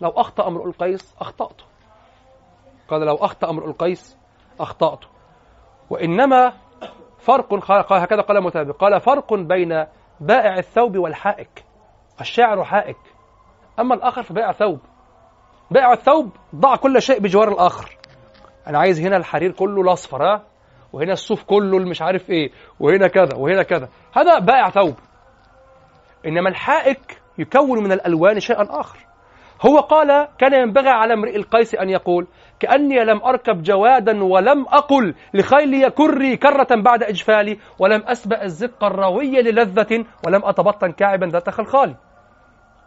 لو أخطأ امرؤ القيس اخطات قال لو أخطأ امرؤ القيس اخطات وإنما فرق هكذا قال المتنبي قال فرق بين بائع الثوب والحائك. الشاعر حائك. أما الآخر فبائع ثوب بائع الثوب ضع كل شيء بجوار الآخر. أنا عايز هنا الحرير كله الأصفر ها؟ وهنا الصوف كله اللي مش عارف إيه وهنا كذا وهنا كذا. هذا بائع ثوب. إنما الحائك يكون من الألوان شيئا آخر. هو قال كان ينبغي على امرئ القيس أن يقول كأني لم أركب جوادا ولم أقل لخيلي يكري كرة بعد إجفالي ولم أسبأ الزق الروي للذة ولم أتبطن كاعبا ذات خلخالي.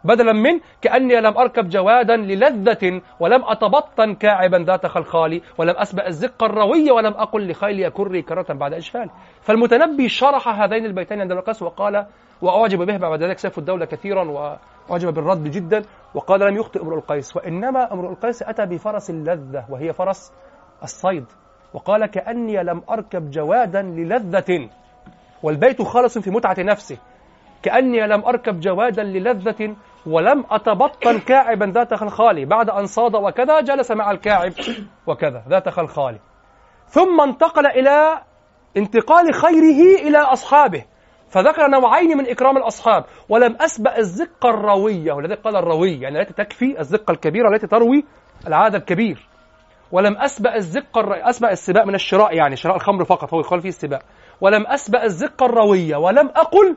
بدلا من كأني لم أركب جوادا للذة ولم أتبطن كاعبا ذات خلخالي ولم أسبأ الزق الروي ولم أقل لخيلي يكري كرة بعد إجفالي فالمتنبي شرح هذين البيتين عند القيس وقال وأعجب به بعد ذلك سيف الدولة كثيرا وأعجب بالرد جدا وقال لم يخطئ امرؤ القيس وإنما امرؤ القيس أتى بفرس اللذة وهي فرس الصيد وقال كأني لم أركب جوادا للذة والبيت خالص في متعة نفسه. كأني لم أركب جوادا للذة ولم أتبطن كاعبا ذات خلخالي. بعد أن صاد وكذا جلس مع الكاعب وكذا ذات خلخالي. ثم انتقل إلى انتقال خيره إلى أصحابه. فذكر نوعين من إكرام الأصحاب. ولم أسبأ الزقة الروية والذي قال الروي يعني التي تكفي الزقة الكبيرة التي تروي العادة الكبير. ولم أسبأ الزقة الر... أسبأ السباق من الشراء يعني شراء الخمر فقط هو يقال فيه السباق ولم أسبأ الزقة الروية ولم أقل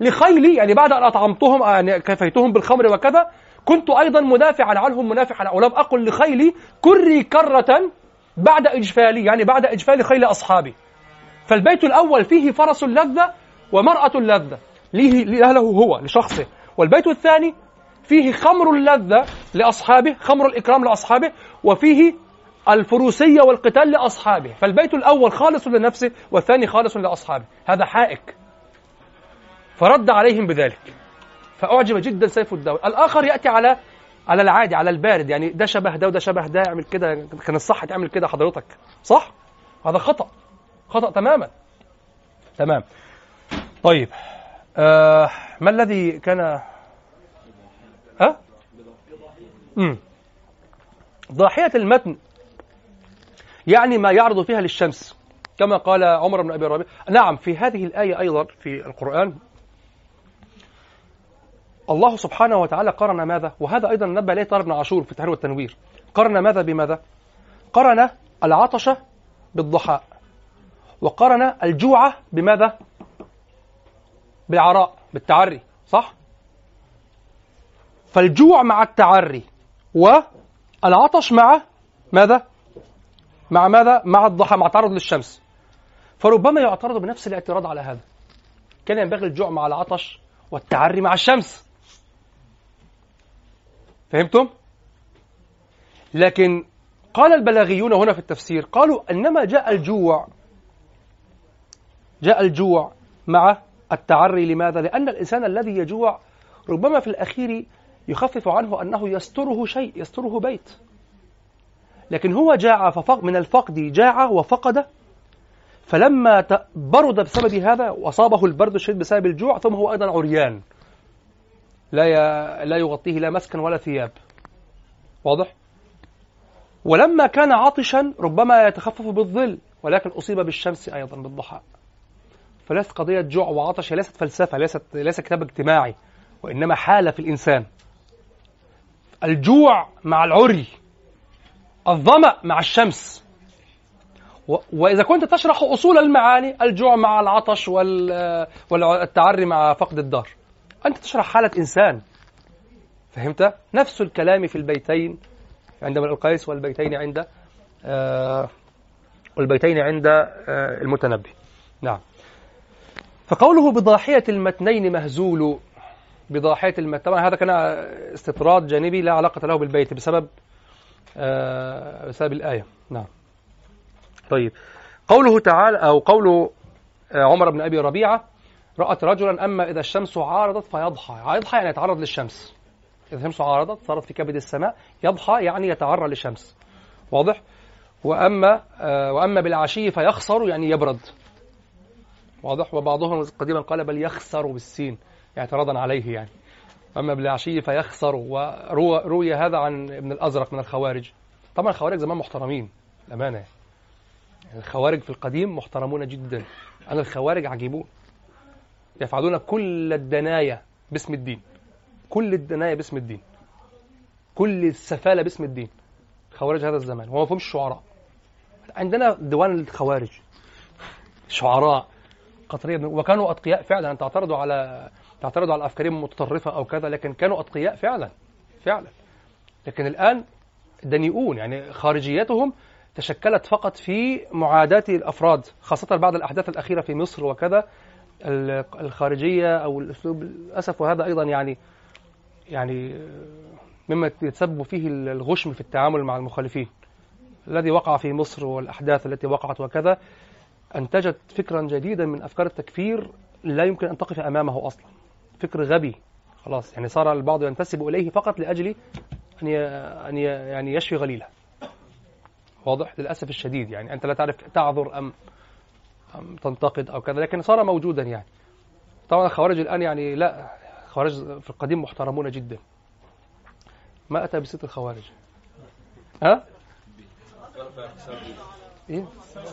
لخيلي يعني بعد أن أطعمتهم يعني كفيتهم بالخمر وكذا كنت أيضا مدافعا عنهم منافعا ولم أقل لخيلي كري كرة بعد إجفالي يعني بعد إجفال خيل أصحابي. فالبيت الأول فيه فرس اللذة ومرأة اللذة له هو لشخصه. والبيت الثاني فيه خمر اللذة لأصحابه خمر الإكرام لأصحابه وفيه الفروسية والقتال لأصحابه. فالبيت الأول خالص لنفسه والثاني خالص لأصحابه. هذا حائك. فرد عليهم بذلك. فأعجب جدا سيف الدولة. الآخر يأتي على على العادي على البارد. يعني ده شبه ده وده شبه ده اعمل كده. كان الصح تعمل كده حضرتك. صح؟ هذا خطأ. خطأ تماما. تمام. طيب. آه ما الذي كان ها؟ امم ضاحية المتن يعني ما يعرض فيها للشمس كما قال عمر بن أبي ربيعة. نعم في هذه الآية أيضا في القرآن الله سبحانه وتعالى قرن ماذا؟ وهذا أيضا نبه إليه طارق بن عاشور في التحرير والتنوير قرن ماذا بماذا؟ قرن العطش بالضحاء وقرن الجوع بماذا؟ بالعراء بالتعري صح؟ فالجوع مع التعري والعطش مع ماذا؟ مع ماذا؟ مع الضحى مع تعرض للشمس فربما يعترض بنفس الاعتراض على هذا كان ينبغي الجوع مع العطش والتعري مع الشمس فهمتم؟ لكن قال البلاغيون هنا في التفسير قالوا إنما جاء الجوع جاء الجوع مع التعري لماذا؟ لأن الإنسان الذي يجوع ربما في الأخير يخفف عنه أنه يستره شيء يستره بيت لكن هو جاع ففق من الفقد جاع وفقد فلما برد بسبب هذا وأصابه البرد الشديد بسبب الجوع ثم هو أيضا عريان لا. لا يغطيه لا مسكن ولا ثياب واضح؟ ولما كان عطشا ربما يتخفف بالظل ولكن أصيب بالشمس أيضا بالضحى فليست قضية جوع وعطش ليست فلسفة ليست ليس كتاب اجتماعي وإنما حالة في الإنسان الجوع مع العري الظمأ مع الشمس و- وإذا كنت تشرح أصول المعاني الجوع مع العطش وال- والتعري مع فقد الدار أنت تشرح حالة إنسان. فهمت؟ نفس الكلام في البيتين عند امرئ القيس والبيتين عند آه والبيتين عند آه المتنبي. نعم. فقوله بضاحية المتنين مهزول بضاحية المتن طبعا هذا كان استطراد جانبي لا علاقة له بالبيت بسبب آه بسبب الآية. نعم. طيب. قوله تعالى أو قوله آه، عمر بن أبي ربيعة رأت رجلا أما إذا الشمس عارضت فيضحى. يضحى يعني يتعرض للشمس. إذا الشمس عارضت صارت في كبد السماء يضحى يعني يتعرى للشمس. واضح؟ وأما آه، وأما بالعشي فيخسر يعني يبرد. واضح؟ وبعضهم قديما قال بل يخسر بالسين اعتراضا عليه يعني. أما بالعشي فيخسر. وروي هذا عن ابن الأزرق من الخوارج. طبعا الخوارج زمان محترمين الأمانة يعني. الخوارج في القديم محترمون جدا. أنا الخوارج عجيبون. يفعلون كل الدنايا باسم الدين. كل الدنايا باسم الدين. كل السفالة باسم الدين. خوارج هذا الزمان. وما فهمش شعراء. عندنا ديوان الخوارج. شعراء قطرية. وكانوا أتقياء فعلا. تعترضوا على تعترضوا على أفكارهم المتطرفة أو كذا لكن كانوا أتقياء فعلا. فعلا. لكن الآن دنيئون. يعني خارجيتهم تشكلت فقط في معاداة الأفراد خاصة بعد الأحداث الأخيرة في مصر وكذا. ال- الخارجية أو الأسلوب للأسف وهذا أيضا يعني يعني مما يتسبب فيه الغشم في التعامل مع المخالفين. الذي وقع في مصر والأحداث التي وقعت وكذا أنتجت فكرا جديدا من أفكار التكفير لا يمكن أن تقف أمامه أصلا. فكر غبي. خلاص يعني صار البعض ينتسب إليه فقط ي- أن ي- يعني يشفي غليله. واضح؟ للأسف الشديد يعني. أنت لا تعرف تعذر أم تنتقد أو كذا لكن صار موجودا يعني. طبعا الخوارج الآن يعني لا الخوارج في القديم محترمون جدا. ما أتى بست الخوارج؟ ها؟ إيه؟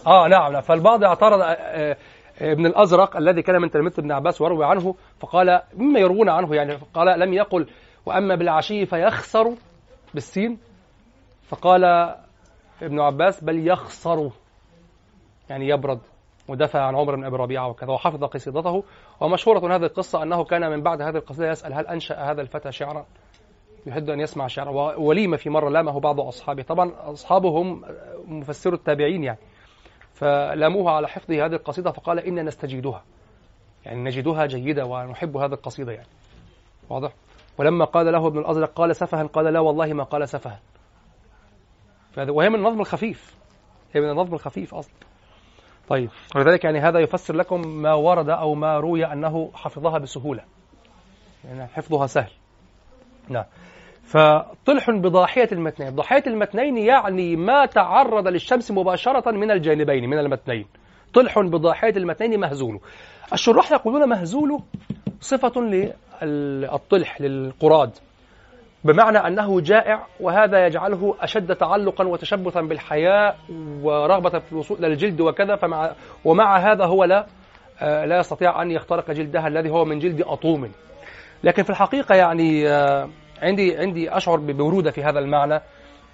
آه نعم نعم. فالبعض اعترض آه، آه، ابن الأزرق الذي كان من تلاميذ ابن عباس وروي عنه فقال مما يروون عنه يعني قال لم يقل وأما بالعشي فيخسر بالسين. فقال ابن عباس بل يخسر يعني يبرد. ودافع عن عمر بن أبي ربيعة وكذا وحفظ قصيدته. ومشهورة هذه القصة أنه كان من بعد هذه القصيدة يسأل هل أنشأ هذا الفتى شعرا؟ يحب أن يسمع شعرا. ووليمه في مرة لامه بعض أصحابه. طبعا اصحابه هم مفسر التابعين يعني. فلاموه على حفظ هذه القصيدة فقال أنا نستجيدها. يعني نجدها جيدة ونحب هذه القصيدة يعني. واضح؟ ولما قال له ابن الأزرق قال سفها قال لا والله ما قال سفها. وهي من النظم الخفيف. هي من النظم الخفيف أصلا. طيب. ولذلك يعني هذا يفسر لكم ما ورد أو ما روي أنه حفظها بسهولة. يعني حفظها سهل. نعم. فطلح بضاحية المتنين. ضاحية المتنين يعني ما تعرض للشمس مباشرة من الجانبين من المتنين. طلح بضاحية المتنين مهزول. الشراح يقولون مهزول صفة للطلح للقراد. بمعنى أنه جائع وهذا يجعله أشد تعلقا وتشبثا بالحياة ورغبة في الوصول إلى الجلد وكذا فمع ومع هذا هو لا آه، لا يستطيع أن يخترق جلدها الذي هو من جلد أطوم. لكن في الحقيقة يعني آه، عندي عندي أشعر ببرودة في هذا المعنى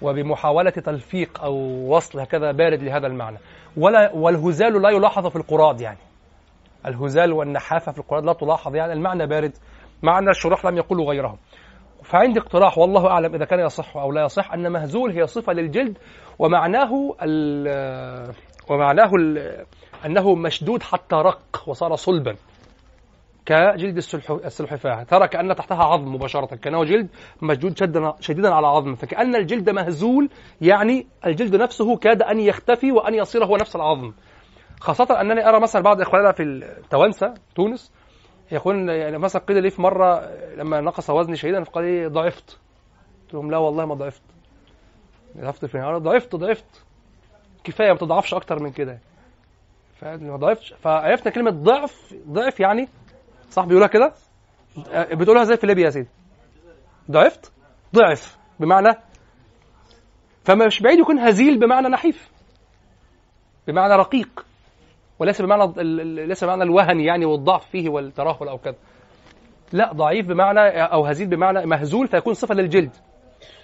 وبمحاولة تلفيق أو وصل هكذا بارد لهذا المعنى. ولا والهزال لا يلاحظ في القراد يعني. الهزال والنحافة في القرآن لا تلاحظ يعني المعنى بارد مع أن الشراح لم يقولوا غيره فعندي اقتراح والله أعلم إذا كان يصح أو لا يصح أن مهزول هي صفة للجلد ومعناه ال ومعناه ال أنه مشدود حتى رق وصار صلبا كجلد السلح- السلحفاة. ترى كأن تحتها عظم مباشرة كأنه جلد مشدود شديدا على عظم. فكأن الجلد مهزول يعني الجلد نفسه كاد أن يختفي وأن يصير هو نفس العظم. خاصة أنني أرى مثلا بعض إخواننا في التوانسة تونس يقول يعني مثلا قيل لي في مرة لما نقص وزني شديدا فقال لي ضعفت. قلت لهم لا والله ما ضعفت. ضعفت أنا ضعفت ضعفت. كفاية ما تضعفش أكتر من كده. فما ضعفتش. فعرفنا كلمة ضعف ضعف يعني صح بيقولها كده؟ بتقولها إزاي في ليبيا يا سيدي؟ ضعفت؟ ضعف. بمعنى فمش بعيد يكون هزيل بمعنى نحيف. بمعنى رقيق. وليس بمعنى ليس بمعنى الوهن يعني والضعف فيه والترهل أو كذا. لا ضعيف بمعنى أو هزيل بمعنى مهزول فيكون صفة للجلد.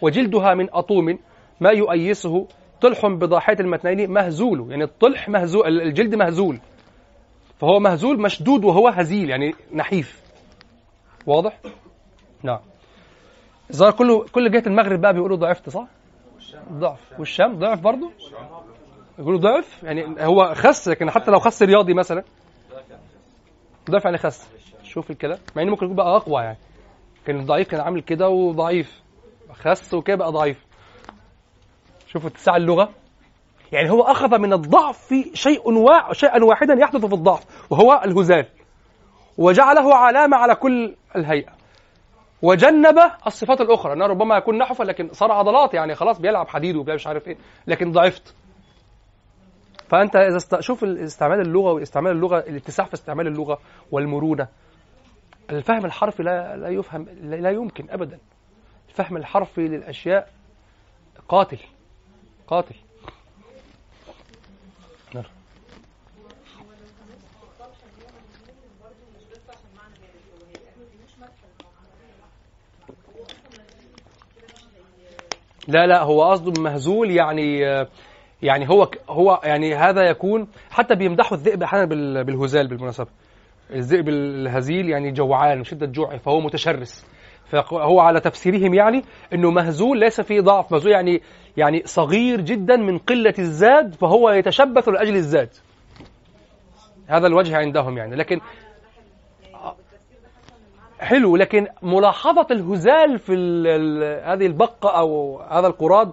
وجلدها من أطوم ما يؤيسه طلح بضاحية المتنين مهزول. يعني الطلح مهزول الجلد مهزول. فهو مهزول مشدود وهو هزيل يعني نحيف. واضح؟ نعم. الظاهر كله كل جهة المغرب بقى بيقولوا ضعفت صح؟ ضعف. والشام ضعف برضه؟ يقولوا ضعف؟ يعني هو خس لكن حتى لو خس رياضي مثلا. ضعف يعني خس. شوف الكلام. مع إنه ممكن يكون بقى أقوى يعني. كان الضعيف كان عامل كده وضعيف. خس وكده بقى ضعيف. شوفوا اتساع اللغة. يعني هو أخذ من الضعف شيء وا... شيئا واحدا يحدث في الضعف وهو الهزال. وجعله علامة على كل الهيئة. وجنب الصفات الأخرى. انه ربما يكون نحفا لكن صار عضلات يعني خلاص بيلعب حديد وبيلعب مش عارف إيه لكن ضعفت. فأنت إذا است... شوف استعمال اللغة واستعمال اللغة الاتساع في استعمال اللغة والمرونة. الفهم الحرفي لا لا يفهم لا يمكن ابدا. الفهم الحرفي للأشياء قاتل. قاتل. نعم. لا لا هو قصده مهزول يعني يعني هو هو يعني هذا يكون حتى بيمدحوا الذئب أحيانا بال- بالهزال بالمناسبة. الذئب الهزيل يعني جوعان شده جوعه فهو متشرس. فهو على تفسيرهم يعني إنه مهزول ليس فيه ضعف. مهزول يعني يعني صغير جدا من قلة الزاد فهو يتشبث لأجل الزاد. هذا الوجه عندهم يعني. لكن حلو لكن ملاحظة الهزال في هذه البقة أو هذا القراد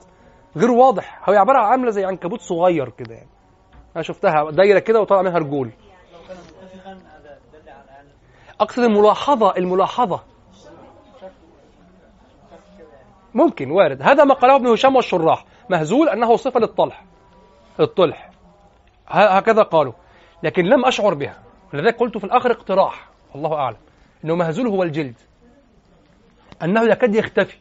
غير واضح. هو عبارة عن عاملة زي عنكبوت صغير كده يعني. أنا شفتها دايرة كده وطلع منها رجول. أقصد الملاحظة الملاحظة. ممكن وارد. هذا ما قاله ابن هشام والشراح. مهزول أنه صفة للطلح. الطلح هكذا قالوا. لكن لم أشعر بها. لذلك قلت في الآخر اقتراح. الله أعلم. أنه مهزول هو الجلد. أنه يكاد يختفي.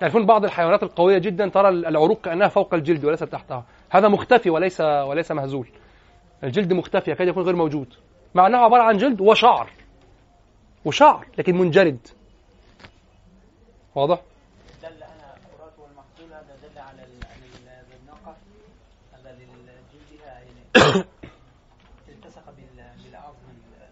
تعرفون بعض الحيوانات القوية جدا ترى العروق كأنها فوق الجلد وليس تحتها. هذا مختفي وليس وليس مهزول. الجلد مختفي يكاد يكون غير موجود. مع أنه عبارة عن جلد وشعر. وشعر لكن منجرد. واضح؟ دل على الفرات والمحصول هذا دل على ال- على ال- الناقة يعني التصق بال- بالعظم ال-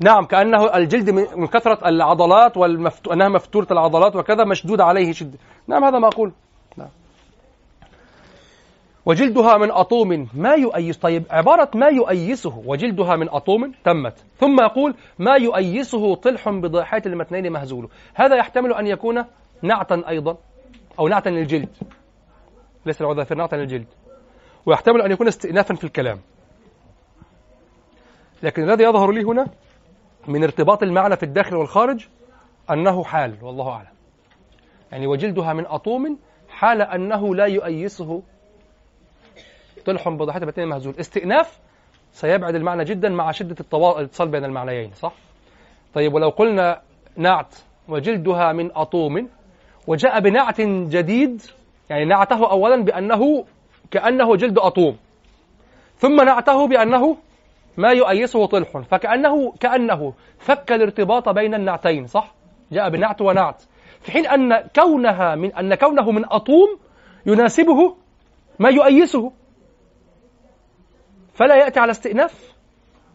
نعم كأنه الجلد من كثرة العضلات والمفتو... أنها مفتورة العضلات وكذا مشدود عليه شد. نعم هذا ما أقول. نعم. وجلدها من أطوم ما يؤيس طيب عبارة ما يؤيسه وجلدها من أطوم تمت. ثم يقول ما يؤيسه طلح بضاحية المتنين مهزول. هذا يحتمل أن يكون نعتا أيضا أو نعتا للجلد. ليس العذافير نعتا للجلد. ويحتمل أن يكون استئنافا في الكلام. لكن الذي يظهر لي هنا من ارتباط المعنى في الداخل والخارج أنه حال والله أعلم. يعني وجلدها من أطوم حال أنه لا يؤيسه. طلح بضاحية بتين مهزول. استئناف سيبعد المعنى جدا مع شدة الاتصال بين المعنيين صح؟ طيب ولو قلنا نعت وجلدها من أطوم وجاء بنعت جديد يعني نعته أولا بأنه كأنه جلد أطوم ثم نعته بأنه ما يؤيسه طلح فكأنه كأنه فك الارتباط بين النعتين صح؟ جاء بنعت ونعت في حين أن كونها من أن كونه من أطوم يناسبه ما يؤيسه فلا يأتي على استئناف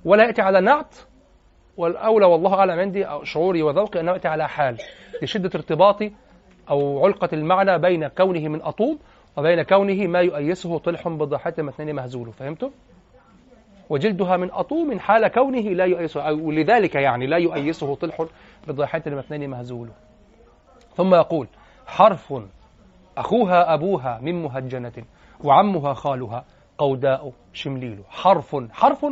ولا يأتي على نعت والأولى والله أعلم عندي شعوري وذوقي أنه يأتي على حال لشدة ارتباطي أو علقة المعنى بين كونه من أطوم وبين كونه ما يؤيسه طلح بضاحية مثنين مهزول فهمتم؟ وجلدها من أطوم حال كونه لا يؤيسه أو لذلك يعني لا يؤيسه طلح بضاحية المثنين مهزول. ثم يقول حرف أخوها أبوها من مهجنة وعمها خالها قوداء شمليل. حرف حرف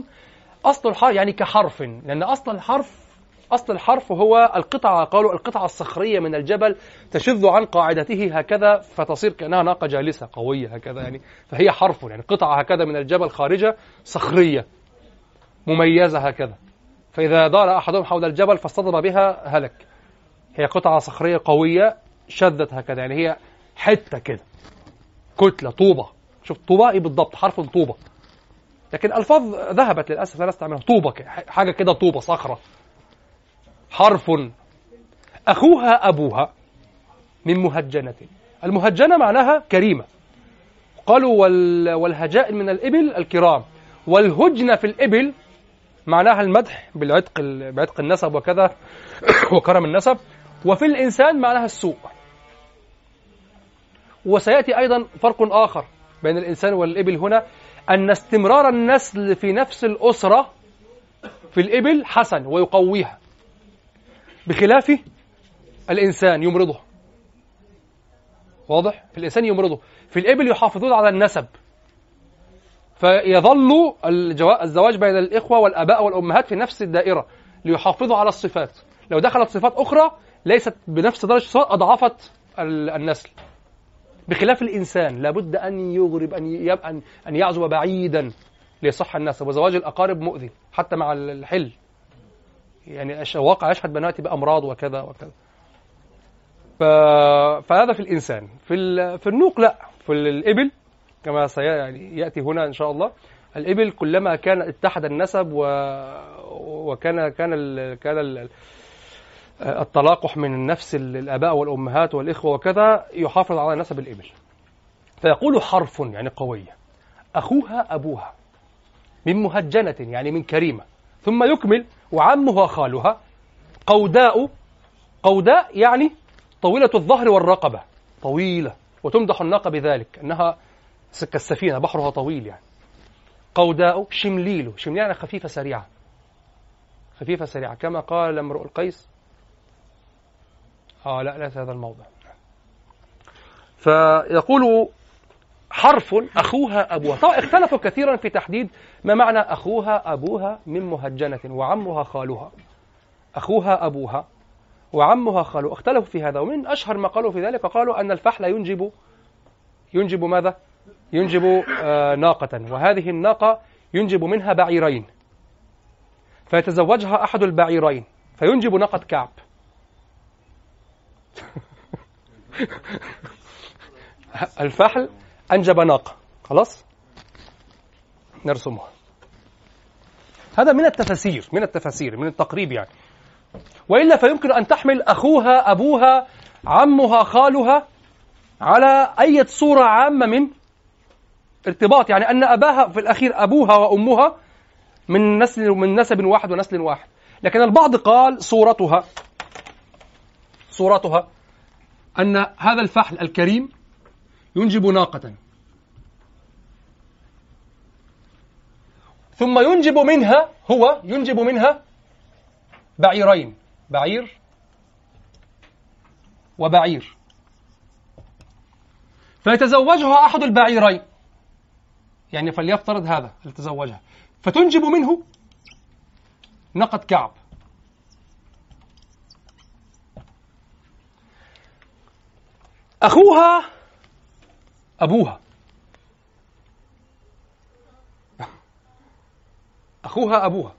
أصل الحرف يعني كحرف لأن أصل الحرف أصل الحرف هو القطعة قالوا القطعة الصخرية من الجبل تشذ عن قاعدته هكذا فتصير كأنها ناقة جالسة قوية هكذا يعني. فهي حرف يعني قطعة هكذا من الجبل خارجة صخرية مميزة هكذا. فإذا دار أحدهم حول الجبل فاصطدم بها هلك. هي قطعة صخرية قوية شذت هكذا يعني هي حتة كده كتلة طوبة. شوف طوبة إيه بالضبط؟ حرف طوبة. لكن ألفاظ ذهبت للأسف لا نستعملها طوبة حاجة كده طوبة صخرة. حرف. أخوها أبوها من مهجنة. المهجنة معناها كريمة. قالوا وال والهجاء من الإبل الكرام. والهجن في الإبل معناها المدح بالعتق ال- بعتق النسب وكذا وكرم النسب. وفي الإنسان معناها السوء وسيأتي أيضا فرق آخر بين الإنسان والإبل هنا. أن استمرار النسل في نفس الأسرة في الإبل حسن ويقويها. بخلاف الإنسان يمرضه. واضح؟ في الإنسان يمرضه. في الإبل يحافظون على النسب. فيظل الزواج بين الإخوة والآباء والأمهات في نفس الدائرة ليحافظوا على الصفات. لو دخلت صفات أخرى ليست بنفس درجة الصفات أضعفت ال- النسل. بخلاف الإنسان لابد أن يغرب أن أن يعزو بعيدا ليصح النسب. وزواج الأقارب مؤذي حتى مع الحل. يعني الواقع يشهد بناتي بأمراض وكذا وكذا. فهذا في الإنسان. في. في النوق لا. في الإبل كما سي... يعني يأتي هنا إن شاء الله. الإبل كلما كان اتحد النسب و... وكان كان ال... كان ال... التلاقح من نفس الآباء والأمهات والإخوة وكذا يحافظ على نسب الإبل. فيقول حرف يعني قوية. أخوها أبوها. من مهجنة يعني من كريمة. ثم يكمل وعمها خالها. قوداء قوداء يعني طويلة الظهر والرقبة. طويلة وتمدح الناقة بذلك أنها كالسفينة بحرها طويل يعني. قوداء شمليل شمليل يعني خفيفة سريعة. خفيفة سريعة كما قال امرؤ القيس. آه لا ليس هذا الموضع. فيقول حرف أخوها أبوها. طبعا اختلفوا كثيرا في تحديد ما معنى أخوها أبوها من مهجنة وعمها خالها. أخوها أبوها وعمها خالها. اختلفوا في هذا. ومن أشهر ما قالوا في ذلك قالوا أن الفحل ينجب ينجب ماذا؟ ينجب آه ناقة. وهذه الناقة ينجب منها بعيرين. فيتزوجها أحد البعيرين. فينجب ناقة كعب. الفحل أنجب ناقة خلاص؟ نرسمها. هذا من التفاسير من التفاسير من التقريب يعني. وإلا فيمكن أن تحمل أخوها أبوها عمها خالها على أي صورة عامة من ارتباط. يعني أن أباها في الأخير أبوها وأمها من نسل من نسب واحد ونسل واحد. لكن البعض قال صورتها صورتها أن هذا الفحل الكريم ينجب ناقة. ثم ينجب منها هو ينجب منها بعيرين بعير وبعير. فيتزوجها أحد البعيرين. يعني فليفترض هذا يتزوجها فتنجب منه ناقة كعب. أخوها أبوها. أخوها أبوها.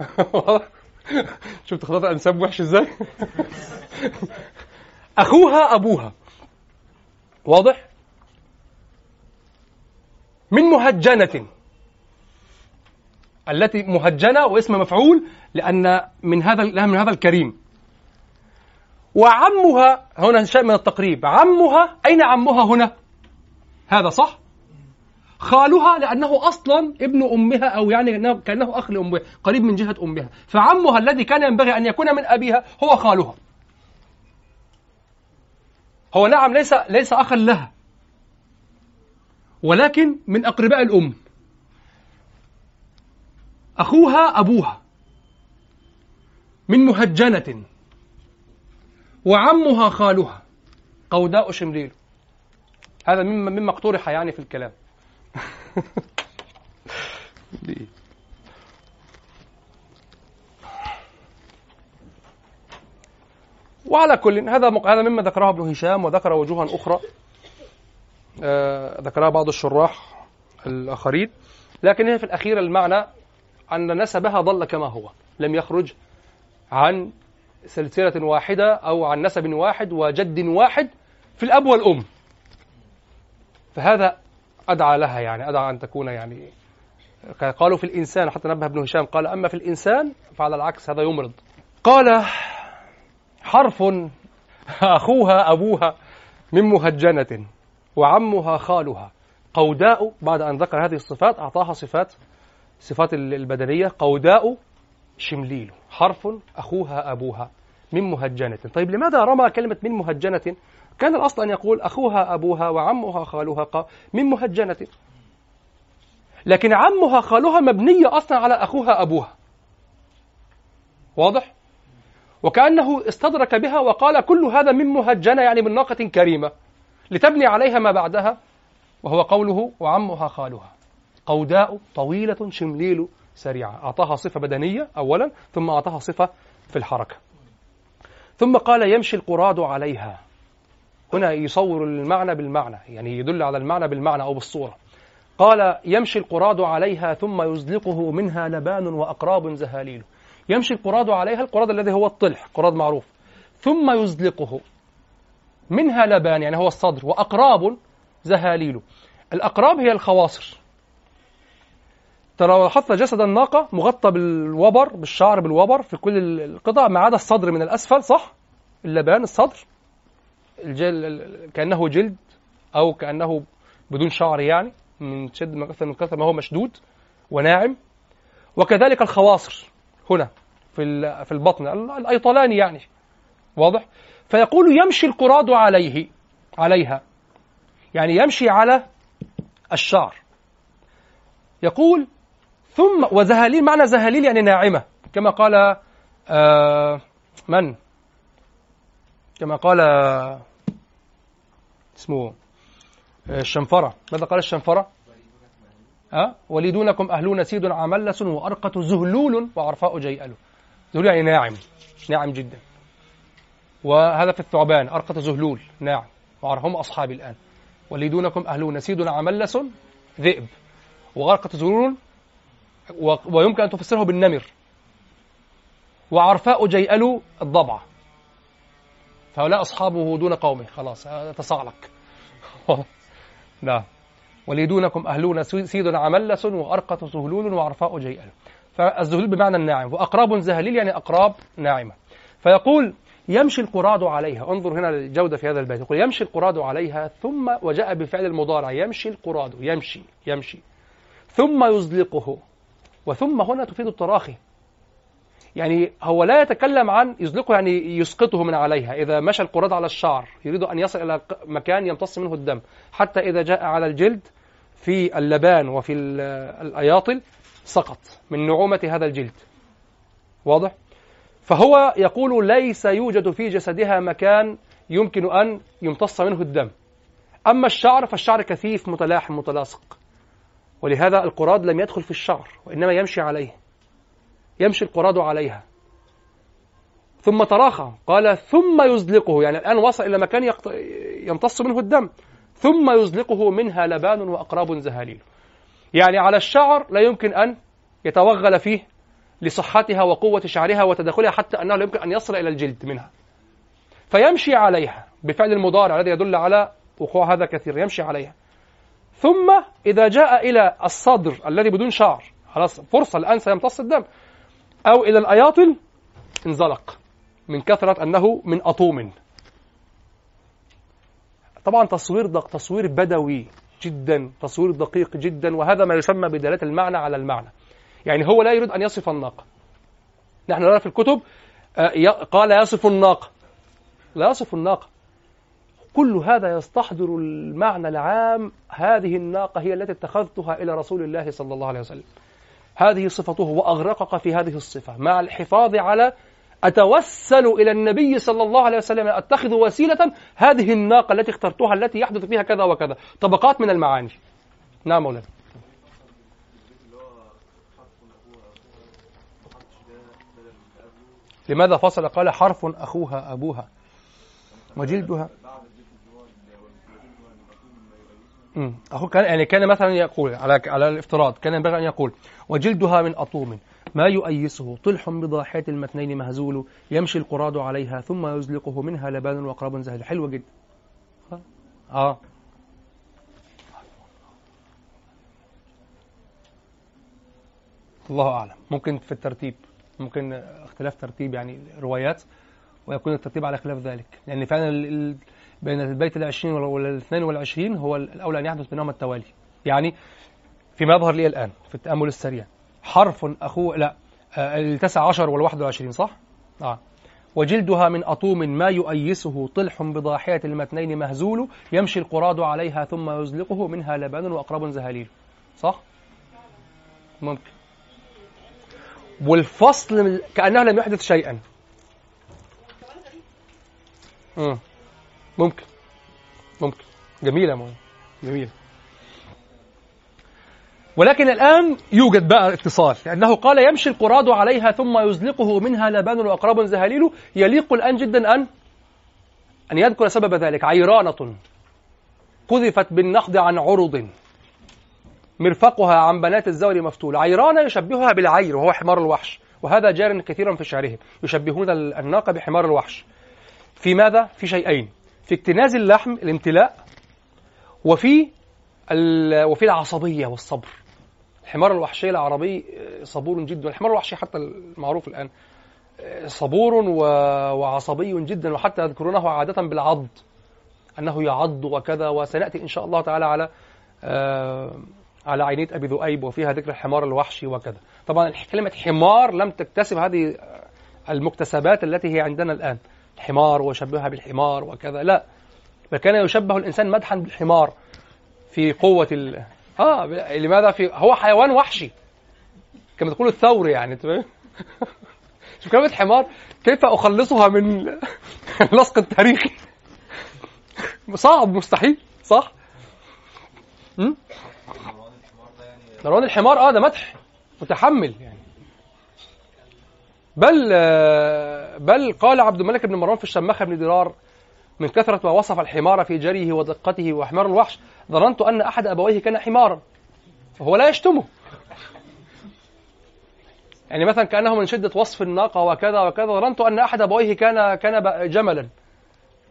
شفت خطط الأنساب وحش إزاي؟ أخوها أبوها. واضح؟ من مهجنة. التي مهجنة واسم مفعول لأن من هذا من هذا الكريم. وعمها هنا شيء من التقريب. عمها أين عمها هنا؟ هذا صح؟ خالها لأنه أصلا ابن أمها أو يعني كأنه أخ لأمها قريب من جهة أمها. فعمها الذي كان ينبغي أن يكون من أبيها هو خالها. هو نعم ليس ليس أخا لها. ولكن من أقرباء الأم. أخوها أبوها. من مهجنة. وعمها خالها. قوداء شمريل. هذا مما مما اقترح يعني في الكلام. وعلى كل هذا هذا مما ذكره ابن هشام وذكر وجوها أخرى. آه، ذكرها بعض الشراح الآخرين. لكن هي في الأخير المعنى أن نسبها ظل كما هو. لم يخرج عن سلسلة واحدة أو عن نسب واحد وجد واحد في الأب والأم. فهذا أدعى لها يعني أدعى أن تكون يعني قالوا في الإنسان حتى نبه ابن هشام قال أما في الإنسان فعلى العكس هذا يمرض. قال حرف أخوها أبوها من مهجنة وعمها خالها. قوداء بعد أن ذكر هذه الصفات أعطاها صفات صفات البدنية. قوداء شمليل. حرف أخوها أبوها من مهجنة. طيب لماذا رمى كلمة من مهجنة؟ كان الأصل أن يقول أخوها أبوها وعمها خالها ق- من مهجنة. لكن عمها خالها مبنية أصلا على أخوها أبوها. واضح؟ وكأنه استدرك بها وقال كل هذا من مهجنة يعني من ناقة كريمة لتبني عليها ما بعدها وهو قوله وعمها خالها. قوداء طويلة شمليل سريعة. أعطاها صفة بدنية أولا ثم أعطاها صفة في الحركة. ثم قال يمشي القراد عليها. هنا يصور المعنى بالمعنى يعني يدل على المعنى بالمعنى أو بالصورة. قال يمشي القراد عليها ثم يزلقه منها لبان وأقراب زهاليل. يمشي القراد عليها القراد الذي هو الطلح قراد معروف. ثم يزلقه منها لبان يعني هو الصدر وأقراب زهاليل. الأقراب هي الخواصر. ترى لو لاحظت جسد الناقة مغطى بالوبر بالشعر بالوبر في كل القطع ما عدا الصدر من الأسفل صح؟ اللبان الصدر الجل كأنه جلد أو كأنه بدون شعر يعني من شد من كثر من كثر ما هو مشدود وناعم وكذلك الخواصر هنا في في البطن ال- الأيطلان يعني واضح؟ فيقول يمشي القراد عليه عليها يعني يمشي على الشعر يقول ثم وزهاليل معنى زهاليل يعني ناعمة. كما قال آه من؟ كما قال آه، اسمه آه، الشنفرة. ماذا قال الشنفرة؟ أه؟ وليدونكم أهلون سيد عملس وأرقة زهلول وعرفاء جيئل زهلول يعني ناعم ناعم جدا. وهذا في الثعبان أرقة زهلول ناعم. وهم أصحابي الآن. وليدونكم أهلون سيد عملس ذئب. وغرقة زهلول ويمكن أن تفسره بالنمر. وعرفاء جيئل الضبعة فهؤلاء أصحابه دون قومه. خلاص هذا تصعلق نعم. وليدونكم أهلون سي- سيد عملس وأرقة زهلول وعرفاء جيئل فالزهلول بمعنى الناعم. وأقراب زهليل يعني أقراب ناعمة. فيقول يمشي القراد عليها. انظر هنا الجودة في هذا البيت. يقول يمشي القراد عليها ثم وجاء بفعل المضارع. يمشي القراد. يمشي يمشي. ثم يزلقه. وثم هنا تفيد التراخي. يعني هو لا يتكلم عن يزلقه يعني يسقطه من عليها. إذا مشى القراد على الشعر يريد أن يصل إلى مكان يمتص منه الدم. حتى إذا جاء على الجلد في اللبان وفي ال- الأياطل سقط من نعومة هذا الجلد. واضح؟ فهو يقول ليس يوجد في جسدها مكان يمكن أن يمتص منه الدم. أما الشعر فالشعر كثيف متلاحم متلاصق. ولهذا القراد لم يدخل في الشعر وإنما يمشي عليه. يمشي القراد عليها. ثم تراخى قال ثم يزلقه يعني الآن وصل إلى مكان. يمتص منه الدم. ثم يزلقه منها لبان وأقراب زهاليل. يعني على الشعر لا يمكن أن يتوغل فيه لصحتها وقوة شعرها وتداخلها حتى أنه لا يمكن أن يصل إلى الجلد منها. فيمشي عليها بفعل المضارع الذي يدل على وقوع هذا كثير يمشي عليها. ثم إذا جاء إلى الصدر الذي بدون شعر خلاص فرصة الآن سيمتص الدم. أو إلى الأياطل انزلق من كثرة أنه من أطوم. طبعا تصوير دق تصوير بدوي جدا تصوير دقيق جدا وهذا ما يسمى بدلالة المعنى على المعنى. يعني هو لا يريد أن يصف الناقة. نحن نرى في الكتب آه، قال يصف الناقة. لا يصف الناقة. كل هذا يستحضر المعنى العام. هذه الناقة هي التي اتخذتها إلى رسول الله صلى الله عليه وسلم. هذه صفته وأغرقك في هذه الصفة. مع الحفاظ على أتوسل إلى النبي صلى الله عليه وسلم أتخذ وسيلة هذه الناقة التي اخترتها التي يحدث فيها كذا وكذا. طبقات من المعاني. نعم مولانا. لماذا فصل؟ قال حرف أخوها أبوها. وجلدها. اهو كان يعني كان مثلا يقول على على الافتراض كان ينبغي أن يقول وجلدها من أطوم ما يؤيسه طلح بضاحية المتنين مهزول يمشي القراد عليها ثم يزلقه منها لبان وقراب زهل حلوة جدا. آه. الله أعلم. ممكن في الترتيب ممكن اختلاف ترتيب يعني روايات ويكون الترتيب على خلاف ذلك. لأن فعلا بين البيت العشرين والاثنين والعشرين هو الأولى أن يحدث بينهما التوالي يعني فيما يظهر لي الآن في التأمل السريع حرف أخوه لا آه، التسع عشر والواحد والعشرين صح؟ آه. وجلدها من أطوم ما يؤيسه طلح بضاحية المتنين مهزول يمشي القراد عليها ثم يزلقه منها لبان وأقرب زهاليل صح؟ ممكن والفصل كأنه لم يحدث شيئا. ممكن. ممكن. جميلة مو. جميلة. ولكن الآن يوجد بقى اتصال. لأنه قال يمشي القراد عليها ثم يزلقه منها لبان وأقرب زهاليل يليق الآن جدا أن أن يذكر سبب ذلك. عيرانة قذفت بالنخض عن عرض. مرفقها عن بنات الزور مفتول. عيرانة يشبهها بالعير وهو حمار الوحش. وهذا جار كثيرا في شعرهم يشبهون الناقة بحمار الوحش. في ماذا؟ في شيئين. في اكتناز اللحم الامتلاء وفي وفي العصبية والصبر. الحمار الوحشي العربي آه، صبور جدا. الحمار الوحشي حتى المعروف الآن آه، صبور. وعصبي جدا. وحتى يذكرونه عادة بالعض أنه يعض وكذا. وسنأتي إن شاء الله تعالى على آه، على عينية أبي ذؤيب وفيها ذكر الحمار الوحشي وكذا. طبعا كلمة حمار لم تكتسب هذه المكتسبات التي هي عندنا الآن. الحمار وشبهها بالحمار وكذا. لا بل كان يشبه الإنسان مدحا بالحمار في قوة ال... آه لماذا في. هو حيوان وحشي كما تقول الثور يعني؟ شوف كلمة حمار كيف أخلصها من اللصق التاريخي صعب مستحيل صح؟ مروان الحمار آه ده مدح متحمل يعني. بل آه، بل قال عبد الملك بن مروان في الشماخة بن درار من كثرة ما وصف الحمار في جريه ودقته وحمار الوحش ظننت أن أحد أبويه كان حمارا. وهو لا يشتمه. يعني مثلا كأنه من شدة وصف الناقة وكذا وكذا ظننت أن أحد أبويه كان كان جملا.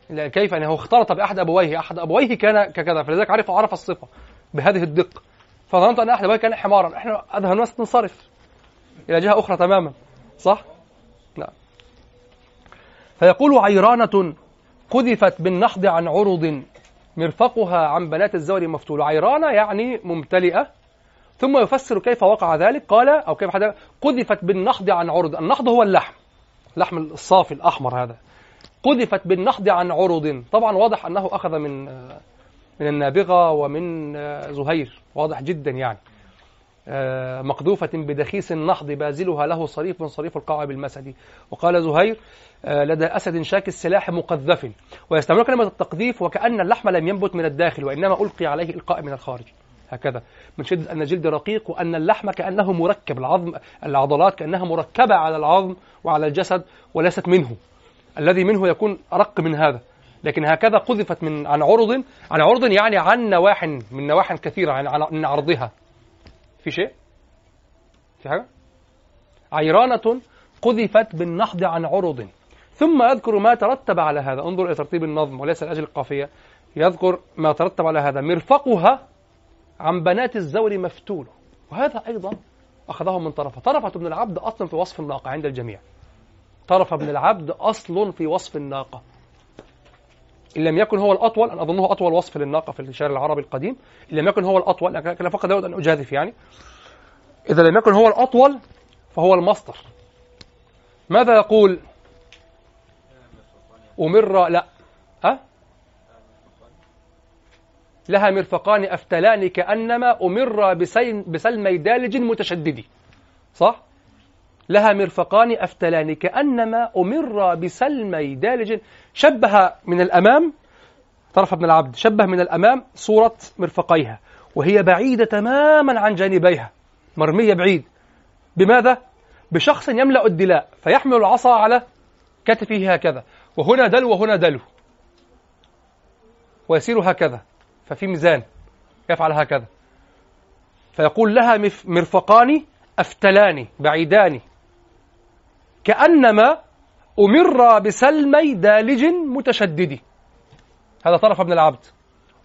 لا، كيف؟ يعني هو اختلط بأحد أبويه أحد أبويه كان ككذا فلذلك عرف عرف الصفة بهذه الدقة. فظننت أن أحد أبويه كان حمارا. إحنا أذهل الناس تنصرف إلى جهة أخرى تماما صح؟ فيقول عيرانة قذفت بالنحض عن عرض مرفقها عن بنات الزور مفتول. عيرانة يعني ممتلئة. ثم يفسر كيف وقع ذلك. قال أو كيف حدث؟ قذفت بالنحض عن عرض. النحض هو اللحم. اللحم الصافي الأحمر هذا. قذفت بالنحض عن عرض. طبعا واضح أنه أخذ من من النابغة ومن زهير. واضح جدا يعني. آه، مقذوفة بدخيس النحض بازلها له صريف صريف القاع بالمسد. وقال زهير آه، لدى أسد شاك السلاح مقذف. ويستعملون كلمة التقذيف وكأن اللحم لم ينبت من الداخل وإنما ألقي عليه إلقاء من الخارج. هكذا. من شدة أن الجلد رقيق وأن اللحم كأنه مركب العظم العضلات كأنها مركبة على العظم وعلى الجسد وليست منه. الذي منه يكون أرق من هذا. لكن هكذا قذفت من عن عرض عن عرض يعني عن نواح من نواح كثيرة عن عن عرضها. في شيء؟ في حاجة؟ عيرانة قذفت بالنحض عن عرض. ثم يذكر ما ترتب على هذا. انظر إلى ترتيب النظم وليس لأجل القافية. يذكر ما ترتب على هذا. مرفقها عن بنات الزور مفتول. وهذا أيضا أخذه من طرفة. طرفة بن العبد أصل في وصف الناقة عند الجميع. طرف بن العبد أصل في وصف الناقة. إن لم يكن هو الأطول أنا أظنه أطول وصف للناقة في الشعر العربي القديم. إن لم يكن هو الأطول لكن فقط أود أن أجازف يعني. إذا لم يكن هو الأطول فهو المصدر. ماذا يقول؟ أمر لا. ها؟ لها مرفقان أفتلان كأنما أمر بسين بسلمي دالج متشدد صح؟ لها مرفقان أفتلان كأنما أمر بسلمي دالج شبه من الأمام طرف ابن العبد شبه من الأمام صورة مرفقيها وهي بعيدة تماما عن جانبيها مرمية بعيد بماذا؟ بشخص يملأ الدلاء فيحمل العصا على كتفه هكذا وهنا دلو وهنا دلو ويسير هكذا ففي ميزان يفعل هكذا فيقول لها مرفقان أفتلان بعيدان كأنما أمر بسلمي دالج متشدد. هذا طرف ابن العبد.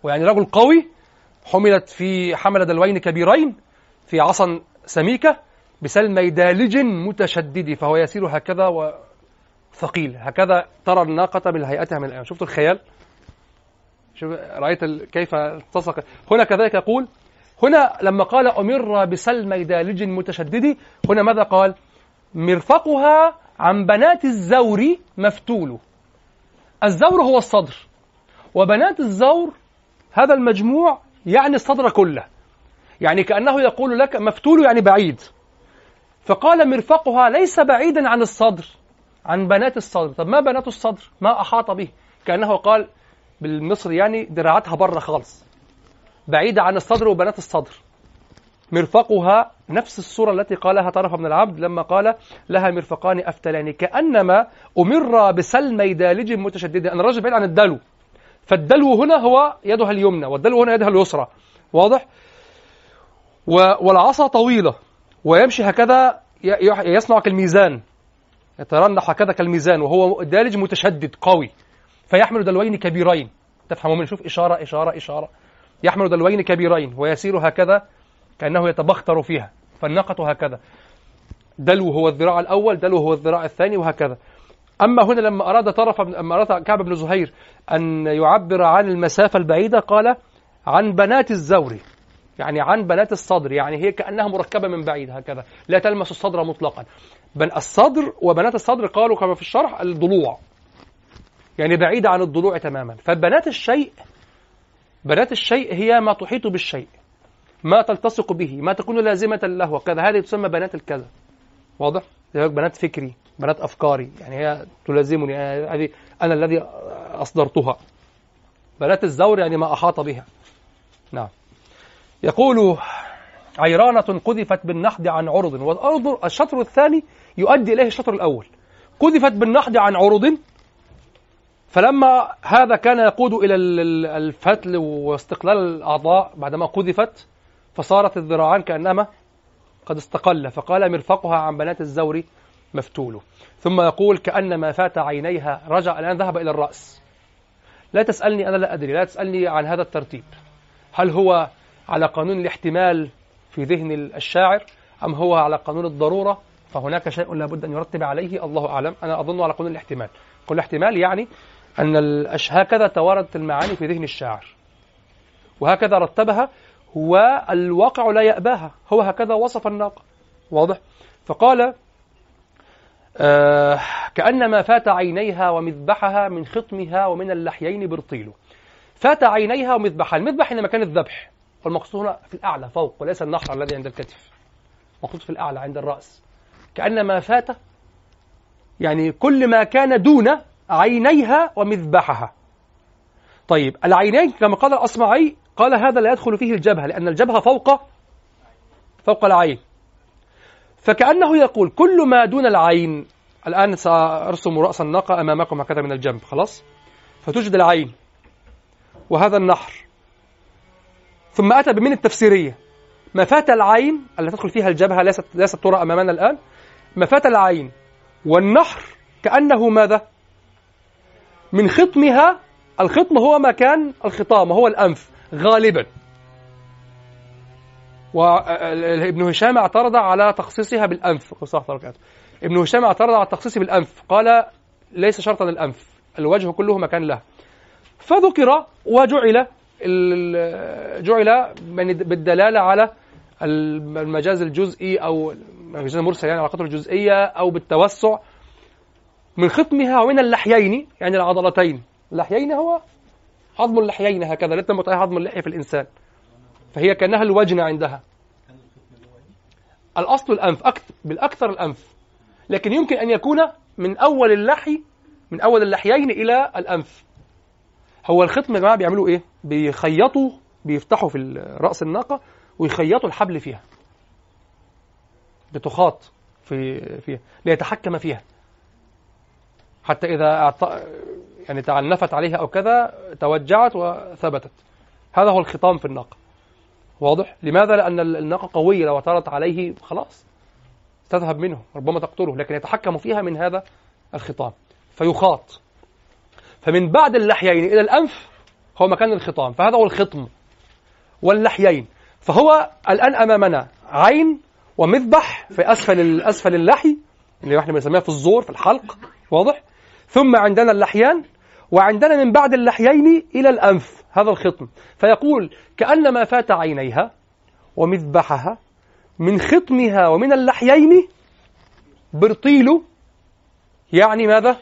ويعني رجل قوي حملت في حمل دلوين كبيرين في عصا سميكة بسلمي دالج متشدد. فهو يسير هكذا وثقيل. هكذا ترى الناقة من هيئتها من الأمام شفتوا الخيال؟ شوف رأيت كيف التصق. هنا كذلك يقول هنا لما قال أمر بسلمي دالج متشدد هنا ماذا قال؟ مرفقها عن بنات الزور مفتول الزور هو الصدر. وبنات الزور هذا المجموع يعني الصدر كله. يعني كأنه يقول لك مفتول يعني بعيد. فقال مرفقها ليس بعيدا عن الصدر عن بنات الصدر. طب ما بنات الصدر؟ ما أحاط به. كأنه قال بالمصري يعني دراعتها بره خالص. بعيدة عن الصدر وبنات الصدر. مرفقها نفس الصورة التي قالها طرف بن العبد لما قال لها مرفقان أفتلان كأنما أمر بسلمي دالج متشدد. أن الرجل بعيد عن الدلو. فالدلو هنا هو يدها اليمنى والدلو هنا يدها اليسرى. واضح؟ والعصا طويلة. ويمشي هكذا يصنع كالميزان. يترنح هكذا كالميزان وهو دالج متشدد قوي. فيحمل دلوين كبيرين. تفهمون شوف إشارة إشارة إشارة. يحمل دلوين كبيرين ويسير هكذا كأنه يتبختر فيها. فالناقة هكذا. دلو هو الذراع الأول دلو هو الذراع الثاني وهكذا. أما هنا لما أراد طرف لما أراد كعب بن زهير أن يعبر عن المسافة البعيدة قال عن بنات الزور. يعني عن بنات الصدر. يعني هي كأنها مركبة من بعيد هكذا. لا تلمس الصدر مطلقا. بن الصدر وبنات الصدر قالوا كما في الشرح الضلوع. يعني بعيدة عن الضلوع تماما. فبنات الشيء بنات الشيء هي ما تحيط بالشيء. ما تلتصق به ما تكون لازمة له. وكذا هذه تسمى بنات الكذا. واضح؟ بنات فكري بنات أفكاري. يعني هي تلازمني. يعني هذه أنا الذي أصدرتها. بنات الزور يعني ما أحاط بها. نعم. يقول عيرانة قذفت بالنحد عن عرض. والأرض الشطر الثاني يؤدي إليه الشطر الأول. قذفت بالنحد عن عرض. فلما هذا كان يقود إلى ال- ال- الفتل واستقلال الأعضاء بعدما قذفت فصارت الذراعان كأنما قد استقل فقال مرفقها عن بنات الزور مفتول. ثم يقول كأنما فات عينيها رجع الآن ذهب إلى الرأس. لا تسألني أنا لا أدري لا تسألني عن هذا الترتيب. هل هو على قانون الاحتمال في ذهن الشاعر أم هو على قانون الضرورة؟ فهناك شيء لابد أن يرتب عليه الله أعلم. أنا أظن على قانون الاحتمال. قانون الاحتمال يعني أن. هكذا تواردت المعاني في ذهن الشاعر. وهكذا رتبها والواقع لا يأباها. هو هكذا وصف الناقة واضح؟ فقال آه كأنما فات عينيها ومذبحها من خطمها ومن اللحيين برطيل فات عينيها ومذبحها. المذبح هنا مكان الذبح. والمقصود هنا في الأعلى فوق وليس النحر الذي عند الكتف. مقصود في الأعلى عند الرأس. كأنما فات يعني كل ما كان دون عينيها ومذبحها. طيب العينين كما قال الأصمعي قال هذا لا يدخل فيه الجبهة لأن الجبهة فوق فوق العين. فكأنه يقول كل ما دون العين الآن سأرسم رأس الناقة أمامكم هكذا من الجنب خلاص؟ فتوجد العين وهذا النحر. ثم أتى بمن التفسيرية. ما فات العين التي تدخل فيها الجبهة ليست ليست ترى أمامنا الآن. ما فات العين والنحر كأنه ماذا؟ من خطمها الخطم هو مكان الخطام وهو الأنف. غالبا. وابن هشام اعترض على تخصيصها بالأنف. ابن هشام اعترض على التخصيص بالأنف. قال ليس شرطا الأنف. الوجه كله مكان له. فذكر وجعل جعل بالدلالة على المجاز الجزئي أو المجاز المرسل يعني علاقته الجزئية أو بالتوسع من خطمها ومن اللحيين يعني العضلتين. اللحيين هو عظم اللحيين هكذا لا تنبت عظم اللحية في الإنسان. فهي كأنها الوجنة عندها. الأصل الأنف أكثر بالأكثر الأنف. لكن يمكن أن يكون من أول اللحي من أول اللحيين إلى الأنف. هو الختم يا جماعة بيعملوا إيه؟ بيخيطوا بيفتحوا في رأس الناقة ويخيطوا الحبل فيها. بتخاط في فيها ليتحكم فيها. حتى إذا. يعني تعنفت عليها أو كذا توجعت وثبتت. هذا هو الخطام في الناقة واضح؟ لماذا؟ لأن الناقة قوية لو اعترضت عليه خلاص تذهب منه ربما تقتله لكن يتحكم فيها من هذا الخطام. فيخاط. فمن بعد اللحيين إلى الأنف هو مكان الخطام فهذا هو الخطم واللحيين. فهو الآن أمامنا عين ومذبح في أسفل أسفل اللحي اللي إحنا بنسميها في الزور في الحلق. واضح؟ ثم عندنا اللحيان وعندنا من بعد اللحيين إلى الأنف هذا الخطم. فيقول كأن ما فات عينيها ومذبحها من خطمها ومن اللحيين برطيل يعني ماذا؟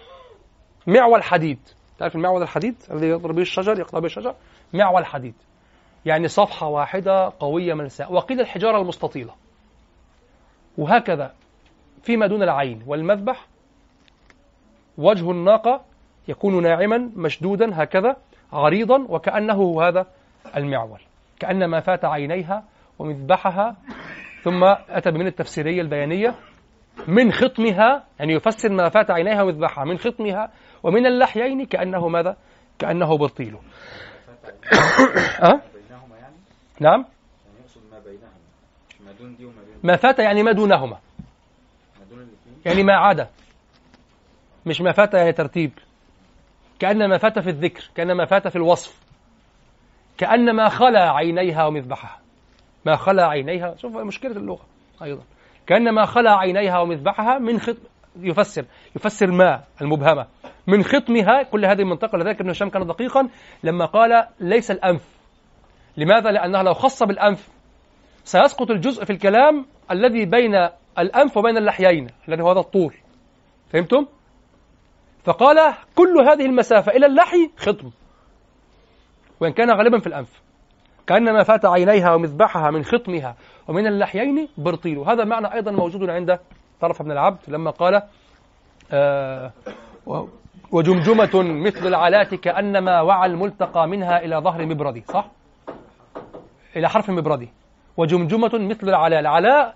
معول حديد تعرف المعول الحديد؟ الذي يضرب به الشجر يقطع به الشجر؟ معول حديد يعني صفحة واحدة قوية ملساء. وقيل الحجارة المستطيلة. وهكذا فيما دون العين والمذبح وجه الناقة يكون ناعما مشدودا هكذا عريضا وكأنه هذا المعول. كأن ما فات عينيها ومذبحها ثم أتى بمن التفسيرية البيانية من خطمها يعني يفسر ما فات عينيها ومذبحها من خطمها ومن اللحيين كأنه ماذا؟ كأنه برطيل أه؟ نعم؟ ما فات يعني ما دونهما. يعني ما عدا مش ما فات يعني ترتيب. كأن ما فات في الذكر كأن ما فات في الوصف. كأن ما خلا عينيها ومذبحها. ما خلا عينيها شوف مشكلة اللغة أيضا. كأن ما خلا عينيها ومذبحها من خط يفسر يفسر ما المبهمة. من خطمها كل هذه المنطقة لذلك ابن هشام كان دقيقا لما قال ليس الأنف. لماذا؟ لأنها لو خص بالأنف. سيسقط الجزء في الكلام الذي بين الأنف وبين اللحيين الذي هو هذا الطول. فهمتم؟ فقال كل هذه المسافة إلى اللحي خطم وإن كان غالبا في الأنف. كأن ما فات عينيها ومذبحها من خطمها ومن اللحيين برطيل. هذا معنى أيضا موجود عند طرف بن العبد لما قال آه وجمجمة مثل العلات كأنما وعى الملتقى منها إلى ظهر مبردي صح؟ إلى حرف مبردي وجمجمة مثل العلاء. العلاء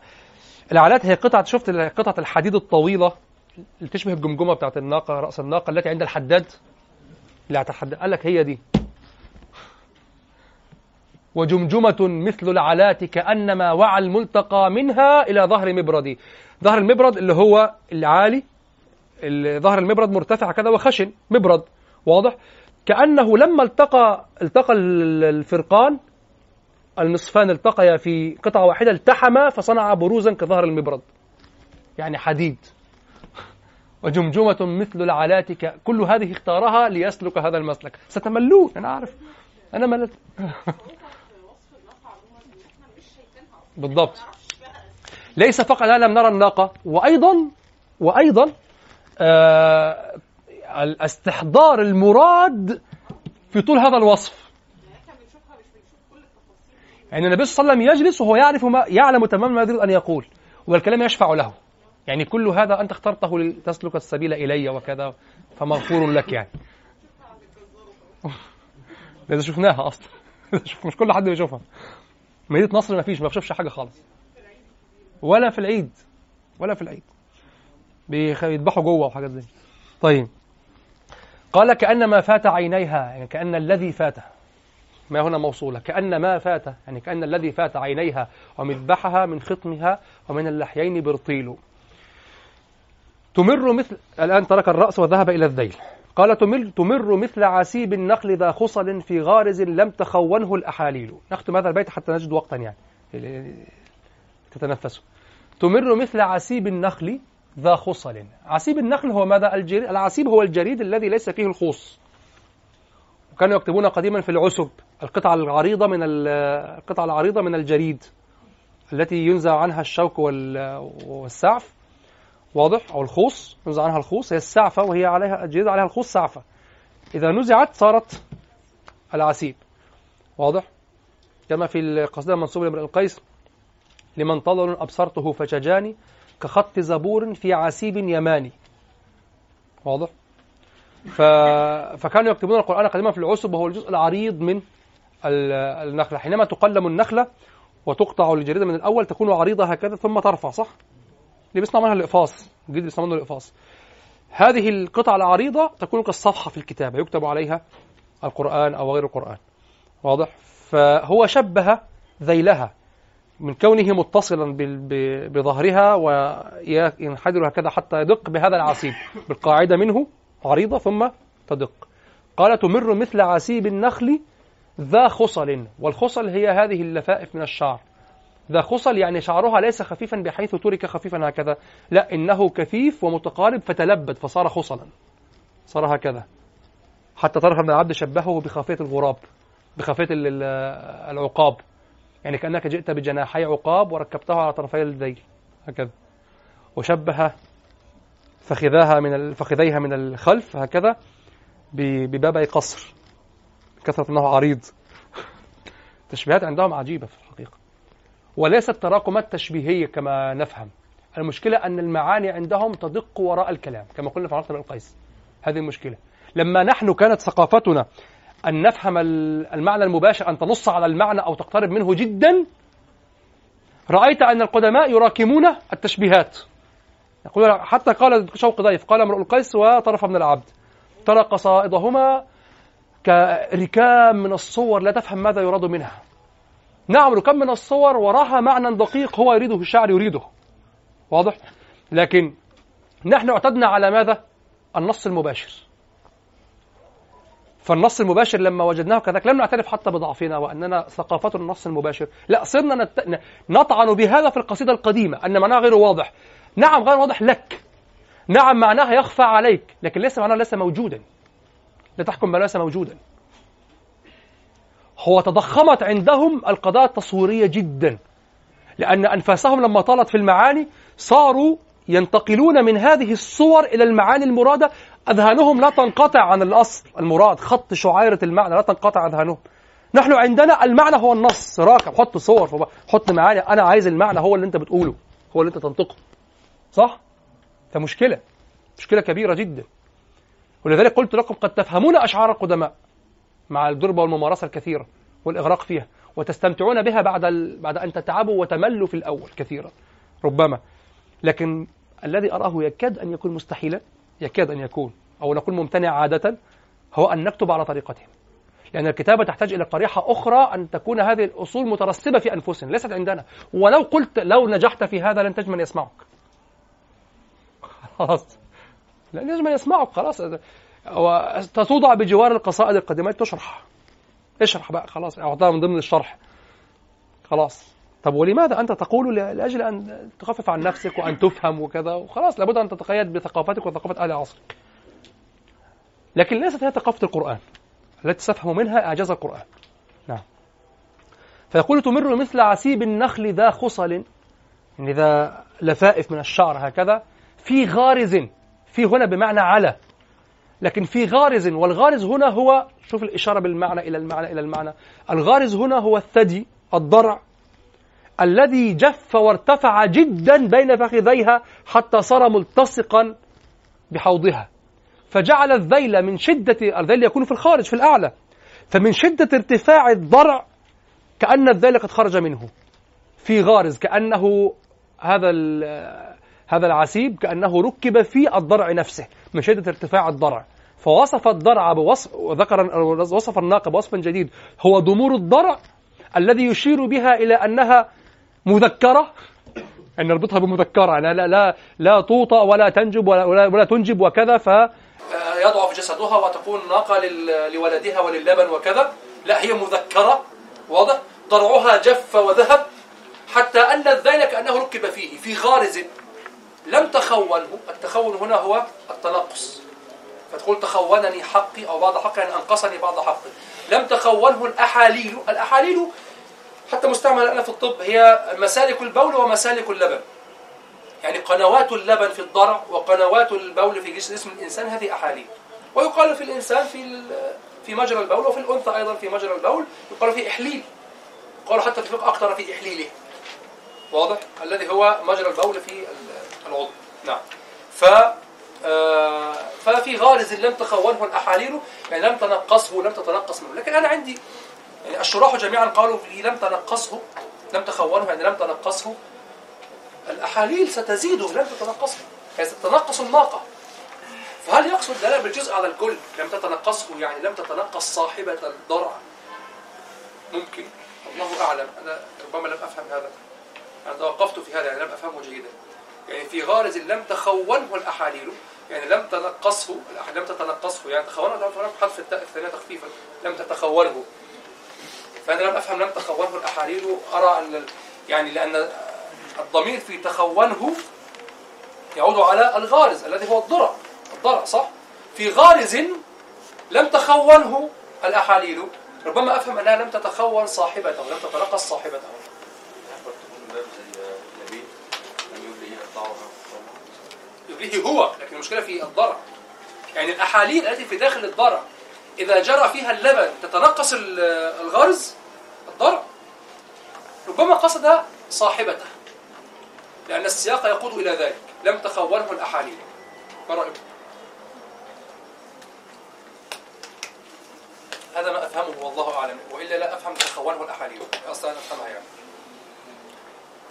العلات هي قطعة شفت قطعة الحديد الطويلة؟ تشبه الجمجمة بتاعت الناقة رأس الناقة التي عند الحداد. اللي الحداد. قال لك هي دي. وجمجمة مثل العلات كأنما وعى الملتقى منها إلى ظهر مبردي ظهر المبرد اللي هو العالي اللي ظهر المبرد مرتفع كذا وخشن مبرد. واضح؟ كأنه لما التقى التقى ال- الفرقان النصفان التقيا في قطعة واحدة التحما فصنع بروزا كظهر المبرد. يعني حديد. وجمجمة مثل العلات ك... كل هذه اختارها ليسلك هذا المسلك. ستملون. أنا أعرف. أنا مللت بالضبط. ليس فقط لا لم نرى الناقة. وأيضا وأيضا آه الاستحضار المراد في طول هذا الوصف. يعني النبي صلى الله عليه وسلم يجلس وهو يعرف ما يعلم تماما ما يريد أن يقول والكلام يشفع له. يعني كل هذا أنت اخترته لتسلك السبيل إلي وكذا فمغفور لك يعني. لازم شفناها أصلا. مش كل حد بيشوفها. مدينة نصر ما فيش ما بشوفش حاجة خالص. ولا في العيد. ولا في العيد. بيذبحوا جوة وحاجات زي طيب. قال كأن ما فات عينيها يعني كأن الذي فات. ما هنا موصولة. كأن ما فات يعني كأن الذي فات عينيها ومذبحها من خطمها ومن اللحيين برطيل. تمر مثل الآن ترك الرأس وذهب إلى الذيل. قال تمر, تمر مثل عسيب النخل ذا خصل في غارز لم تخونه الأحاليل. نختم هذا البيت حتى نجد وقتا يعني. تتنفسوا تمر مثل عسيب النخل ذا خصل. عسيب النخل هو ماذا؟ الجريد العسيب هو الجريد الذي ليس فيه الخوص. وكانوا يكتبون قديما في العسب القطعة العريضة من ال- القطعة العريضة من الجريد التي ينزع عنها الشوك وال- والسعف. واضح؟ أو الخوص ينزع عنها الخوص هي السعفة وهي عليها الجريد عليها الخوص سعفة. إذا نزعت صارت العسيب. واضح؟ كما في القصيدة المنصوبة لامرئ القيس لمن طلل أبصرته فشجاني كخط زبور في عسيب يماني. واضح؟ ف... فكانوا يكتبون القرآن قديما في العسب وهو الجزء العريض من ال- النخلة. حينما تقلم النخلة وتقطع الجريدة من الأول تكون عريضة هكذا ثم ترفع صح؟ اللي بيصنع منها الإقفاص الجلد بيصنع منه الإقفاص. هذه القطع العريضة تكون كالصفحة في الكتابة يكتب عليها القرآن أو غير القرآن. واضح؟ فهو شبه ذيلها من كونه متصلا بظهرها وينحدر هكذا حتى يدق بهذا العسيب بالقاعدة منه عريضة ثم تدق. قال تمر مثل عسيب النخل ذا خصل والخصل هي هذه اللفائف من الشعر. ذا خصل يعني شعرها ليس خفيفا بحيث ترك خفيفا هكذا. لا إنه كثيف ومتقارب فتلبد فصار خصلا. صار هكذا. حتى طرف بن العبد شبهه بخافية الغراب بخافية ال- ال- العقاب. يعني كأنك جئت بجناحي عقاب وركبته على طرفي الذيل هكذا. وشبه فخذاها من فخذيها من الخلف هكذا ب- ببابي قصر. كثرة أنه عريض. تشبيهات عندهم عجيبة. في الحقيقة وليست تراكمات تشبيهية كما نفهم. المشكلة أن المعاني عندهم تدق وراء الكلام كما قلنا في علاقة بن القيس هذه المشكلة. لما نحن كانت ثقافتنا أن نفهم ال- المعنى المباشر أن تنص على المعنى أو تقترب منه جدا رأيت أن القدماء يراكمون التشبيهات. يقول حتى قال شوق ضيف قال امرؤ القيس وطرف من العبد. ترى قصائدهما كركام من الصور لا تفهم ماذا يراد منها. نعم ركام من الصور وراها معنى دقيق هو يريده الشاعر يريده. واضح؟ لكن نحن اعتدنا على ماذا؟ النص المباشر. فالنص المباشر لما وجدناه كذلك لم نعترف حتى بضعفنا وأننا ثقافة النص المباشر. لا صرنا نت... نطعن بهذا في القصيدة القديمة أن معناها غير واضح. نعم غير واضح لك. نعم معناها يخفى عليك لكن ليس معناها ليس موجودا. لا تحكم ما ليس موجودا. هو تضخمت عندهم القضايا التصويرية جدا. لأن أنفاسهم لما طالت في المعاني صاروا ينتقلون من هذه الصور إلى المعاني المرادة. أذهانهم لا تنقطع عن الأصل المراد خط شعيرة المعنى لا تنقطع أذهانهم. نحن عندنا المعنى هو النص. راكب حط صور حط معاني. أنا عايز المعنى هو اللي أنت بتقوله هو اللي أنت تنطقه. صح؟ فمشكله مشكلة كبيرة جدا. ولذلك قلت لكم قد تفهمون أشعار القدماء. مع الدربه والممارسة الكثيرة والإغراق فيها وتستمتعون بها بعد ال... بعد أن تتعبوا وتملوا في الأول كثيرا ربما. لكن الذي أراه يكاد أن يكون مستحيلا يكاد أن يكون أو نقول ممتنع عادة هو أن نكتب على طريقتهم. لأن الكتابة تحتاج إلى قريحة أخرى أن تكون هذه الأصول مترسبة في أنفسنا ليست عندنا. ولو قلت لو نجحت في هذا لن تجد من يسمعك. خلاص. لن يجد من يسمعك خلاص. وتوضع بجوار القصائد القديمة. تشرح. اشرح بقى. خلاص. أعطاها من ضمن الشرح. خلاص. طب ولماذا أنت تقول لأجل أن تخفف عن نفسك وأن تفهم وكذا؟ وخلاص. لابد أن تتقيد بثقافتك وثقافة أهل عصرك. لكن ليست هي ثقافة القرآن. التي تفهم منها إعجاز القرآن. نعم. فيقول تمر مثل عسيب النخل ذا خصل. يعني ذا لفائف من الشعر هكذا. في غارز. في هنا بمعنى على. لكن في غارز والغارز هنا هو شوف الإشارة بالمعنى إلى المعنى إلى المعنى. الغارز هنا هو الثدي الضرع الذي جف وارتفع جدا بين فخذيها حتى صار ملتصقا بحوضها. فجعل الذيل من شدة الذيل يكون في الخارج في الأعلى. فمن شدة ارتفاع الضرع كأن الذيل قد خرج منه. في غارز كأنه هذا هذا العسيب كأنه ركب في الضرع نفسه من شدة ارتفاع الضرع. فوصف الضرع بوصف وذكر وصف الناقة بوصف جديد. هو ضمور الضرع الذي يشير بها إلى أنها مذكرة. أن نربطها بمذكرة يعني لا لا لا توطأ ولا تنجب ولا, ولا, ولا تنجب وكذا ف يضعف جسدها وتكون ناقة لولدها وللبن وكذا. لا هي مذكرة واضح؟ ضرعها جف وذهب حتى أن الذيل كأنه ركب فيه في غارز لم تخونه. التخون هنا هو التنقص. فتقول تخونني حقي أو بعض حقي يعني أنقصني بعض حقي. لم تخونه الأحاليل. الأحاليل حتى مستعمل الآن في الطب هي مسالك البول ومسالك اللبن. يعني قنوات اللبن في الضرع وقنوات البول في جسم الإنسان هذه أحاليل. ويقال في الإنسان في في مجرى البول وفي الأنثى أيضا في مجرى البول يقال في إحليل. يقال حتى الفقه أقتر في إحليله. واضح؟ الذي هو مجرى البول في العضو. نعم. ف ففي غارز لم تخونه الأحاليل يعني لم تنقصه لم تتنقص منه. لكن أنا عندي يعني الشراح جميعا قالوا فيه لم تنقصه لم تخونه يعني لم تنقصه. الأحاليل ستزيده لن تتنقصه. هي ستتنقص الناقة. فهل يقصد دلالة بالجزء على الكل؟ لم تتنقصه يعني لم تتنقص صاحبة الضرع. ممكن. الله أعلم. أنا ربما لم أفهم هذا. أنا توقفت في هذا يعني لم أفهمه جيدا. يعني في غارز لم تخونه الأحاليل يعني لم تنقصه لم تتنقصه يعني تخونه فرق حذف التاء الثانية تخفيفا لم تتخونه. فأنا لم أفهم لم تخونه الأحاليل أرى أن يعني لأن الضمير في تخونه يعود على الغارز الذي هو الضرع الضرع صح؟ في غارز لم تخونه الأحاليل ربما أفهم أنها لم تتخون صاحبته لم تتنقص صاحبته أحبب تكون باب زي لبيب أن يبلي يقطعها يبليه هو لكن المشكلة في الضرع يعني الأحاليل التي في داخل الضرع إذا جرى فيها اللبن تتنقص ال- الغرز الضرع ربما قصد صاحبته لأن السياق يقود إلى ذلك. لم تخونه الأحاليل. ما رأيكم؟ هذا ما أفهمه والله أعلم. وإلا لا أفهم تخونه الأحاليل. أصلا أفهمها يعني.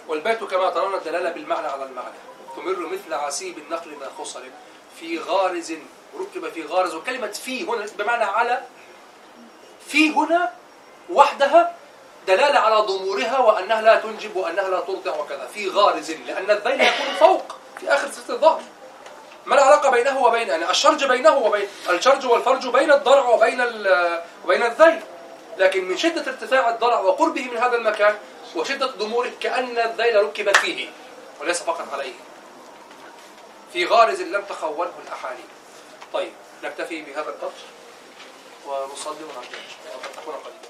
والبيت كما ترون الدلالة بالمعنى على المعنى. تمر مثل عسيب النخل ما خصل في غارز ركب في غارز وكلمة في هنا بمعنى على في هنا وحدها دلالة على ضمورها وأنها لا تنجب وأنها لا ترضع وكذا. في غارز لأن الذيل يكون فوق في آخر سلسلة الظهر. ما العلاقة بينه وبين يعني الشرج بينه وبين الشرج والفرج بين الضرع وبين وبين الذيل. لكن من شدة ارتفاع الضرع وقربه من هذا المكان وشدة ضموره كأن الذيل ركب فيه وليس فقط عليه. في غارز لم تخونه الأحاليل. طيب نكتفي بهذا القدر ونصلي ونرجع. وقد قليلا